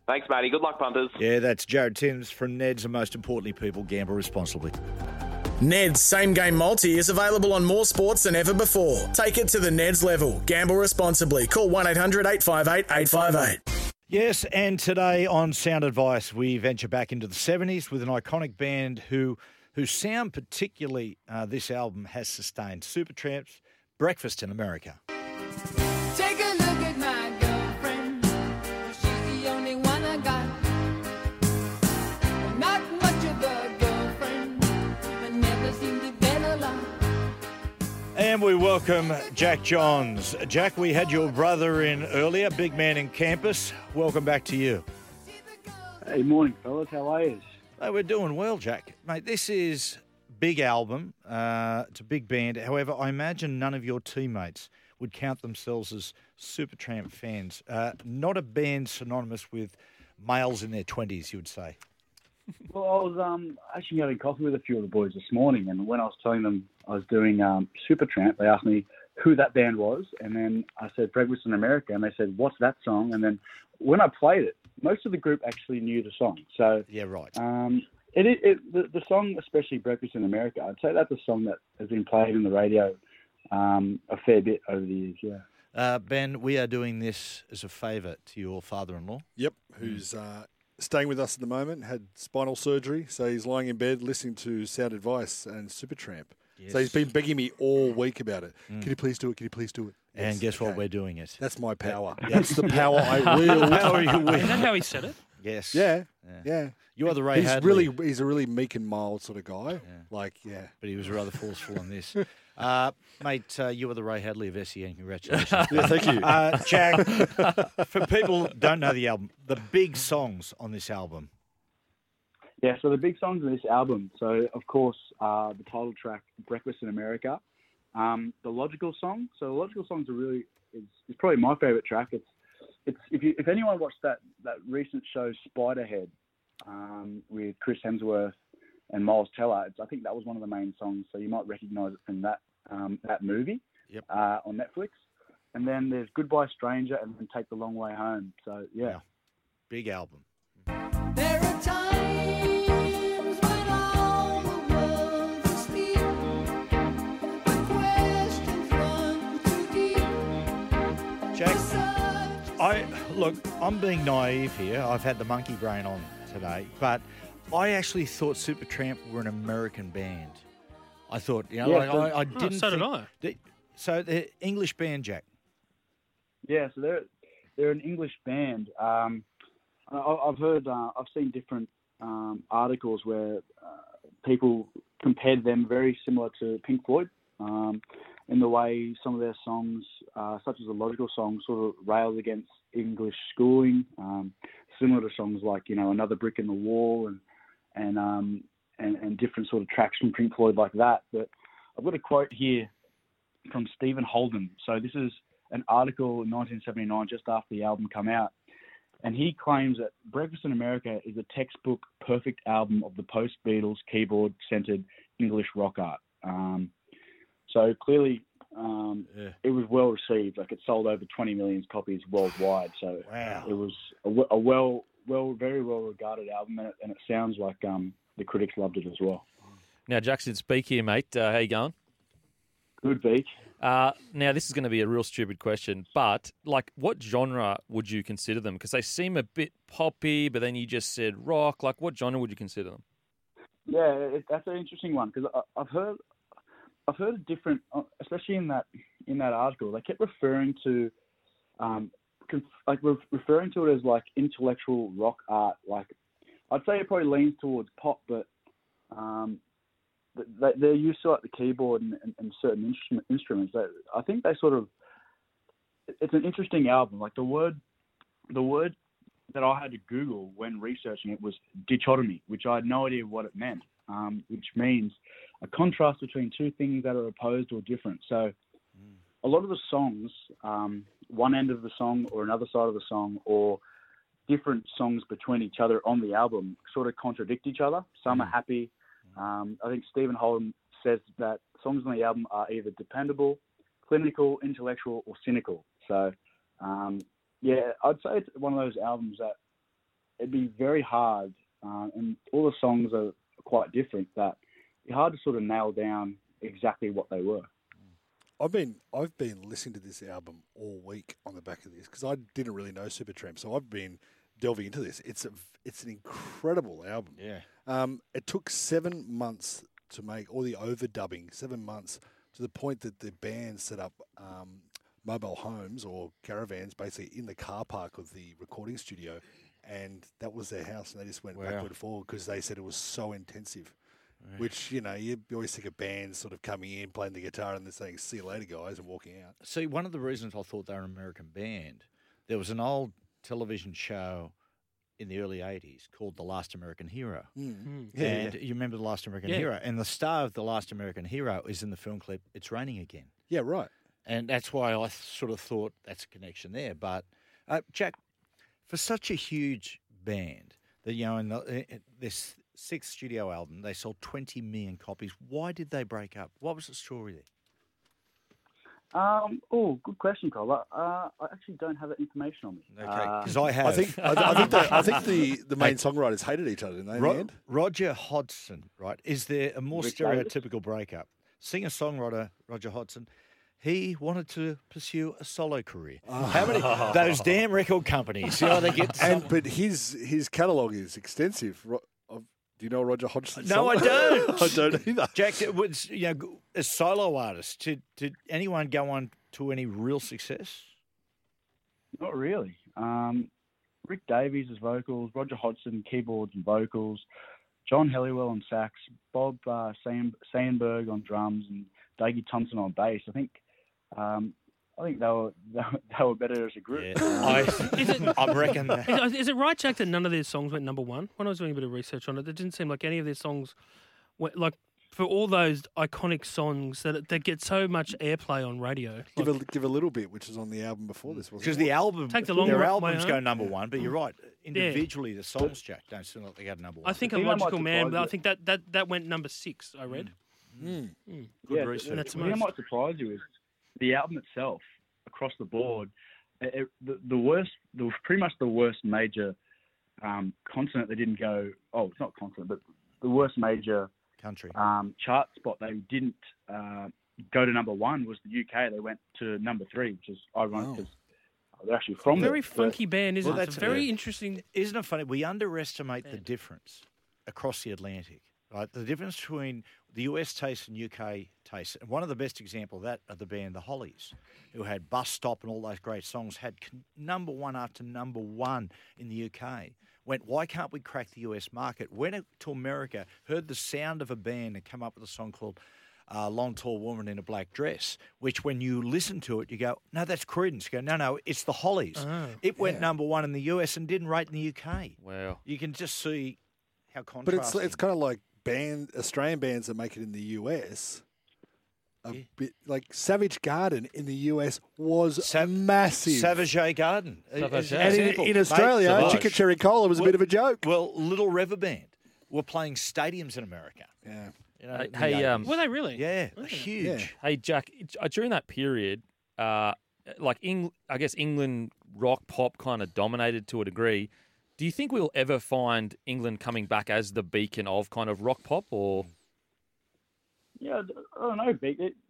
Thanks, Matty. Good luck, punters. Yeah, that's Jared Timms from Ned's, and most importantly, people gamble responsibly. Ned's same game multi is available on more sports than ever before. Take it to the Ned's level. Gamble responsibly. Call 1 800 858 858. Yes, and today on Sound Advice, we venture back into the 70s with an iconic band who, whose sound, particularly uh, this album, has sustained Supertramp's, Breakfast in America. Take a look at my girlfriend. She's the only one I got. Not much of a girlfriend, but never seem to get along. And we welcome Jack Johns. Jack, we had your brother in earlier, big man in campus. Welcome back to you. Hey, morning, fellas. How are you? Hey, we're doing well, Jack. Mate, this is big album. Uh, it's a big band. However, I imagine none of your teammates would count themselves as Supertramp fans. Uh, not a band synonymous with males in their 20s, you would say. Well, I was um, actually having coffee with a few of the boys this morning, and when I was telling them I was doing um, Supertramp, they asked me who that band was, and then I said Breakfast in America, and they said, "What's that song?" And then when I played it, most of the group actually knew the song. So yeah, right. Um, it, it, it the, the song, especially Breakfast in America, I'd say that's a song that has been played in the radio um, a fair bit over the years. Yeah. Uh, ben, we are doing this as a favour to your father-in-law. Yep, who's uh, staying with us at the moment, had spinal surgery, so he's lying in bed listening to Sound Advice and Supertramp. So he's been begging me all week about it. Mm. Can you please do it? Can you please do it? And Yes, guess what? We're doing it. That's my power. That's the power I wield. Power you wield. Is that how he said it? Yes. Yeah, Yeah. yeah. You are the Ray He's Hadley. really, he's a really meek and mild sort of guy. Like, yeah. But he was rather forceful on this. Uh, mate, uh, you are the Ray Hadley of SEN. Congratulations. Yeah, thank you. Uh, Jack, for people who don't know the album, the big songs on this album. Yeah, so the big songs in this album. So, of course, uh, the title track, Breakfast in America. Um, the Logical song. So, the Logical songs are really is, is probably my favourite track. It's it's if you if anyone watched that that recent show Spiderhead um, with Chris Hemsworth and Miles Teller, it's, I think that was one of the main songs. So you might recognise it from that um, that movie Yep. uh, on Netflix. And then there's Goodbye Stranger and then Take the Long Way Home. So yeah. Big album. Jack, I look. I'm being naive here. I've had the monkey brain on today, but I actually thought Supertramp were an American band. I thought, you know, Yeah, like, so- I, I Oh, didn't. Oh, so did I. they- so the English band, Jack. Yeah, so they're they're an English band. Um, I, I've heard, uh, I've seen different um, articles where uh, people compared them very similar to Pink Floyd um, in the way some of their songs, uh, such as the Logical song, sort of rails against English schooling, um, similar to songs like you know Another Brick in the Wall and and um, and, and different sort of tracks from Pink Floyd like that. But I've got a quote here from Stephen Holden. So this is an article in 1979, just after the album come out, and he claims that Breakfast in America is a textbook perfect album of the post-Beatles keyboard-centered English rock art. Um, so clearly, um, it was well received. Like it sold over 20 million copies worldwide. So Wow. it was a well, well, very well regarded album, and it, and it sounds like um, the critics loved it as well. Now, Jackson, speak here, mate. Uh, how you going? Good, Beak. Uh, now, this is going to be a real stupid question, but like, what genre would you consider them? Because they seem a bit poppy, but then you just said rock. Like, what genre would you consider them? Yeah, it, that's an interesting one because I've heard, I've heard of different, uh, especially in that in that article, they kept referring to, um, like re- referring to it as like intellectual rock art. Like, I'd say it probably leans towards pop, but um, th- they, they're used to like the keyboard and, and, and certain instrument, instruments. I think they sort of, it's an interesting album. Like the word, the word that I had to Google when researching it was dichotomy, which I had no idea what it meant, um, which means a contrast between two things that are opposed or different. So a lot of the songs, um, one end of the song or another side of the song, or different songs between each other on the album sort of contradict each other. Some are happy. Um, I think Stephen Holden says that songs on the album are either dependable, clinical, intellectual, or cynical. So, um, yeah, I'd say it's one of those albums that it'd be very hard, uh, and all the songs are quite different. That hard to sort of nail down exactly what they were. I've been I've been listening to this album all week on the back of this because I didn't really know Supertramp, so I've been delving into this. It's a it's an incredible album. Yeah. Um, it took seven months to make all the overdubbing. Seven months to the point that the band set up um, mobile homes or caravans, basically in the car park of the recording studio, and that was their house, and they just went Wow. backward and forward because they said it was so intensive. Which you know you you always think of bands sort of coming in, playing the guitar, and then saying "See you later, guys," and walking out. See, one of the reasons I thought they were an American band, there was an old television show in the early 80s called The Last American Hero. Mm. Yeah, and yeah. you remember The Last American Yeah. Hero. And the star of The Last American Hero is in the film clip It's Raining Again. Yeah, right. And that's why I sort of thought that's a connection there. But, uh, Jack, for such a huge band, that, you know, in the, in this sixth studio album, they sold 20 million copies. Why did they break up? What was the story there? Um, oh, good question, Cole. Uh, I actually don't have that information on me. Okay, Uh, 'cause I have. I think I, I think the, I think the, the main songwriters hated each other, didn't they? In Ro- the end? Roger Hodgson, right? Is there a more Rick Davies? stereotypical breakup? Singer songwriter Roger Hodgson, he wanted to pursue a solo career. How many those damn record companies? You know, they get and but his his catalog is extensive. Ro- of, do you know Roger Hodgson? No, I don't. I don't either. Jack, it was, you know, as solo artists, did, did anyone go on to any real success? Not really. Um, Rick Davies is vocals, Roger Hodgson keyboards and vocals, John Helliwell on sax, Bob uh, Sand- Sandberg on drums, and Dougie Thompson on bass. I think um, I think they were they were better as a group. I, Is it, I reckon that. Is, is it right, Jack, that none of their songs went number one? When I was doing a bit of research on it, it didn't seem like any of their songs went like for all those iconic songs that that get so much airplay on radio. Give a give a little bit, which is on the album before this, wasn't Because the album, Take the long their albums go number one, but you're right. Individually, the songs, Jack, don't seem like they go number one. I think a thing logical man, but I think that, that, that went number six. I read. Mm. Mm. Good yeah, research. the, That's the thing that most. might surprise you is the album itself, across the board, it, it- the, the worst, the pretty much the worst major um, continent they didn't go. Oh, it's not continent, but the worst major country um, chart spot they didn't uh, go to number one was the UK. They went to number three, which is ironic because they're actually from Very there. funky band, isn't Well, it? It's a very interesting. Isn't it funny? We underestimate the difference across the Atlantic. Right, the difference between the US taste and UK taste. And one of the best example of that are the band The Hollies, who had Bus Stop and all those great songs, had number one after number one in the UK. Went, why can't we crack the US market? Went out to America, heard the sound of a band, and come up with a song called uh, Long Tall Woman in a Black Dress, which when you listen to it, you go, no, that's Creedence. You go, no, no, it's the Hollies. Ah. it went Yeah. number one in the US and didn't rate in the UK. Wow. You can just see how But it's it's kind of like band Australian bands that make it in the US. A bit like Savage Garden in the US was massive. Savage Garden. Savage And in- in Australia, Savage. Chicken Cherry Cola was a bit of a joke. Well, Little River Band were playing stadiums in America. Yeah. You know, Hey, the hey, um, Were they really? Yeah, huge. Hey, Jack, uh, during that period, uh, like Eng- I guess England rock pop kind of dominated to a degree. Do you think we'll ever find England coming back as the beacon of kind of rock pop, or Yeah, I don't know.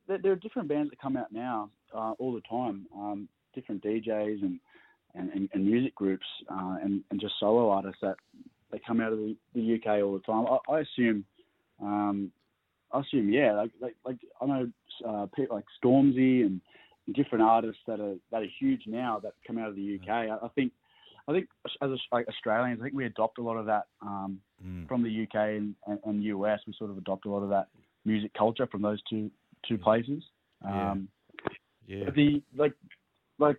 There, are different bands that come out now uh, all the time. Um, different DJs and and, and, and music groups uh, and and just solo artists that they come out of the, the UK all the time. I, I assume, um, I assume, yeah, like like, like I know uh, people like Stormzy and different artists that are that are huge now that come out of the UK. I, I think. I think as Australians, I think we adopt a lot of that um, from the UK and, and, and US. We sort of adopt a lot of that music culture from those two two places. Um, Yeah. but The like like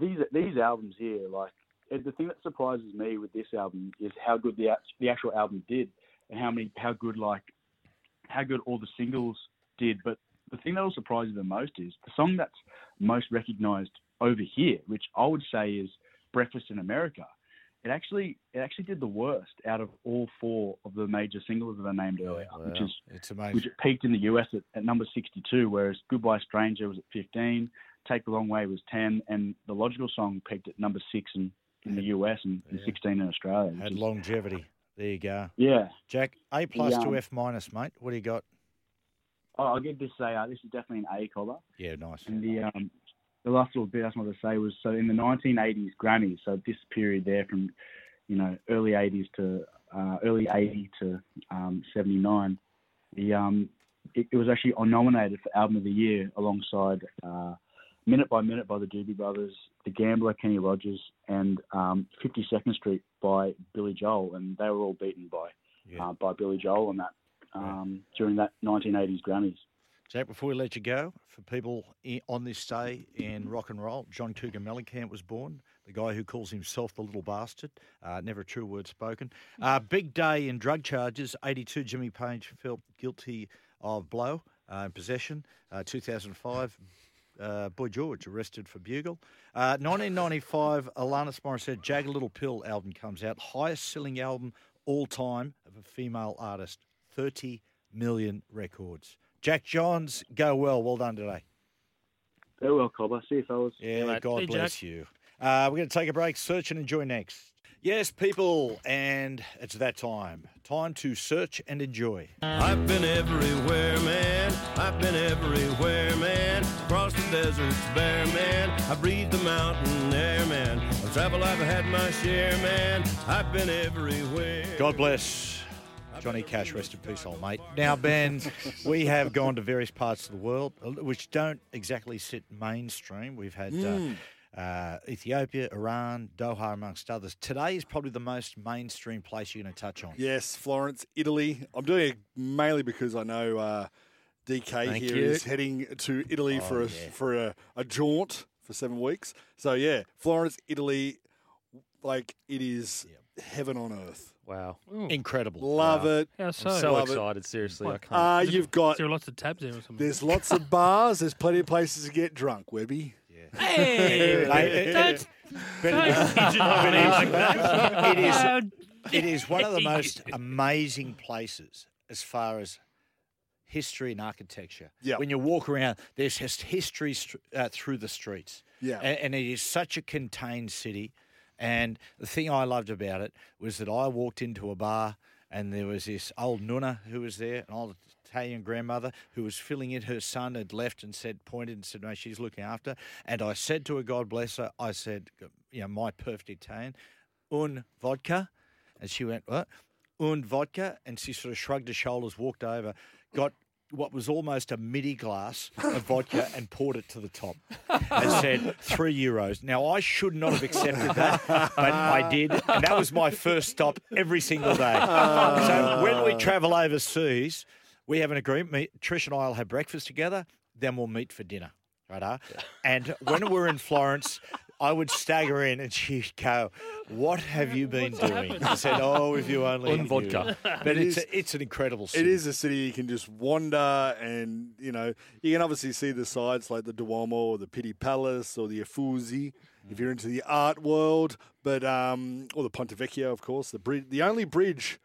these these albums here, like the thing that surprises me with this album is how good the the actual album did, and how many how good like how good all the singles did. But the thing that will surprise you the most is the song that's most recognised over here, which I would say is "Breakfast in America." It actually it actually did the worst out of all four of the major singles that I named earlier, which is It's amazing. which it peaked in the US at, at number 62, whereas Goodbye Stranger was at 15, Take the Long Way was 10, and the Logical Song peaked at number six in, in the US and, and 16 in Australia. Had is- longevity. There you go. Yeah. Jack, A plus The, to um, F minus, mate. What do you got? Oh, I'll give this a, uh, this is definitely an A collar. Yeah, nice. And the um, the last little bit I just wanted to say was so in the 1980s Grammys, so this period there from you know early 80s to uh, early 80 to um, 79, the um, it, it was actually nominated for Album of the Year alongside uh, Minute by Minute by the Doobie Brothers, The Gambler Kenny Rogers, and um, 52nd Street by Billy Joel, and they were all beaten by uh, by Billy Joel on that um, during that 1980s Grammys. Jack, before we let you go, for people on this day in rock and roll, John Cougar Mellencamp was born, the guy who calls himself the little bastard. Uh, never a true word spoken. Uh, big day in drug charges. 82, Jimmy Page felt guilty of blow uh, and possession. Uh, 2005, uh, Boy George arrested for bugle. Uh, 1995, Alanis Morissette, Jagged Little Pill album comes out. Highest selling album all time of a female artist. 30 million records. Jack Johns, go well. Well done today. Very well, Cobber. See you, fellas. Yeah, God bless you. Uh, we're going to take a break. Search and enjoy next. Yes, people, and it's that time. Time to search and enjoy. I've been everywhere, man. I've been everywhere, man. Across the deserts bare, man. I breathe the mountain air, man. Of travel I've had my share, man. I've been everywhere. God bless Johnny Cash. Rest in peace, old mate. Now, Ben, we have gone to various parts of the world uh, which don't exactly sit mainstream. We've had. Mm. Uh, uh, Ethiopia, Iran, Doha, amongst others. Today is probably the most mainstream place you're going to touch on. Yes, Florence, Italy. I'm doing it mainly because I know uh, DK Thank here you. is heading to Italy Oh, for a, yeah. for a, a jaunt for seven weeks. So yeah, Florence, Italy. Like it is, heaven on earth. Wow. Incredible. Love Wow. it. How I'm so? so Love it. excited. Seriously, I can't. Uh, you've got Is there lots of tabs there or something? there's lots of bars. There's plenty of places to get drunk, Webby. Hey, Hey, don't, But don't it- pigeonhole but me it is- like that. It is. How It is one of the most amazing places as far as history and architecture. Yeah. When you walk around, there's just history uh, through the streets. Yeah. A- And, it is such a contained city. And the thing I loved about it was that I walked into a bar and there was this old nuna who was there, an old Italian grandmother who was filling in. Her son had left and said, pointed and said, no, she's looking after. And I said to her, God bless her, I said, you know, my perfect Italian, un vodka. And she went, what? Un vodka. And she sort of shrugged her shoulders, walked over, got what was almost a midi glass of vodka and poured it to the top and said, three euros. Now, I should not have accepted that, but I did. And that was my first stop every single day. So when we travel overseas, we have an agreement. Trish and I will have breakfast together, then we'll meet for dinner. Right? And when we're in Florence, I would stagger in and she'd go, What have you been What's doing? happened? I said, Oh, if you only Un knew." vodka. But It it's, is- a, it's an incredible city. It is a city you can just wander, and you know you can obviously see the sides like the Duomo or the Pitti Palace or the Uffizi if you're into the art world. But um, or the Ponte Vecchio, of course, the bridge, the only bridge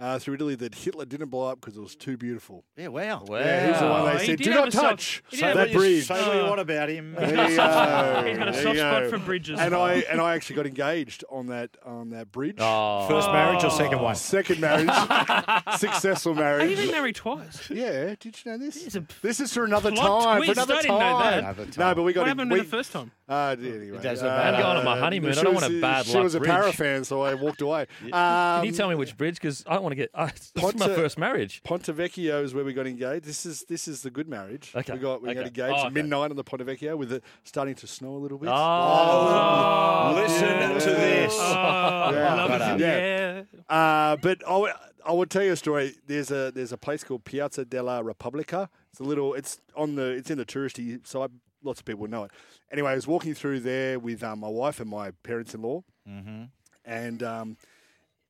uh, through Italy that Hitler didn't blow up because it was too beautiful. Yeah, wow. Yeah, he's the one they he said, did "Do have not a soft- touch he did have what that you- bridge." Say what you want about him. There you go. He's got a There soft you spot go. for bridges. And I and I actually got engaged on that on that bridge. Oh. First marriage or second one? Second marriage, successful marriage. Have you marriage. been married twice? Yeah, did you know this? It's a This is for another plot time. For twist. another I didn't know time. that. Another No, time. but we got What it- happened we, the first time? Uh, anyway, It doesn't uh, matter. I'm going on my honeymoon. I she don't was- want a bad She luck was a bridge. para fan, so I walked away. Um, Can you tell me which bridge? Because I want to get. Uh, this is my first marriage. Ponte Vecchio is where we got engaged. This is this is the good marriage. Okay, We got we got engaged Oh, at okay. midnight on the Ponte Vecchio with it starting to snow a little bit. Oh, Listen to this. Oh, Yeah, love but, it. uh, yeah. Uh, but I would- I would tell you a story. There's a there's a place called Piazza della Repubblica. It's a little. It's on the. It's in the touristy side. Lots of people know it. Anyway, I was walking through there with um, my wife and my parents-in-law, Mm-hmm. and um,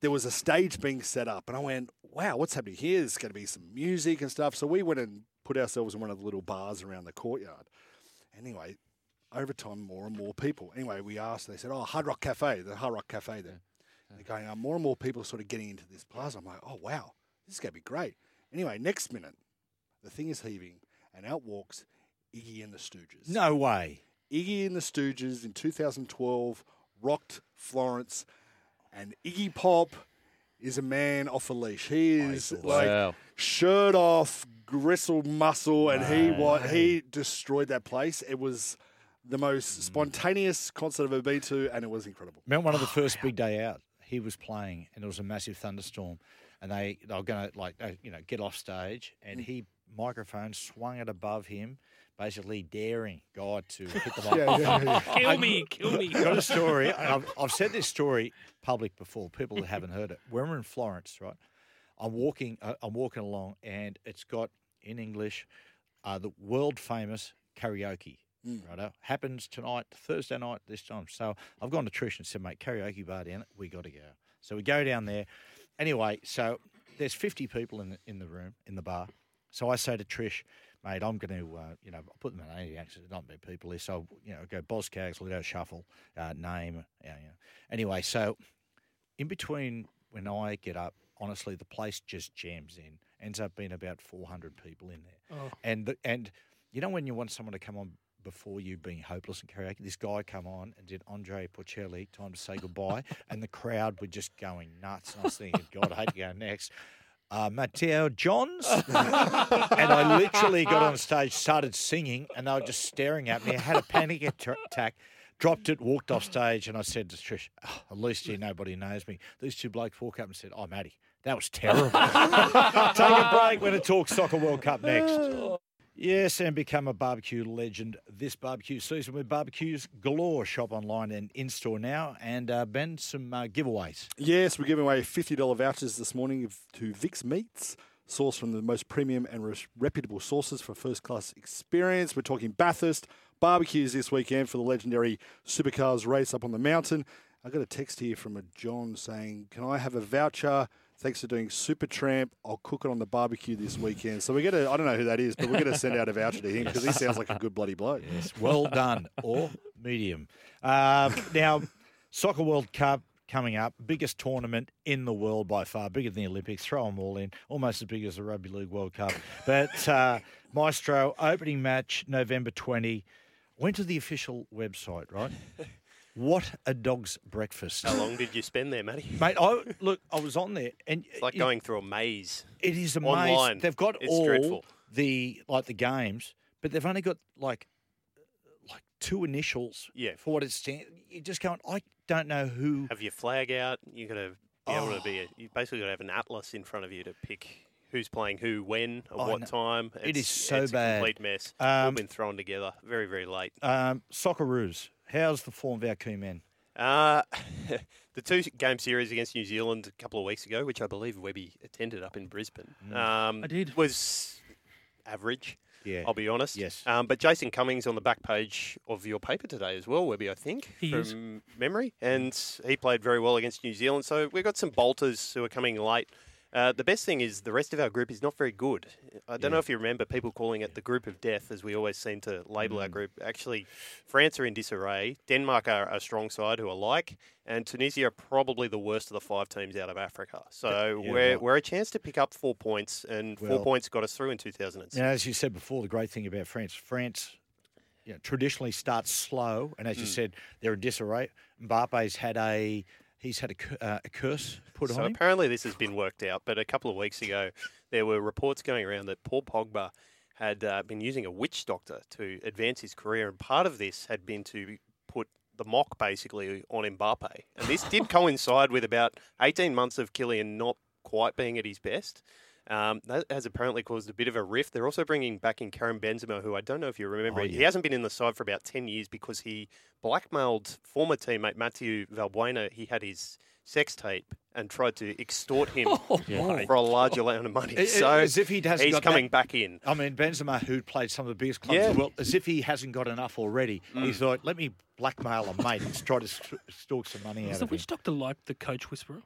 there was a stage being set up, and I went, "Wow, what's happening here? There's going to be some music and stuff." So we went and put ourselves in one of the little bars around the courtyard. Anyway, over time, more and more people. Anyway, we asked. They said, "Oh, Hard Rock Cafe, the Hard Rock Cafe." There, they're going. Uh, more and more people are sort of getting into this plaza. I'm like, "Oh wow, this is going to be great." Anyway, next minute, the thing is heaving, and out walks Iggy and the Stooges. No way. Iggy and the Stooges in 2012 rocked Florence, and Iggy Pop is a man off a leash. He is like Wow. shirt off, gristle muscle, and he what he destroyed that place. It was the most spontaneous concert I've ever been to, and it was incredible. Remember one of the first big day out, he was playing and there was a massive thunderstorm and they, they were going to like, uh, you know, get off stage and he microphone swung it above him, basically daring God to hit the button. Yeah, yeah, yeah. Kill me, kill me. Got a story. I've, I've said this story public before. People that haven't heard it. When we're in Florence, right? I'm walking. Uh, I'm walking along, and it's got in English uh, the world famous karaoke. Right, happens tonight, Thursday night, this time. So I've gone to Trish and said, "Mate, karaoke bar down. We got to go." So we go down there. Anyway, so there's 50 people in the, in the room in the bar. So I say to Trish, mate, I'm going to, uh, you know, I'll put them in 80 accents, not many people here. So, you know, go Boz Scaggs, Lido Shuffle, uh, name. Anyway, so in between when I get up, honestly, the place just jams in. Ends up being about 400 people in there. Oh. And, the, and you know when you want someone to come on before you being hopeless in karaoke, this guy come on and did Andre Porcelli, Time to Say Goodbye, and the crowd were just going nuts. And I was thinking, God, I hate to go next. Uh, Matteo Johns. and I literally got on stage, started singing, and they were just staring at me. I had a panic attack, dropped it, walked off stage, and I said to Trish, oh, at least here nobody knows me. These two blokes walk up and said, Oh, Matty, that was terrible. Take a break. We're going to talk Soccer World Cup next. Yes, and become a barbecue legend this barbecue season with barbecues galore. Shop online and in store now. And uh, Ben, some uh, giveaways. Yes, we're giving away $50 vouchers this morning to Vix Meats, sourced from the most premium and reputable sources for first class experience. We're talking Bathurst barbecues this weekend for the legendary Supercars race up on the mountain. I got a text here from a John saying, "Can I have a voucher? Thanks for doing Supertramp. I'll cook it on the barbecue this weekend." So we get to I don't know who that is, but we're going to send out a voucher to him because he sounds like a good bloody bloke. Yes, well done or medium. Um, now, Soccer World Cup coming up, biggest tournament in the world by far, bigger than the Olympics. Throw them all in, almost as big as the Rugby League World Cup. But uh, Maestro opening match November twenty. Went to the official website, right? What a dog's breakfast! How long did you spend there, Matty? mate? I look, I was on there, and It's like it- going through a maze. It is amazing. Online. They've got It's all dreadful. the like the games, but they've only got like like two initials. Yeah. For what it stands, you just going. I don't know who. Have your flag out. You're going to be able Oh. to be. A, oh. you basically got to have an atlas in front of you to pick who's playing who, when, at I what know. time. It is It's- so it's bad. A complete mess. all Um, been thrown together very, very late. Um, Socceroos. How's the form of our key men? Uh, the two game series against New Zealand a couple of weeks ago, which I believe Webby attended up in Brisbane, Mm. um, I did. was average. Yeah. I'll be honest. Yes. Um, but Jason Cummings on the back page of your paper today as well, Webby, I think, He from is. memory, and he played very well against New Zealand. So we've got some bolters who are coming late. Uh, the best thing is the rest of our group is not very good. I don't know if you remember people calling it the group of death, as we always seem to label Mm. our group. Actually, France are in disarray. Denmark are a strong side who are like, and Tunisia are probably the worst of the five teams out of Africa. So Yeah, we're, well- we're a chance to pick up four points, and Well- four points got us through in 2006. Now, as you said before, the great thing about France, France you know, traditionally starts slow, and as you Mm. said, they're in disarray. Mbappe's had a he's had a, uh, a curse put so on him. So apparently this has been worked out. But a couple of weeks ago, there were reports going around that Paul Pogba had uh, been using a witch doctor to advance his career, and part of this had been to put the mock basically on Mbappe. And this did coincide with about 18 months of Kylian not quite being at his best. Um, that has apparently caused a bit of a rift. They're also bringing back in Karim Benzema, who I don't know if you remember. Oh, He hasn't been in the side for about 10 years because he blackmailed former teammate Mathieu Valbuena. He had his sex tape and tried to extort him Yeah. for a large amount of money. I- I- So as if he hasn't he's got coming that- back in. I mean, Benzema, who played some of the biggest clubs Yeah. in the world, as if he hasn't got enough already. He Mm. thought, let me blackmail a mate and try to st- stalk some money Is out the of him. witch doctor like the coach whisperer?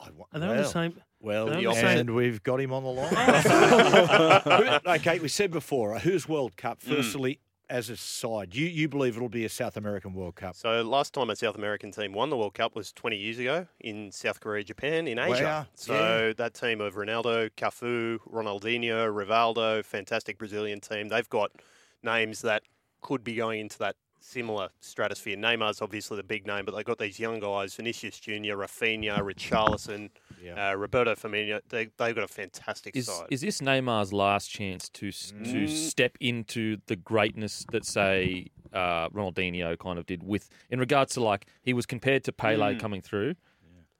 I wa- Are they on the same? Well, they're on the same- and we've got him on the line. Okay, we said before, who's World Cup? Mm. Firstly, as a side, you you believe it'll be a South American World Cup? So last time a South American team won the World Cup was 20 years ago in South Korea, Japan, in Asia. Wow, So yeah. that team of Ronaldo, Cafu, Ronaldinho, Rivaldo, fantastic Brazilian team. They've got names that could be going into that similar stratosphere. Neymar's obviously the big name, but they've got these young guys, Vinicius Junior, Raphinha, Richarlison, uh, Roberto Firmino. They, they've got a fantastic Is, side. is this Neymar's last chance to s to Mm. step into the greatness that say uh, Ronaldinho kind of did with in regards to like he was compared to Pele Mm. coming through?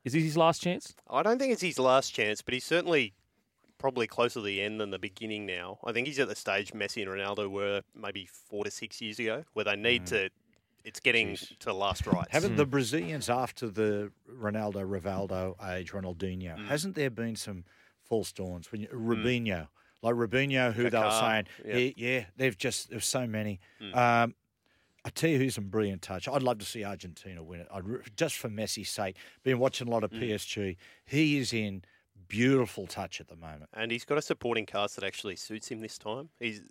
Is this his last chance? I don't think it's his last chance, but he's certainly probably closer to the end than the beginning now. I think he's at the stage Messi and Ronaldo were maybe four to six years ago, where they need to. It's getting to last rites. Haven't the Brazilians after the Ronaldo, Rivaldo age, Ronaldinho? Mm. Hasn't there been some false dawns? When you, Robinho, like Robinho, who they were Kaká, saying, yeah. yeah. yeah, they've just there's so many. Mm. Um, I tell you who's a brilliant touch. I'd love to see Argentina win it. I'd, re- just for Messi's sake. Been watching a lot of Mm. PSG. He is in beautiful touch at the moment. and he's got a supporting cast that actually suits him this time. He's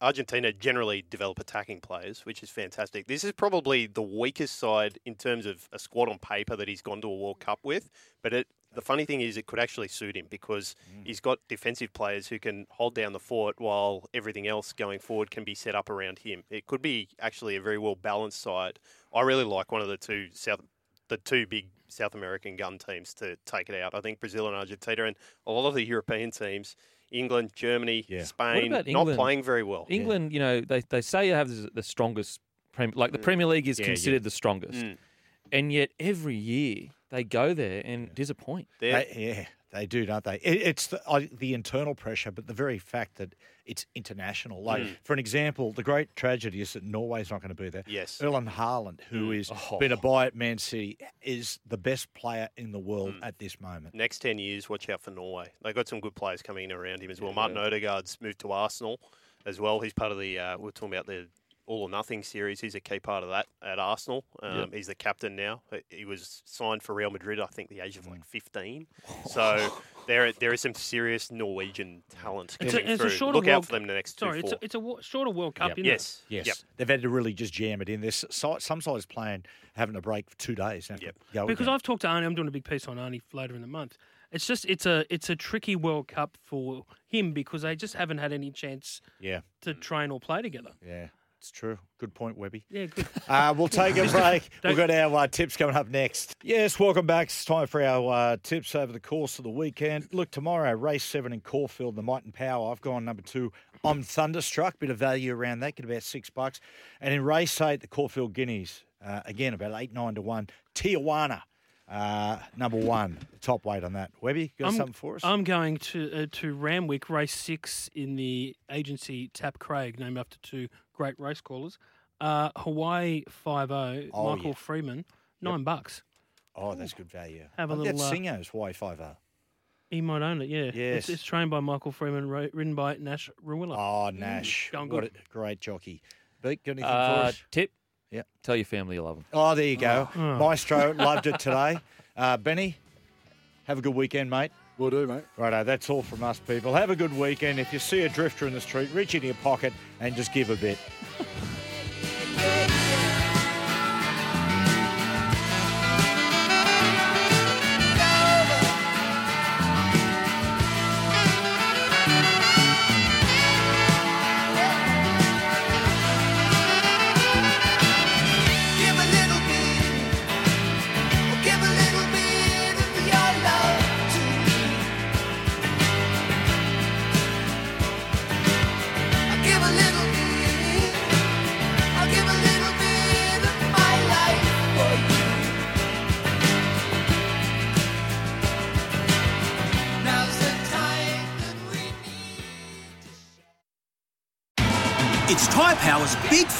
Argentina generally develop attacking players, which is fantastic. This is probably the weakest side in terms of a squad on paper that he's gone to a World Cup with. But it, the funny thing is, it could actually suit him because mm. he's got defensive players who can hold down the fort while everything else going forward can be set up around him. It could be actually a very well balanced side. I really like one of the two South, the two big South American gun teams to take it out. I think Brazil and Argentina, and a lot of the European teams. England, Germany, What Spain, about not playing very well. England, you know, they, they say you have the the strongest, prem, like the Premier League is Yeah, yeah. considered the strongest, Mm. and yet every year they go there and disappoint. They, yeah, they do, don't they? It, it's the, I, the internal pressure, but the very fact that it's international. Like, Mm. for an example, the great tragedy is that Norway's not going to be there. Yes. Erling Haaland, who Mm. is Oh. been a buy at Man City, is the best player in the world Mm. at this moment. Next 10 years, watch out for Norway. They've got some good players coming in around him as well. Martin Odegaard's moved to Arsenal as well. He's part of the, uh, we're talking about the all or nothing series. He's a key part of that at Arsenal. Um, Yep. He's the captain now. He- He was signed for Real Madrid, I think, the age of like Mm. 15. So there, there is some serious Norwegian talent It's a, coming it's a through. shorter Look World out for them in the next Sorry, two, it's a, it's a shorter World Cup, Yep. isn't Yes. it? Yes, Yep. they've had to really just jam it in. There's some sides playing having a break for two days. Have to Because again. I've talked to Arnie, I'm doing a big piece on Arnie later in the month. It's just it's a it's a tricky World Cup for him because they just haven't had any chance yeah, to train or play together. yeah, it's true. Good point, Webby. Yeah, good. Uh, we'll take a break. We've got our uh, tips coming up next. Yes, welcome back. It's time for our uh, tips over the course of the weekend. Look, tomorrow, race seven in Caulfield, the Might and Power. I've gone number two. I'm Thunderstruck. Bit of value around that, get about six bucks. And in race eight, the Caulfield Guineas, uh, again, about eight, nine to one. Tijuana, uh, number one. Top weight on that. Webby, got I'm, something for us? I'm going to uh, to Randwick race six in the agency Tapp Craig, named after two great race callers. Uh, Hawaii five zero. Oh, Michael yeah. Freeman, nine bucks. oh, that's good value. Have a Oh, little, That's uh, Singo's Y5R. He might own it. Yeah. Yes. It's, it's trained by Michael Freeman, ro- ridden by Nash Rawiller. Oh, Nash. Going What a great jockey. Beat, got anything for Uh, us? tip. Yeah. Tell your family you love them. Oh, there you go. Oh. Maestro loved it today. Uh, Benny, have a good weekend, mate. Will do, mate. Righto, that's all from us, people. Have a good weekend. If you see a drifter in the street, reach in your pocket and just give a bit.